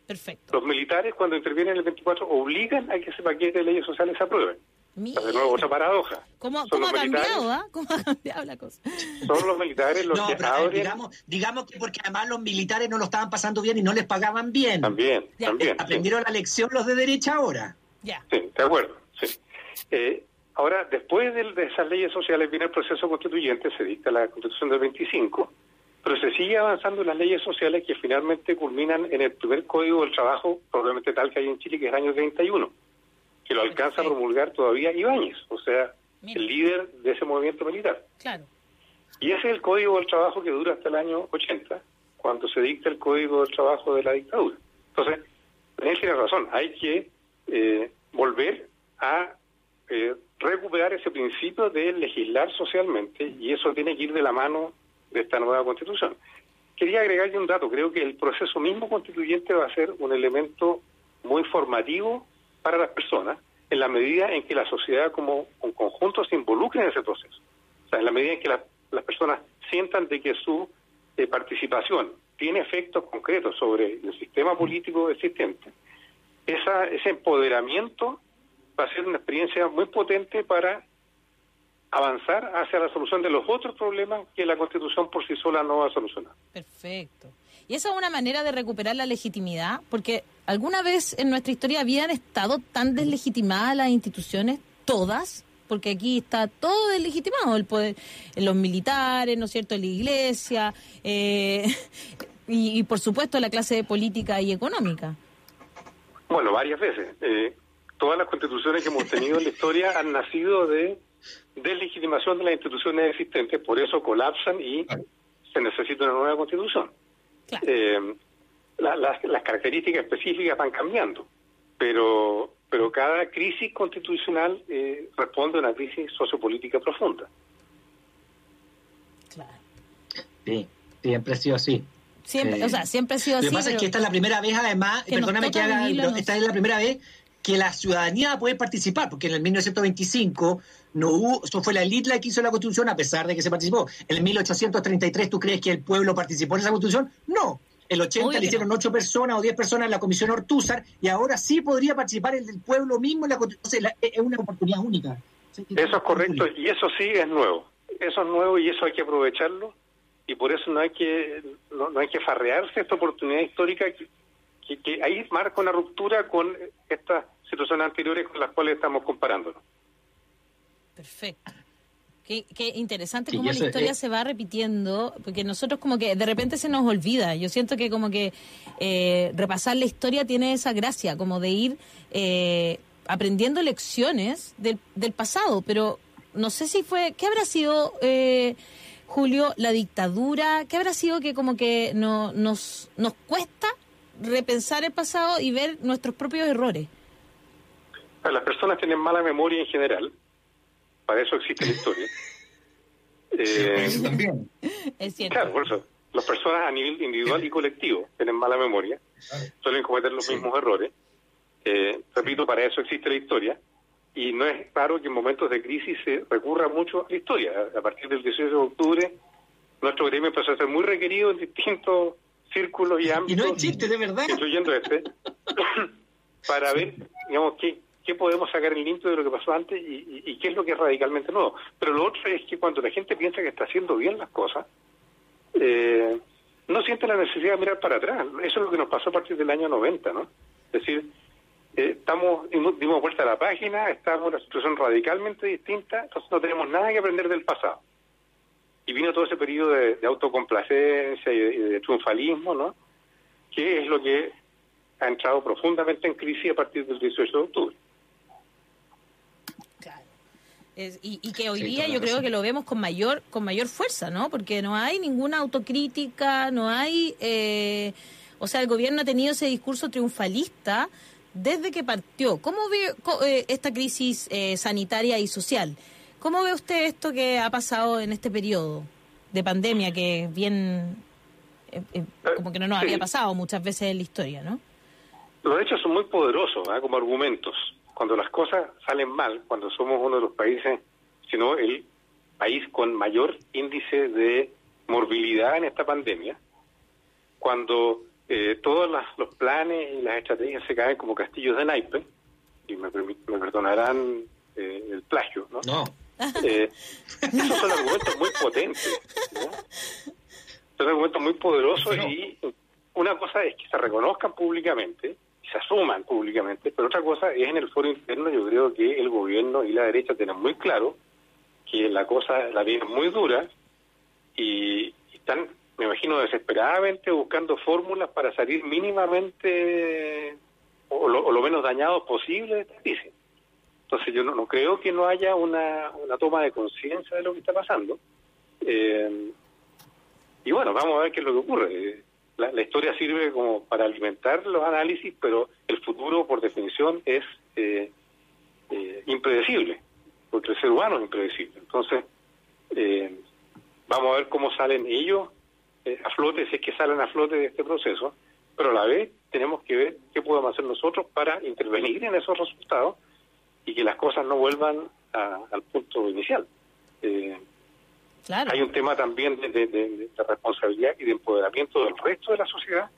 Perfecto. Los militares, cuando intervienen en el 24, obligan a que ese paquete de leyes sociales se aprueben. De nuevo, otra paradoja. ¿Cómo, ha cambiado, ah? ¿Cómo ha cambiado la cosa? Son los militares los que abren... Digamos, digamos, que porque además los militares no lo estaban pasando bien y no les pagaban bien. También, también. Aprendieron la lección los de derecha ahora. Ya. Sí, de acuerdo, sí. Eh, ahora, después de, de, esas leyes sociales viene el proceso constituyente, se dicta la Constitución del 25, pero se sigue avanzando en las leyes sociales que finalmente culminan en el primer Código del Trabajo, probablemente tal que hay en Chile, que es el año 31 que lo alcanza a promulgar todavía Ibáñez, o sea, el líder de ese movimiento militar. Claro. Y ese es el código del trabajo que dura hasta el año 80, cuando se dicta el código del trabajo de la dictadura. Entonces, Daniel tiene razón, hay que eh, volver a eh, recuperar ese principio de legislar socialmente y eso tiene que ir de la mano de esta nueva constitución. Quería agregarle un dato, creo que el proceso mismo constituyente va a ser un elemento muy formativo para las personas en la medida en que la sociedad como un conjunto se involucre en ese proceso. O sea, en la medida en que las personas sientan de que su eh, participación tiene efectos concretos sobre el sistema político existente, ese empoderamiento va a ser una experiencia muy potente para avanzar hacia la solución de los otros problemas que la Constitución por sí sola no va a solucionar. Perfecto. ¿Y esa es una manera de recuperar la legitimidad? Porque alguna vez en nuestra historia habían estado tan deslegitimadas las instituciones, todas, porque aquí está todo deslegitimado, el poder, los militares, ¿no es cierto?, la iglesia, eh, y, por supuesto la clase política y económica. Bueno, varias veces. Eh, todas las constituciones que hemos tenido en la historia han nacido de deslegitimación de las instituciones existentes, por eso colapsan y se necesita una nueva constitución. Eh, las características específicas van cambiando, pero pero cada crisis constitucional eh, responde a una crisis sociopolítica profunda. Claro. Sí, siempre ha sido así. Siempre, o sea, siempre ha sido así. Lo que pasa es que esta es la primera vez, además, perdóname que haga, esta es la primera vez que la ciudadanía puede participar, porque en el 1925 no hubo, eso fue la élite la que hizo la constitución a pesar de que se participó. En el 1833, ¿tú crees que el pueblo participó en esa constitución? No. El 80 le hicieron 8 personas o 10 personas en la comisión Ortúzar y ahora sí podría participar el del pueblo mismo en la constitución. es una oportunidad única. Eso es correcto y eso sí es nuevo. Eso es nuevo y eso hay que aprovecharlo y por eso no hay que no, hay que farrearse esta oportunidad histórica que, que, ahí marca una ruptura con estas situaciones anteriores con las cuales estamos comparándonos. Perfecto. Qué, interesante cómo la historia se va repitiendo, porque nosotros como que de repente se nos olvida. Yo siento que como que eh, repasar la historia tiene esa gracia, como de ir eh, aprendiendo lecciones del, del, pasado, pero no sé si fue, ¿qué habrá sido, eh, Julio, la dictadura? ¿Qué habrá sido que como que no, nos, nos cuesta repensar el pasado y ver nuestros propios errores? Las personas tienen mala memoria en general para eso existe la historia. Eh, también. Es cierto. Claro, por eso. Las personas a nivel individual y colectivo tienen mala memoria, suelen cometer los mismos errores. Eh, repito, para eso existe la historia. Y no es raro que en momentos de crisis se recurra mucho a la historia. A partir del 18 de octubre, nuestro gremio empezó a ser muy requerido en distintos círculos y ámbitos. Y no existe, de verdad. Incluyendo este. para ver, digamos, qué, qué podemos sacar en limpio de lo que pasó antes y, qué es lo que es radicalmente nuevo. Pero lo otro es que cuando la gente piensa que está haciendo bien las cosas, eh, no siente la necesidad de mirar para atrás. Eso es lo que nos pasó a partir del año 90, ¿no? Es decir, eh, estamos dimos vuelta a la página, estamos en una situación radicalmente distinta, entonces no tenemos nada que aprender del pasado. Y vino todo ese periodo de, autocomplacencia y de, triunfalismo, ¿no? Que es lo que ha entrado profundamente en crisis a partir del 18 de octubre y, que hoy día yo creo que lo vemos con mayor con mayor fuerza, ¿no? Porque no hay ninguna autocrítica, no hay... Eh, o sea, el gobierno ha tenido ese discurso triunfalista desde que partió. ¿Cómo ve eh, esta crisis eh, sanitaria y social? ¿Cómo ve usted esto que ha pasado en este periodo de pandemia que bien... como que no nos había pasado muchas veces en la historia, ¿no? Los hechos son muy poderosos ¿ah? como argumentos cuando las cosas salen mal, cuando somos uno de los países, sino el país con mayor índice de morbilidad en esta pandemia, cuando eh, todos los planes y las estrategias se caen como castillos de naipe, y me, perdonarán eh, el plagio, ¿no? No. Eh, esos son argumentos muy potentes, Son argumentos muy poderosos y una cosa es que se reconozcan públicamente se asuman públicamente, pero otra cosa es en el foro interno, yo creo que el gobierno y la derecha tienen muy claro que la cosa la viene muy dura y, están, me imagino, desesperadamente buscando fórmulas para salir mínimamente o lo, menos dañados posible de esta crisis. Entonces yo no, creo que no haya una, una toma de conciencia de lo que está pasando. Eh, y bueno, vamos a ver qué es lo que ocurre la, historia sirve como para alimentar los análisis, pero el futuro, por definición, es eh, eh, impredecible. porque el ser humano es impredecible. Entonces, eh, vamos a ver cómo salen ellos eh, a flote, si es que salen a flote de este proceso, pero a la vez tenemos que ver qué podemos hacer nosotros para intervenir en esos resultados y que las cosas no vuelvan al punto inicial. Eh, claro. Hay un tema también de, responsabilidad y de empoderamiento del resto de la sociedad,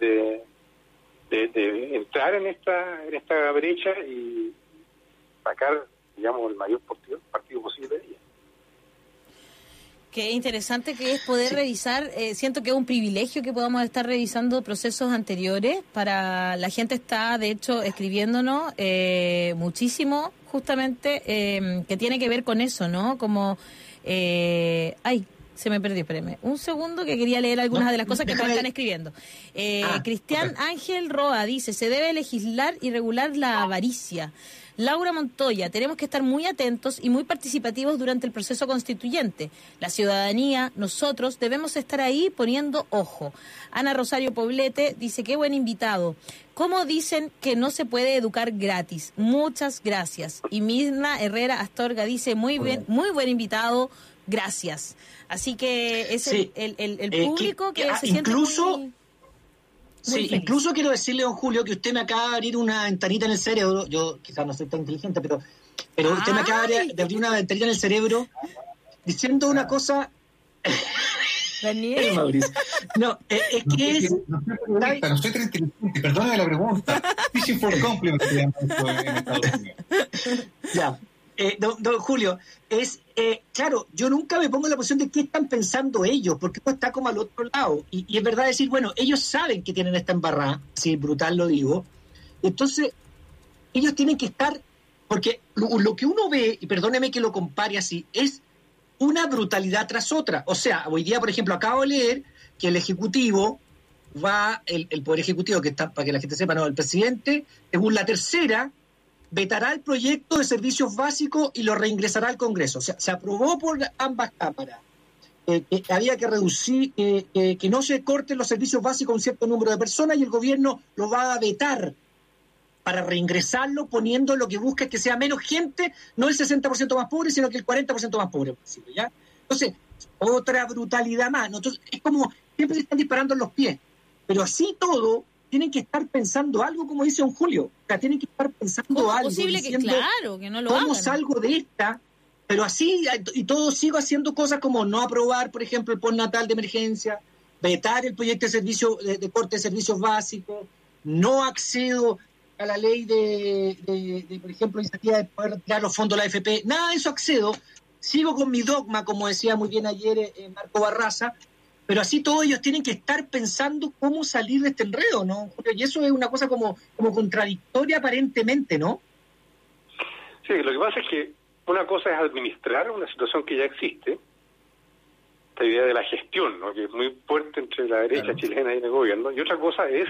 de, de, entrar en esta en esta brecha y sacar, digamos, el mayor partido, partido posible de ella. Qué interesante que es poder revisar, eh, siento que es un privilegio que podamos estar revisando procesos anteriores. Para la gente está, de hecho, escribiéndonos eh, muchísimo, justamente, eh, que tiene que ver con eso, ¿no? Como, ay, se me perdió, espérame. Un segundo que quería leer algunas de las cosas que me están escribiendo. Ah, Cristian Ángel Roa dice, se debe legislar y regular la avaricia. Laura Montoya, tenemos que estar muy atentos y muy participativos durante el proceso constituyente. La ciudadanía, nosotros, debemos estar ahí poniendo ojo. Ana Rosario Poblete dice, qué buen invitado. ¿Cómo dicen que no se puede educar gratis? Muchas gracias. Y Mirna Herrera Astorga dice, muy bien, muy buen invitado, gracias. Así que es el, el, eh, público que, ah, se siente incluso... Sí, incluso quiero decirle, don Julio, que usted me acaba de abrir una ventanita en el cerebro. Yo quizás no soy tan inteligente, pero, pero usted me acaba de, abrir una ventanita en el cerebro diciendo una cosa. Daniel. no, eh, es que es. No, no soy tan inteligente, perdóname la pregunta. Fishing for compliment Ya. Eh, don, Julio, es eh, claro, yo nunca me pongo en la posición de qué están pensando ellos, porque esto está como al otro lado. Y, es verdad decir, bueno, ellos saben que tienen esta embarrada, si brutal lo digo. Entonces, ellos tienen que estar, porque lo, que uno ve, y perdóneme que lo compare así, es una brutalidad tras otra. O sea, hoy día, por ejemplo, acabo de leer que el Ejecutivo va, el, el Poder Ejecutivo, que está, para que la gente sepa, no, el presidente, según la tercera, vetará el proyecto de servicios básicos y lo reingresará al Congreso. O sea, se aprobó por ambas cámaras eh, que había que reducir, que no se corten los servicios básicos a un cierto número de personas y el gobierno lo va a vetar para reingresarlo poniendo lo que busca es que sea menos gente, no el 60% más pobre, sino que el 40% más pobre ¿ya? Entonces, otra brutalidad más. Entonces, es como siempre se están disparando en los pies. Pero así todo, tienen que estar pensando algo, como dice don Julio. O sea, tienen que estar pensando algo. posible que, claro, que no lo ¿Cómo salgo de esta? Pero así, y todo sigo haciendo cosas como no aprobar, por ejemplo, el postnatal de emergencia, vetar el proyecto de servicio de, corte de servicios básicos, no accedo a la ley de, por ejemplo, iniciativa de poder retirar los fondos de la AFP, nada de eso accedo, sigo con mi dogma, como decía muy bien ayer eh, Marco Barraza, pero así todos ellos tienen que estar pensando cómo salir de este enredo, ¿no? Y eso es una cosa como, como contradictoria aparentemente, ¿no? Sí, lo que pasa es que una cosa es administrar una situación que ya existe, esta idea de la gestión, ¿no? que es muy fuerte entre la derecha chilena y el gobierno, y otra cosa es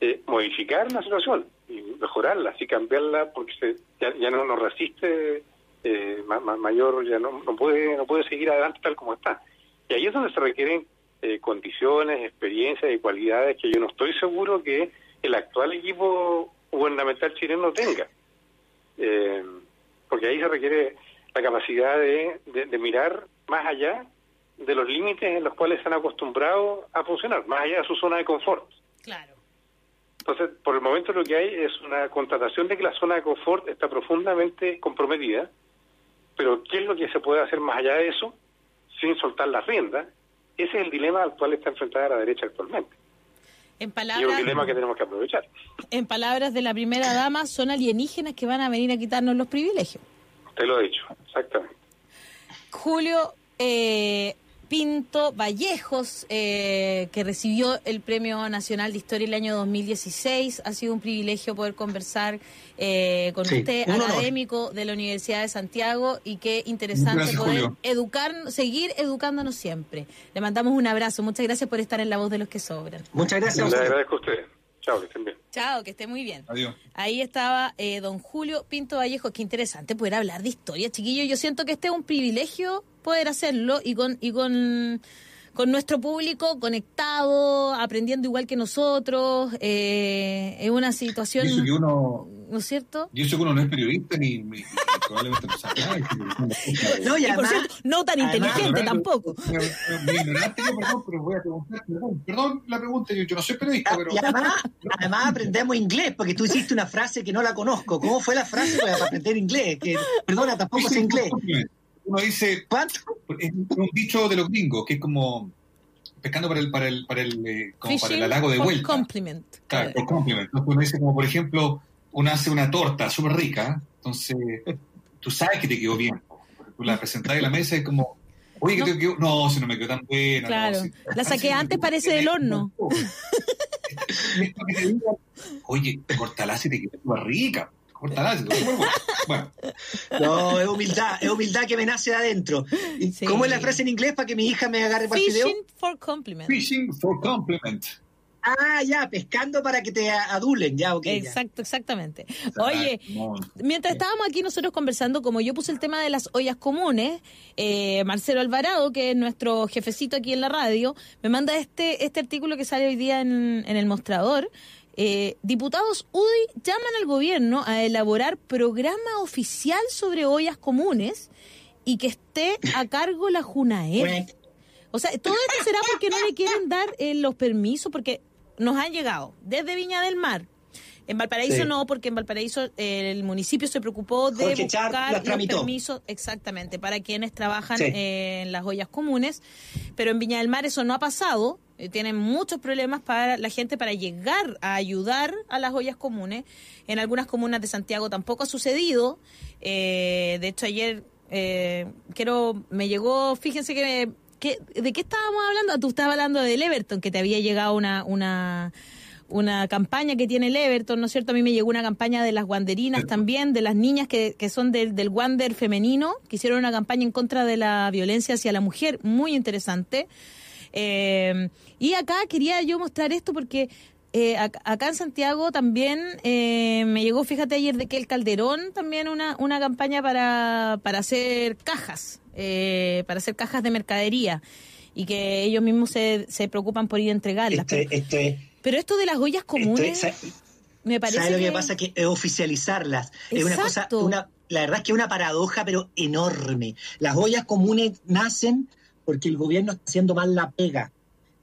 eh, modificar la situación y mejorarla, así cambiarla porque se, ya, no nos resiste eh, mayor, ya no, no puede no puede seguir adelante tal como está. Y ahí es donde se requieren eh, condiciones, experiencias y cualidades que yo no estoy seguro que el actual equipo gubernamental chileno tenga. Eh, porque ahí se requiere la capacidad de, mirar más allá de los límites en los cuales se han acostumbrado a funcionar, más allá de su zona de confort. Claro. Entonces, por el momento lo que hay es una constatación de que la zona de confort está profundamente comprometida, pero ¿qué es lo que se puede hacer más allá de eso sin soltar la rienda ese es el dilema al cual está enfrentada la derecha actualmente. En palabras, y es un dilema que tenemos que aprovechar. En palabras de la primera dama, son alienígenas que van a venir a quitarnos los privilegios. Usted lo ha dicho, exactamente. Julio, eh, Pinto Vallejos, eh, que recibió el Premio Nacional de Historia el año 2016. Ha sido un privilegio poder conversar eh, con usted, académico de la Universidad de Santiago, y qué interesante poder educar, seguir educándonos siempre. Le mandamos un abrazo. Muchas gracias por estar en La Voz de los que Sobran. Muchas gracias. Le agradezco a usted. Chao, que estén bien. Chao, que esté muy bien. Adiós. Ahí estaba eh, don Julio Pinto Vallejo. Qué interesante poder hablar de historia, chiquillo. Yo siento que este es un privilegio poder hacerlo y con, y con, con nuestro público conectado, aprendiendo igual que nosotros. Eh, es una situación... que uno, ¿no es cierto? Yo sé que uno no es periodista ni, ni- ni probablemente no sabe nada. No, y Y por cierto, no tan además, inteligente tampoco. Ignorante, yo, perdón, pero voy a preguntar. Perdón, perdón la pregunta, yo, yo no soy periodista, pero. y además, además aprendemos inglés, porque tú hiciste una frase que no la conozco. ¿Cómo fue la frase para aprender inglés? Que, perdona, tampoco sé inglés. Uno dice, es un dicho de los gringos, que es como pescando para el, para el, para el, eh, como para el halago de for vuelta. compliment. Claro, por compliment. Entonces uno dice como, por ejemplo, uno hace una torta súper rica, entonces tú sabes que te quedó bien. Tú la presentás en la mesa y es como, oye, que No. te quedó, no, si no me quedó tan buena. Claro. no, si- La saqué antes, parece del horno. Que te Oye, cortala si te quedó súper rica. Buena. Bueno, No, es humildad, es humildad que me nace de adentro. ¿Y Sí. ¿Cómo es la frase en inglés para que mi hija me agarre para el video? Fishing for compliment. fishing for compliment. Ah, ya, pescando para que te adulen, ya, ok. ya. Exacto, exactamente. Oye, Mientras estábamos aquí nosotros conversando, como yo puse el tema de las ollas comunes, eh, Marcelo Alvarado, que es nuestro jefecito aquí en la radio, me manda este, este artículo que sale hoy día en, en el mostrador. Eh, diputados UDI llaman al gobierno a elaborar programa oficial sobre ollas comunes y que esté a cargo la JUNAEP. O sea, todo esto será porque no le quieren dar eh, los permisos, porque nos han llegado desde Viña del Mar. En Valparaíso Sí. no, porque en Valparaíso eh, el municipio se preocupó de Jorge buscar los permisos exactamente para quienes trabajan Sí. eh, en las ollas comunes, pero en Viña del Mar eso no ha pasado. eh, tienen muchos problemas para la gente para llegar a ayudar a las ollas comunes. En algunas comunas de Santiago tampoco ha sucedido. Eh, de hecho ayer eh, quiero me llegó, fíjense que, que ¿de qué estábamos hablando? Tú estabas hablando del Everton, que te había llegado una una una campaña que tiene el Everton, ¿no es cierto? A mí me llegó una campaña de las guanderinas también, de las niñas que, que son del, del wander femenino, que hicieron una campaña en contra de la violencia hacia la mujer, muy interesante. Eh, y acá quería yo mostrar esto porque eh, ac- acá en Santiago también eh, me llegó, fíjate ayer de que el Calderón también una, una campaña para, para hacer cajas, eh, para hacer cajas de mercadería y que ellos mismos se, se preocupan por ir a entregarlas. Esto, pero, es- esto es, pero esto de las ollas comunes es- me parece ¿Sabes lo que, que- pasa? Que es oficializarlas. Es una cosa, una, la verdad es que es una paradoja, pero enorme. Las ollas comunes nacen porque el gobierno está haciendo mal la pega.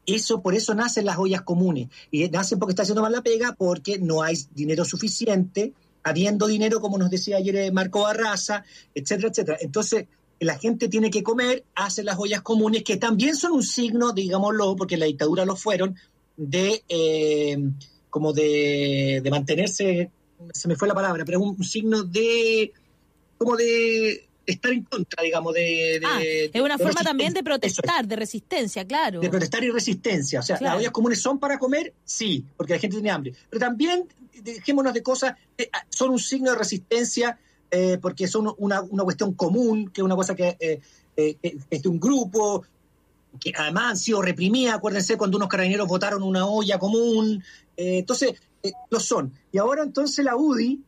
Eso, por eso nacen las ollas comunes. Y nacen porque está haciendo mal la pega, porque no hay dinero suficiente, habiendo dinero, como nos decía ayer eh, Marco Barraza, etcétera, etcétera. Entonces, la gente tiene que comer, hacen las ollas comunes, que también son un signo, digámoslo, porque en la dictadura lo fueron, de eh, como de, de mantenerse, se me fue la palabra, pero un, un signo de como de estar en contra, digamos, de... de- Ah, es una de forma también de es protestar, de resistencia, claro. de protestar y resistencia. O sea, Claro. las ollas comunes son para comer, sí, porque la gente tiene hambre. Pero también, dejémonos de cosas, eh, ah, son un signo de resistencia eh, porque son una, una cuestión común, que es una cosa que, eh, que es de un grupo, que además han sido reprimidas. Acuérdense cuando unos carabineros votaron una olla común. eh, entonces, eh, lo son. Y ahora entonces la UDI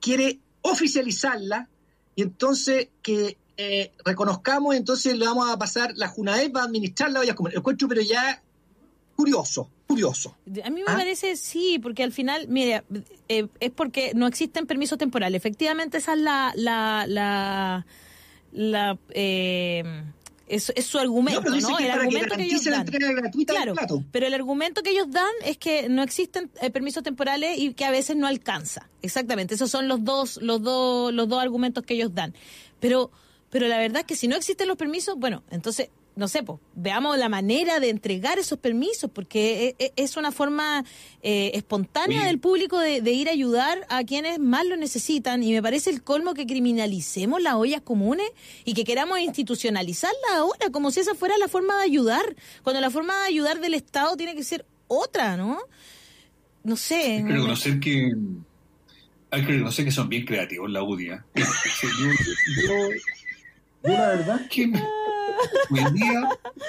quiere oficializarla y entonces que eh, reconozcamos, entonces le vamos a pasar, la JUNAEP va a administrar la olla común. Lo encuentro, pero ya curioso, curioso. A mí me ¿Ah? parece sí, porque al final, mira, eh, es porque no existen permisos temporales. Efectivamente, esa es la. la, la, la, eh, es, es su argumento, No, ¿no? El que que, ellos dan. Claro, pero el argumento que ellos dan es que no existen eh, permisos temporales y que a veces no alcanza. Exactamente, esos son los dos, los dos, los dos argumentos que ellos dan. Pero, pero la verdad es que si no existen los permisos, bueno, entonces no sé, pues, veamos la manera de entregar esos permisos, porque e- e- es una forma eh, espontánea Oye. del público de, de ir a ayudar a quienes más lo necesitan, y me parece el colmo que criminalicemos las ollas comunes y que queramos institucionalizarlas ahora, como si esa fuera la forma de ayudar, cuando la forma de ayudar del Estado tiene que ser otra, ¿no? No sé. Hay que reconocer que hay que reconocer que son bien creativos la UDI. ¿eh? Yo, yo- yo la verdad es que me- hoy en día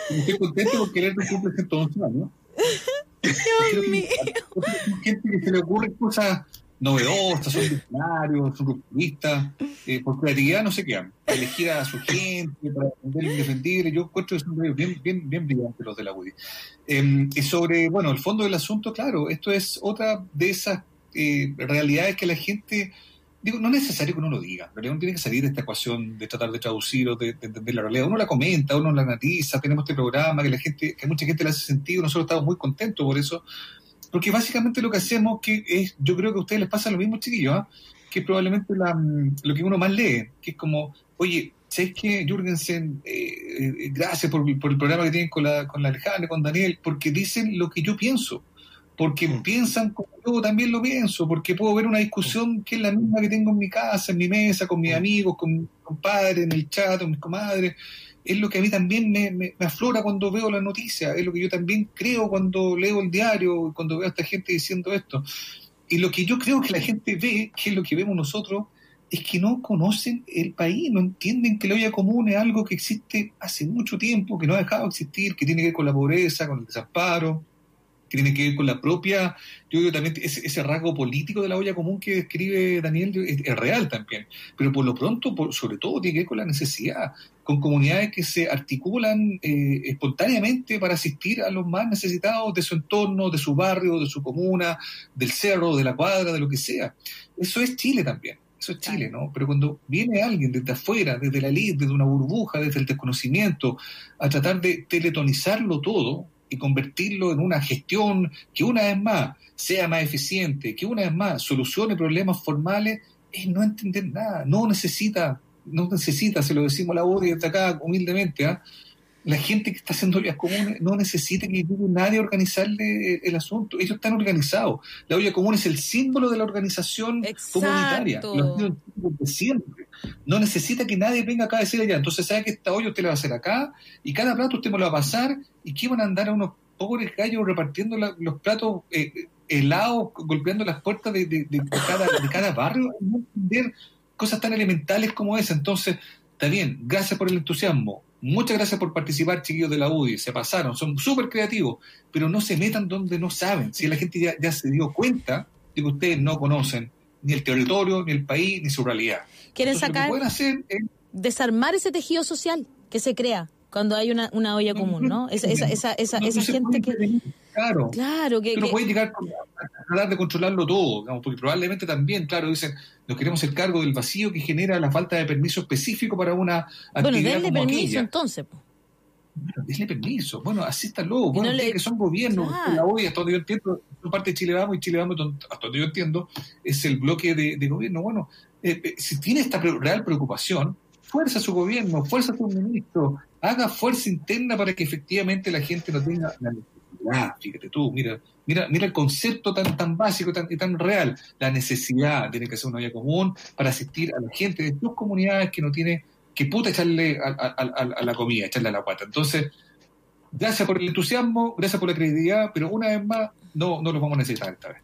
estoy contento porque el Everton cumple 111 años. Dios mío. gente que se le ocurren cosas novedosas, son visionarios, son rupturistas, eh, por creatividad no se quedan. Elegir a su gente para defender indefendible, yo encuentro que son bien, bien, bien brillantes los de la UDI. Eh, y sobre, bueno, el fondo del asunto, claro, esto es otra de esas eh, realidades que la gente, digo, no es necesario que uno lo diga, pero uno tiene que salir de esta ecuación de tratar de traducir o de, de la realidad. Uno la comenta, uno la analiza, tenemos este programa que la gente, que mucha gente le hace sentido, nosotros estamos muy contentos por eso, porque básicamente lo que hacemos que es, yo creo que a ustedes les pasa lo mismo, chiquillos, ¿ah? que es probablemente la, lo que uno más lee, que es como, oye, ¿sabes qué, Jürgensen? Eh, eh, gracias por, por, el programa que tienen con la, con la Alejandra, con Daniel, porque dicen lo que yo pienso, porque Mm. piensan como yo también lo pienso, porque puedo ver una discusión que es la misma que tengo en mi casa, en mi mesa, con mis amigos, con mis compadres, en el chat, con mis comadres. Es lo que a mí también me, me, me aflora cuando veo las noticias, es lo que yo también creo cuando leo el diario, cuando veo a esta gente diciendo esto. Y lo que yo creo que la gente ve, que es lo que vemos nosotros, es que no conocen el país, no entienden que la olla común es algo que existe hace mucho tiempo, que no ha dejado de existir, que tiene que ver con la pobreza, con el desamparo, tiene que ver con la propia, yo también ese, ese rasgo político de la olla común que describe Daniel es, es real también, pero por lo pronto, por, sobre todo, tiene que ver con la necesidad, con comunidades que se articulan eh, espontáneamente para asistir a los más necesitados de su entorno, de su barrio, de su comuna, del cerro, de la cuadra, de lo que sea. Eso es Chile también. Eso es Chile, ¿no? Pero cuando viene alguien desde afuera, desde la elite, desde una burbuja, desde el desconocimiento, a tratar de teletonizarlo todo y convertirlo en una gestión que una vez más sea más eficiente, que una vez más solucione problemas formales, es no entender nada. No necesita, no necesita, se lo decimos a la voz desde acá humildemente, ¿ah? La gente que está haciendo ollas comunes no necesita que llegue nadie a organizarle el asunto. Ellos están organizados. La olla común es el símbolo de la organización comunitaria. Exacto. Lo ha sido desde siempre. No necesita que nadie venga acá a decir allá. Entonces, sabe que esta olla usted la va a hacer acá y cada plato usted me lo va a pasar y que van a andar a unos pobres gallos repartiendo la- los platos eh, helados, golpeando las puertas de, de- de cada, de cada barrio. No entender cosas tan elementales como esa. Entonces, está bien, gracias por el entusiasmo. Muchas gracias por participar, chiquillos de la UDI. Se pasaron, son súper creativos, pero no se metan donde no saben. Si la gente ya, ya se dio cuenta de que ustedes no conocen ni el territorio, ni el país, ni su realidad. Quieren Entonces, lo que sacar, pueden hacer es desarmar ese tejido social que se crea cuando hay una, una olla común, ¿no? Esa, esa, esa, esa, no- esa no gente que... prevenir, Claro. Claro, que... No que- puedes llegar a tratar de controlarlo todo, digamos, porque probablemente también, claro, dicen, nos queremos el cargo del vacío que genera la falta de permiso específico para una Bueno, actividad denle como permiso aquella. entonces. Bueno, denle permiso. Bueno, asístanlo. Bueno, no ustedes le- que son gobiernos, Claro. la OI, hasta donde yo entiendo, son parte de Chile Vamos y Chile Vamos, hasta donde yo entiendo, es el bloque de, de gobierno. Bueno, eh, eh, si tiene esta real preocupación, fuerza a su gobierno, fuerza a su ministro, haga fuerza interna para que efectivamente la gente no tenga la necesidad. Fíjate tú, mira, mira, mira el concepto tan, tan básico tan, y tan real. La necesidad tiene que ser una vía común para asistir a la gente de sus comunidades que no tiene que puta echarle a, a- a- la comida, echarle a la guata. Entonces, gracias por el entusiasmo, gracias por la credibilidad, pero una vez más, no, no los vamos a necesitar esta vez.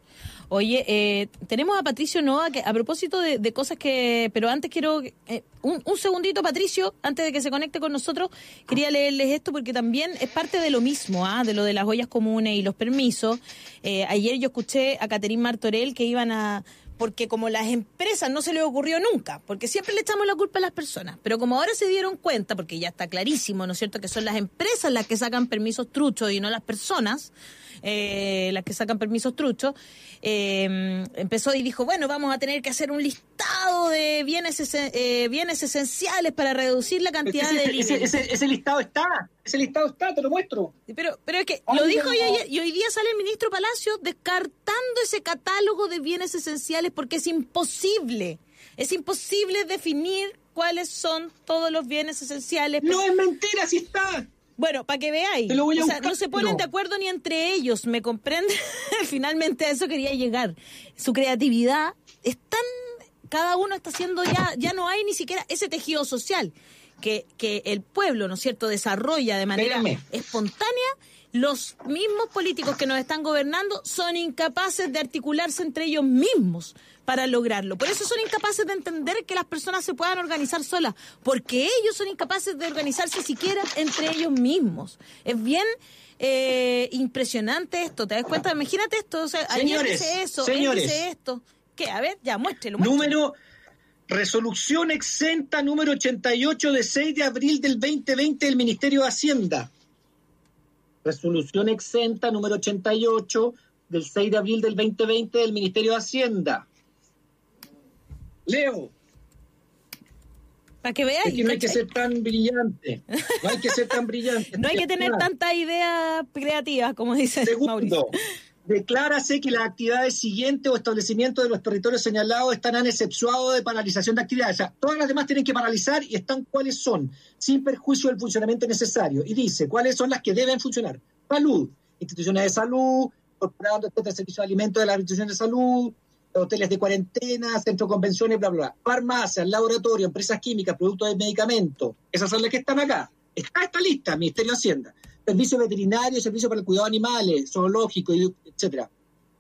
Oye, eh, tenemos a Patricio Noa, que a propósito de, de cosas que... Pero antes quiero... eh, un, un segundito, Patricio, antes de que se conecte con nosotros, quería leerles esto porque también es parte de lo mismo, ¿ah? de lo de las ollas comunes y los permisos. Eh, ayer yo escuché a Caterín Martorell que iban a... Porque como las empresas no se les ocurrió nunca, porque siempre le echamos la culpa a las personas, pero como ahora se dieron cuenta, porque ya está clarísimo, ¿no es cierto?, que son las empresas las que sacan permisos truchos y no las personas, eh, las que sacan permisos truchos, eh, empezó y dijo, bueno, vamos a tener que hacer un listado de bienes, esen- eh, bienes esenciales para reducir la cantidad ese, de ese- ese- ese listado está, ese listado está, te lo muestro. Pero, pero es que Ay, lo dijo no. y, y hoy día sale el ministro Palacio descartando ese catálogo de bienes esenciales porque es imposible. Es imposible definir cuáles son todos los bienes esenciales. No es mentira, sí está. Bueno, para que veáis. O sea, no se ponen de acuerdo ni entre ellos, ¿me comprende? Finalmente a eso quería llegar. Su creatividad es tan... Cada uno está haciendo ya... Ya no hay ni siquiera ese tejido social que, que el pueblo, ¿no es cierto?, desarrolla de manera Espérame. espontánea. Los mismos políticos que nos están gobernando son incapaces de articularse entre ellos mismos para lograrlo. Por eso son incapaces de entender que las personas se puedan organizar solas, porque ellos son incapaces de organizarse siquiera entre ellos mismos. Es bien eh, impresionante esto, ¿te das cuenta? Imagínate esto, o sea, ayer Señores, dice eso, él señores. dice esto. ¿Qué? A ver, ya, muéstrelo. muéstrelo. Número, resolución exenta número 88 de 6 de abril del 2020 del Ministerio de Hacienda. Resolución exenta número 88 del 6 de abril del 2020 del Ministerio de Hacienda. Leo. Para que veas. Es que no hay que ser tan brillante. No hay que ser tan brillante. no hay que tener tantas ideas creativas, como dice Segundo, Mauricio. Declárase que las actividades siguientes o establecimientos de los territorios señalados estarán exceptuados de paralización de actividades. O sea, todas las demás tienen que paralizar y están cuáles son, sin perjuicio del funcionamiento necesario. Y dice cuáles son las que deben funcionar. Salud, instituciones de salud, corporando de servicio de alimentos de las instituciones de salud, hoteles de cuarentena, centros de convenciones, bla, bla, bla. Farmacias, laboratorio, empresas químicas, productos de medicamentos. Esas son las que están acá. Está esta lista, Ministerio de Hacienda. Servicio veterinario, servicio para el cuidado de animales, zoológico, etcétera.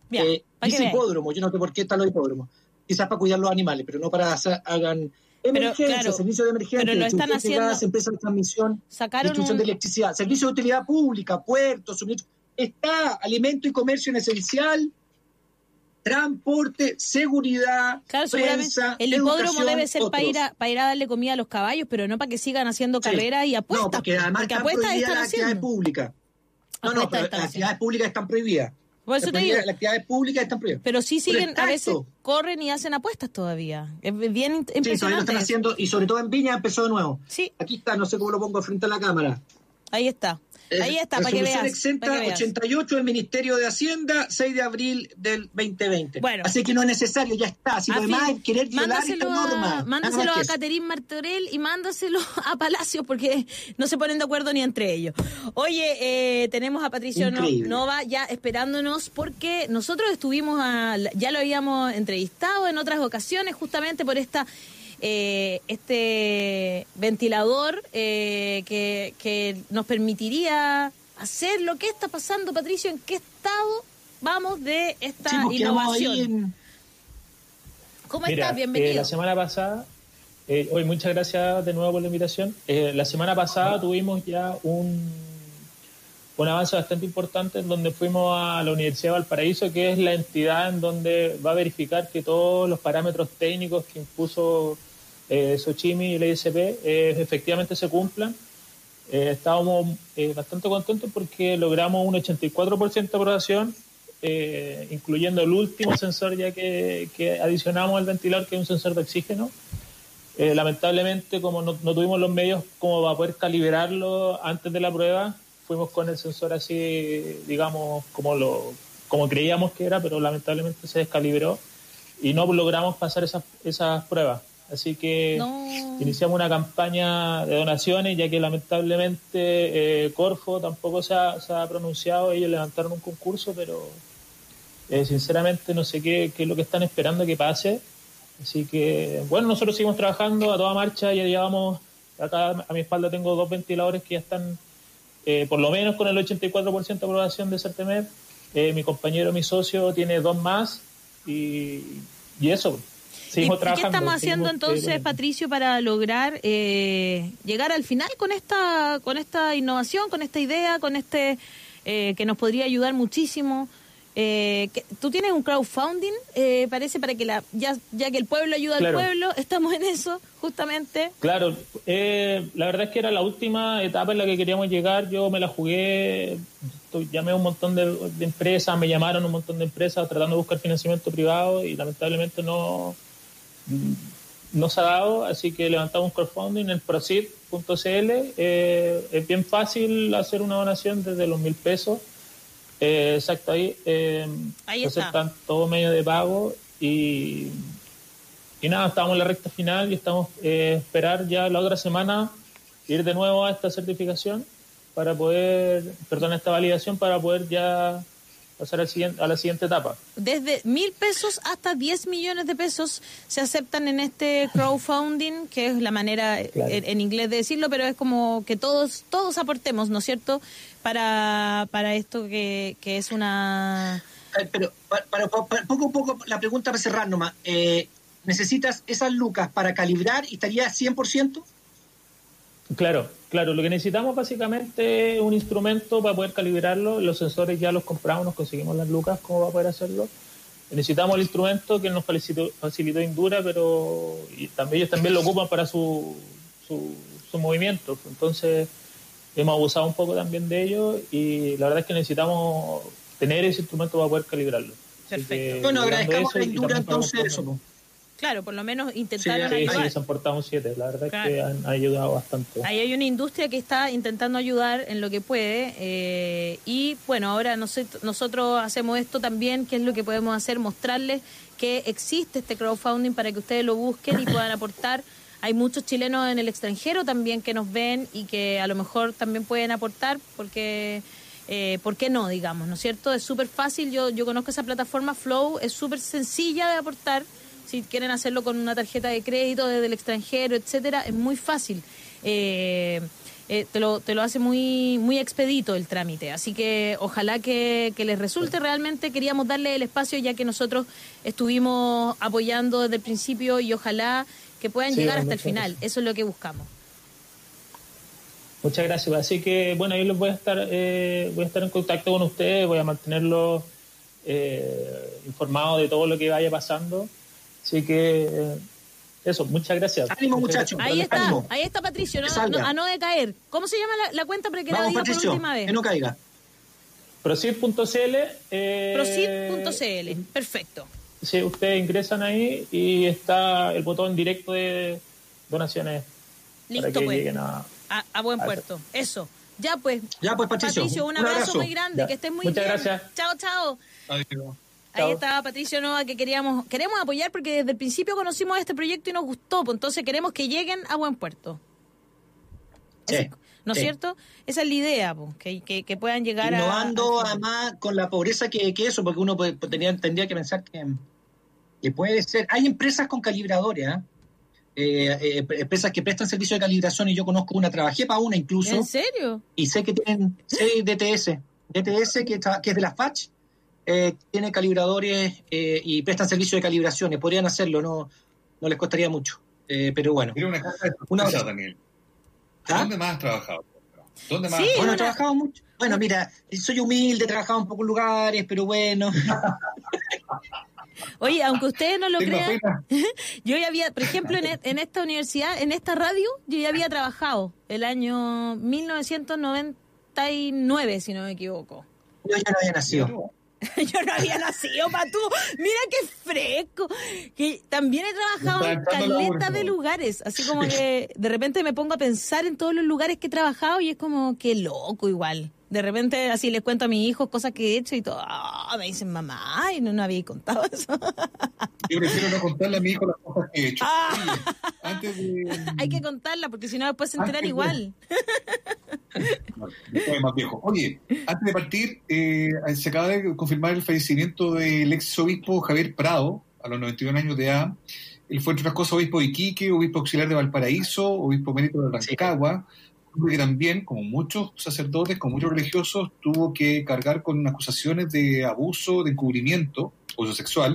Bien, Eh, dice hipódromo, yo no sé por qué están los hipódromos. Quizás para cuidar los animales, pero no para hacer, hagan emergencia, claro, servicio de emergencia, pero lo están haciendo- empresas de transmisión, Sacaron distribución un- de electricidad, servicio de utilidad pública, puertos, suministro. Está alimento y comercio en esencial, transporte, seguridad, Claro, prensa, el hipódromo debe ser para ir, a, para ir a darle comida a los caballos, pero no para que sigan haciendo Sí. carreras y apuestas. No, porque además están apuestas prohibidas están las actividades públicas. No, no, pero las actividades públicas están prohibidas. Por eso Las te digo. Las actividades públicas están prohibidas. Pero sí siguen, a veces corren y hacen apuestas todavía. Es bien in- Sí, todavía lo impresionante. están haciendo y sobre todo en Viña empezó de nuevo. Sí. Aquí está, no sé cómo lo pongo frente a la cámara. Ahí está. Ahí está, para que Resolución veas. exenta para que veas. 88 del Ministerio de Hacienda, 6 de abril del 2020. Bueno. Así que no es necesario, ya está. Si lo A demás es querer violar esta norma. a, mándaselo a. Caterín Martorell y mándaselo a Palacio porque no se ponen de acuerdo ni entre ellos. Oye, eh, tenemos a Patricio No- Increíble. Nova ya esperándonos porque nosotros estuvimos, a, ya lo habíamos entrevistado en otras ocasiones justamente por esta eh, este ventilador eh, que, que nos permitiría hacer lo que está pasando, Patricio, en qué estado vamos de esta Sí, innovación. en- ¿Cómo Mira, estás? eh, Bienvenido. la semana pasada, eh, hoy muchas gracias de nuevo por la invitación. Eh, la semana pasada tuvimos ya un, un avance bastante importante en donde fuimos a la Universidad de Valparaíso, que es la entidad en donde va a verificar que todos los parámetros técnicos que impuso eh, Sochimi y la ISP eh, efectivamente se cumplan. Eh, estábamos eh, bastante contentos porque logramos un 84% de aprobación, incluyendo el último sensor ya que, que adicionamos al ventilador, que es un sensor de oxígeno. Lamentablemente, como no, no tuvimos los medios como para poder calibrarlo antes de la prueba, fuimos con el sensor así, digamos, como, lo, como creíamos que era, pero lamentablemente se descalibró y no logramos pasar esas, esas pruebas. Así que No. iniciamos una campaña de donaciones, ya que lamentablemente eh, Corfo tampoco se ha, se ha pronunciado. Ellos levantaron un concurso, pero eh, sinceramente no sé qué, qué es lo que están esperando que pase. Así que, bueno, nosotros seguimos trabajando a toda marcha. Ya llevamos, acá a mi espalda tengo dos ventiladores que ya están eh, por lo menos con el 84% de aprobación de Certemed. Eh, mi compañero, mi socio, tiene dos más. Y, y eso, ¿Y, qué estamos haciendo eh, entonces, Patricio, para lograr eh, llegar al final con esta, con esta innovación, con esta idea, con este eh, que nos podría ayudar muchísimo? Eh, que- Tú tienes un crowdfunding, eh, parece, para que la ya, ya que el pueblo ayuda Claro. al pueblo, estamos en eso, justamente. Claro, eh, la verdad es que era la última etapa en la que queríamos llegar. Yo me la jugué, llamé a un montón de, de empresas, me llamaron un montón de empresas tratando de buscar financiamiento privado y lamentablemente no, no se ha dado, así que levantamos un crowdfunding en proceed.cl. Eh, es bien fácil hacer una donación desde los mil pesos. Eh, exacto, ahí, eh, Ahí está. aceptan todo medio de pago y, y nada, estamos en la recta final y estamos eh, esperar ya la otra semana ir de nuevo a esta certificación para poder, perdón, a esta validación para poder ya pasar al siguiente, a la siguiente etapa. Desde mil pesos hasta 10 millones de pesos se aceptan en este crowdfunding, que es la manera eh, Claro. en, en inglés de decirlo, pero es como que todos todos aportemos, ¿no es cierto?, para, para esto que, que es una... Eh, Pero para, para- para- poco a poco, la pregunta para cerrar nomás. Eh, ¿Necesitas esas lucas para calibrar y estaría 100%? Claro, claro. Lo que necesitamos básicamente es un instrumento para poder calibrarlo. Los sensores ya los compramos, nos conseguimos las lucas, ¿cómo va a poder hacerlo? Necesitamos el instrumento que nos facilitó, facilitó Indura, pero y también ellos también lo ocupan para su, su, su movimiento. Entonces hemos abusado un poco también de ello y la verdad es que necesitamos tener ese instrumento para poder calibrarlo. Perfecto. bueno, agradezcamos a la Indura entonces eso. Claro, por lo menos intentaron sí, ayudar. Sí, se han portado un 7, la verdad es que han ayudado bastante. Ahí hay una industria que está intentando ayudar en lo que puede eh, y bueno, ahora nosotros hacemos esto también, que es lo que podemos hacer, mostrarles que existe este crowdfunding para que ustedes lo busquen y puedan aportar. Hay muchos chilenos en el extranjero también que nos ven y que a lo mejor también pueden aportar porque... Eh, ¿Por qué no, digamos? ¿No es cierto? Es súper fácil, yo, yo conozco esa plataforma Flow, es súper sencilla de aportar si quieren hacerlo con una tarjeta de crédito desde el extranjero, etcétera, es muy fácil. Eh, eh, te, lo, te lo hace muy, muy expedito el trámite. Así que ojalá que, les resulte realmente. Queríamos darle el espacio ya que nosotros estuvimos apoyando desde el principio y ojalá que puedan llegar hasta el final. Eso es lo que buscamos. Muchas gracias. Así que, bueno, yo les voy a estar, eh, voy a estar en contacto con ustedes, voy a mantenerlos eh, informados de todo lo que vaya pasando. Así que eh, eso, muchas gracias. Ánimo, muchachos. Ahí está, ahí está Patricio, no, a no decaer. ¿Cómo se llama la, cuenta para que la diga por última vez? Que no caiga. Proceed.cl. Eh, Proceed.cl, perfecto. Sí, ustedes ingresan ahí y está el botón directo de donaciones. Listo, para que pues. A, a, buen puerto. Eso. Ya pues. Ya pues, Patricio. un, abrazo, muy grande, que estés muy Muchas bien. gracias. Chao, chao. Adiós. Ahí estaba Patricio Nova que queríamos queremos apoyar porque desde el principio conocimos este proyecto y nos gustó, pues entonces queremos que lleguen a buen puerto. Sí, ¿No es cierto? Esa es la idea, pues, que, que, puedan llegar Innovando a... además con la pobreza que, que eso, porque uno tendría, tendría que pensar que, que, puede ser... Hay empresas con calibradores, ¿ah? eh, eh, empresas que prestan servicio de calibración y yo conozco una, trabajé para una incluso. ¿En serio? Y sé que tienen, DTS, DTS que, que es de la FACH, eh, tiene calibradores eh, y prestan servicio de calibraciones. Podrían hacerlo, no, no les costaría mucho. Eh, pero bueno. Mira una cosa de una... Daniel. ¿Ah? ¿Dónde más has trabajado? ¿Dónde más sí, has bueno, he trabajado mucho. Bueno, mira, soy humilde, he trabajado en pocos lugares, pero bueno. Oye, aunque ustedes no lo crean, yo ya había, por ejemplo, en, e, en, esta universidad, en esta radio, yo ya había trabajado el año 1999, si no me equivoco. Yo ya no había nacido. Yo no había nacido, Patú. Mira qué fresco. Que también he trabajado en caletas de lugares. Así como que de repente me pongo a pensar en todos los lugares que he trabajado y es como que loco igual. De repente así les cuento a mis hijos cosas que he hecho y todo. Ah, me dicen, mamá, y no, no había contado eso. Yo prefiero no contarle a mi hijo las cosas que he hecho. Ah. antes de... Hay que contarla porque si no después se enteran igual. más viejo. Oye, antes de partir, eh, se acaba de confirmar el fallecimiento del ex obispo Javier Prado, a los 91 años de edad. Él fue, entre otras cosas, obispo de Iquique, obispo auxiliar de Valparaíso, obispo mérito de Rancagua, que también, como muchos sacerdotes, como muchos religiosos, tuvo que cargar con acusaciones de abuso, de encubrimiento, abuso sexual.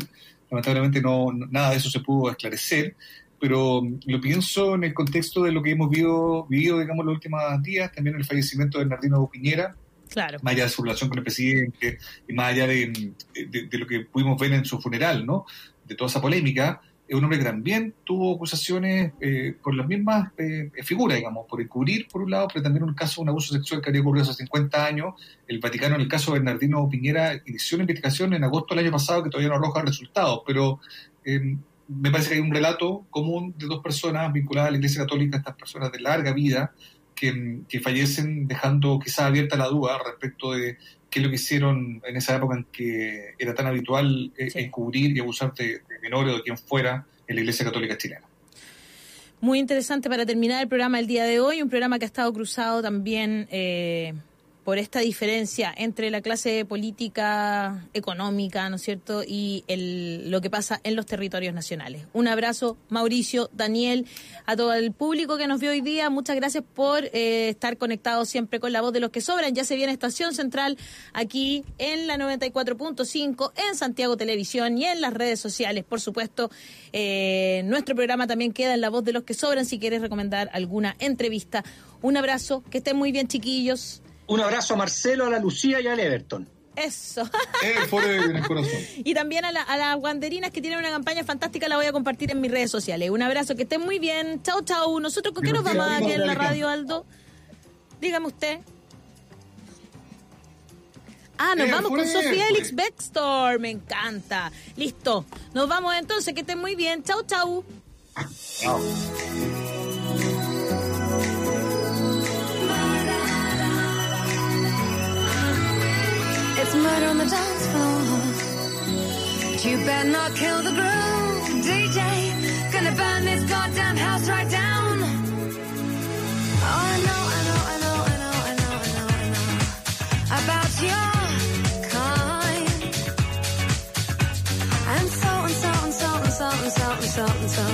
Lamentablemente no, nada de eso se pudo esclarecer pero lo pienso en el contexto de lo que hemos vivido, vivido digamos, los últimos días, también el fallecimiento de Bernardino Piñera, claro. más allá de su relación con el presidente, y más allá de, de, lo que pudimos ver en su funeral, ¿no? de toda esa polémica, un hombre que también tuvo acusaciones eh, por las mismas eh, figuras, digamos, por encubrir por un lado, pero también un caso un abuso sexual que había ocurrido hace 50 años. El Vaticano, en el caso de Bernardino Piñera, inició una investigación en agosto del año pasado que todavía no arroja resultados, pero eh, me parece que hay un relato común de dos personas vinculadas a la Iglesia Católica, estas personas de larga vida, que, fallecen dejando quizás abierta la duda respecto de qué es lo que hicieron en esa época en que era tan habitual eh, encubrir y abusar de, menores o de quien fuera en la Iglesia Católica chilena. Muy interesante para terminar el programa el día de hoy, un programa que ha estado cruzado también eh, por esta diferencia entre la clase política, económica, ¿no es cierto?, y el, lo que pasa en los territorios nacionales. Un abrazo, Mauricio, Daniel, a todo el público que nos vio hoy día. Muchas gracias por eh, estar conectados siempre con la voz de los que sobran. Ya se viene Estación Central aquí en la 94.5, en Santiago Televisión y en las redes sociales, por supuesto. Eh, nuestro programa también queda en la voz de los que sobran si quieres recomendar alguna entrevista. Un abrazo, que estén muy bien, chiquillos. Un abrazo a Marcelo, a la Lucía y al Everton. Eso. Y también a, la, las guanderinas que tienen una campaña fantástica, la voy a compartir en mis redes sociales. Un abrazo, que estén muy bien. Chau, chau. ¿Nosotros con qué nos vamos aquí en la radio, Aldo? Dígame usted. Ah, nos vamos con Sofía Elix Bextor. Me encanta. Listo. Nos vamos entonces. Que estén muy bien. Chau, chau. Chau. It's murder on the dance floor. But you better not kill the groove, DJ. Gonna burn this goddamn house right down. Oh, I know, I know, I know, I know, I know, I know, I know about your kind. And so and so and so and so and so and so and so.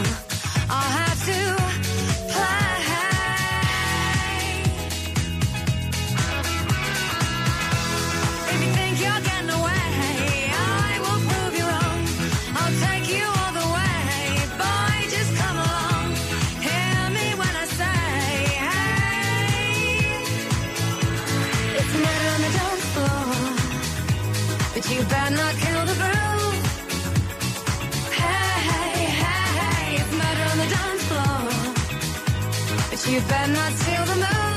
Oh, kill the groove. Hey, hey, hey, it's murder on the dance floor. But you better not steal the move.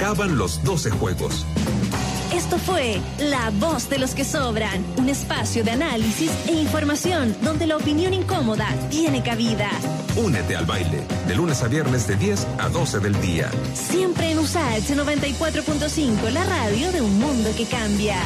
acaban los 12 juegos. Esto fue La Voz de los que Sobran, un espacio de análisis e información donde la opinión incómoda tiene cabida. Únete al baile, de lunes a viernes de 10 a 12 del día. Siempre en USAH 94.5, la radio de un mundo que cambia.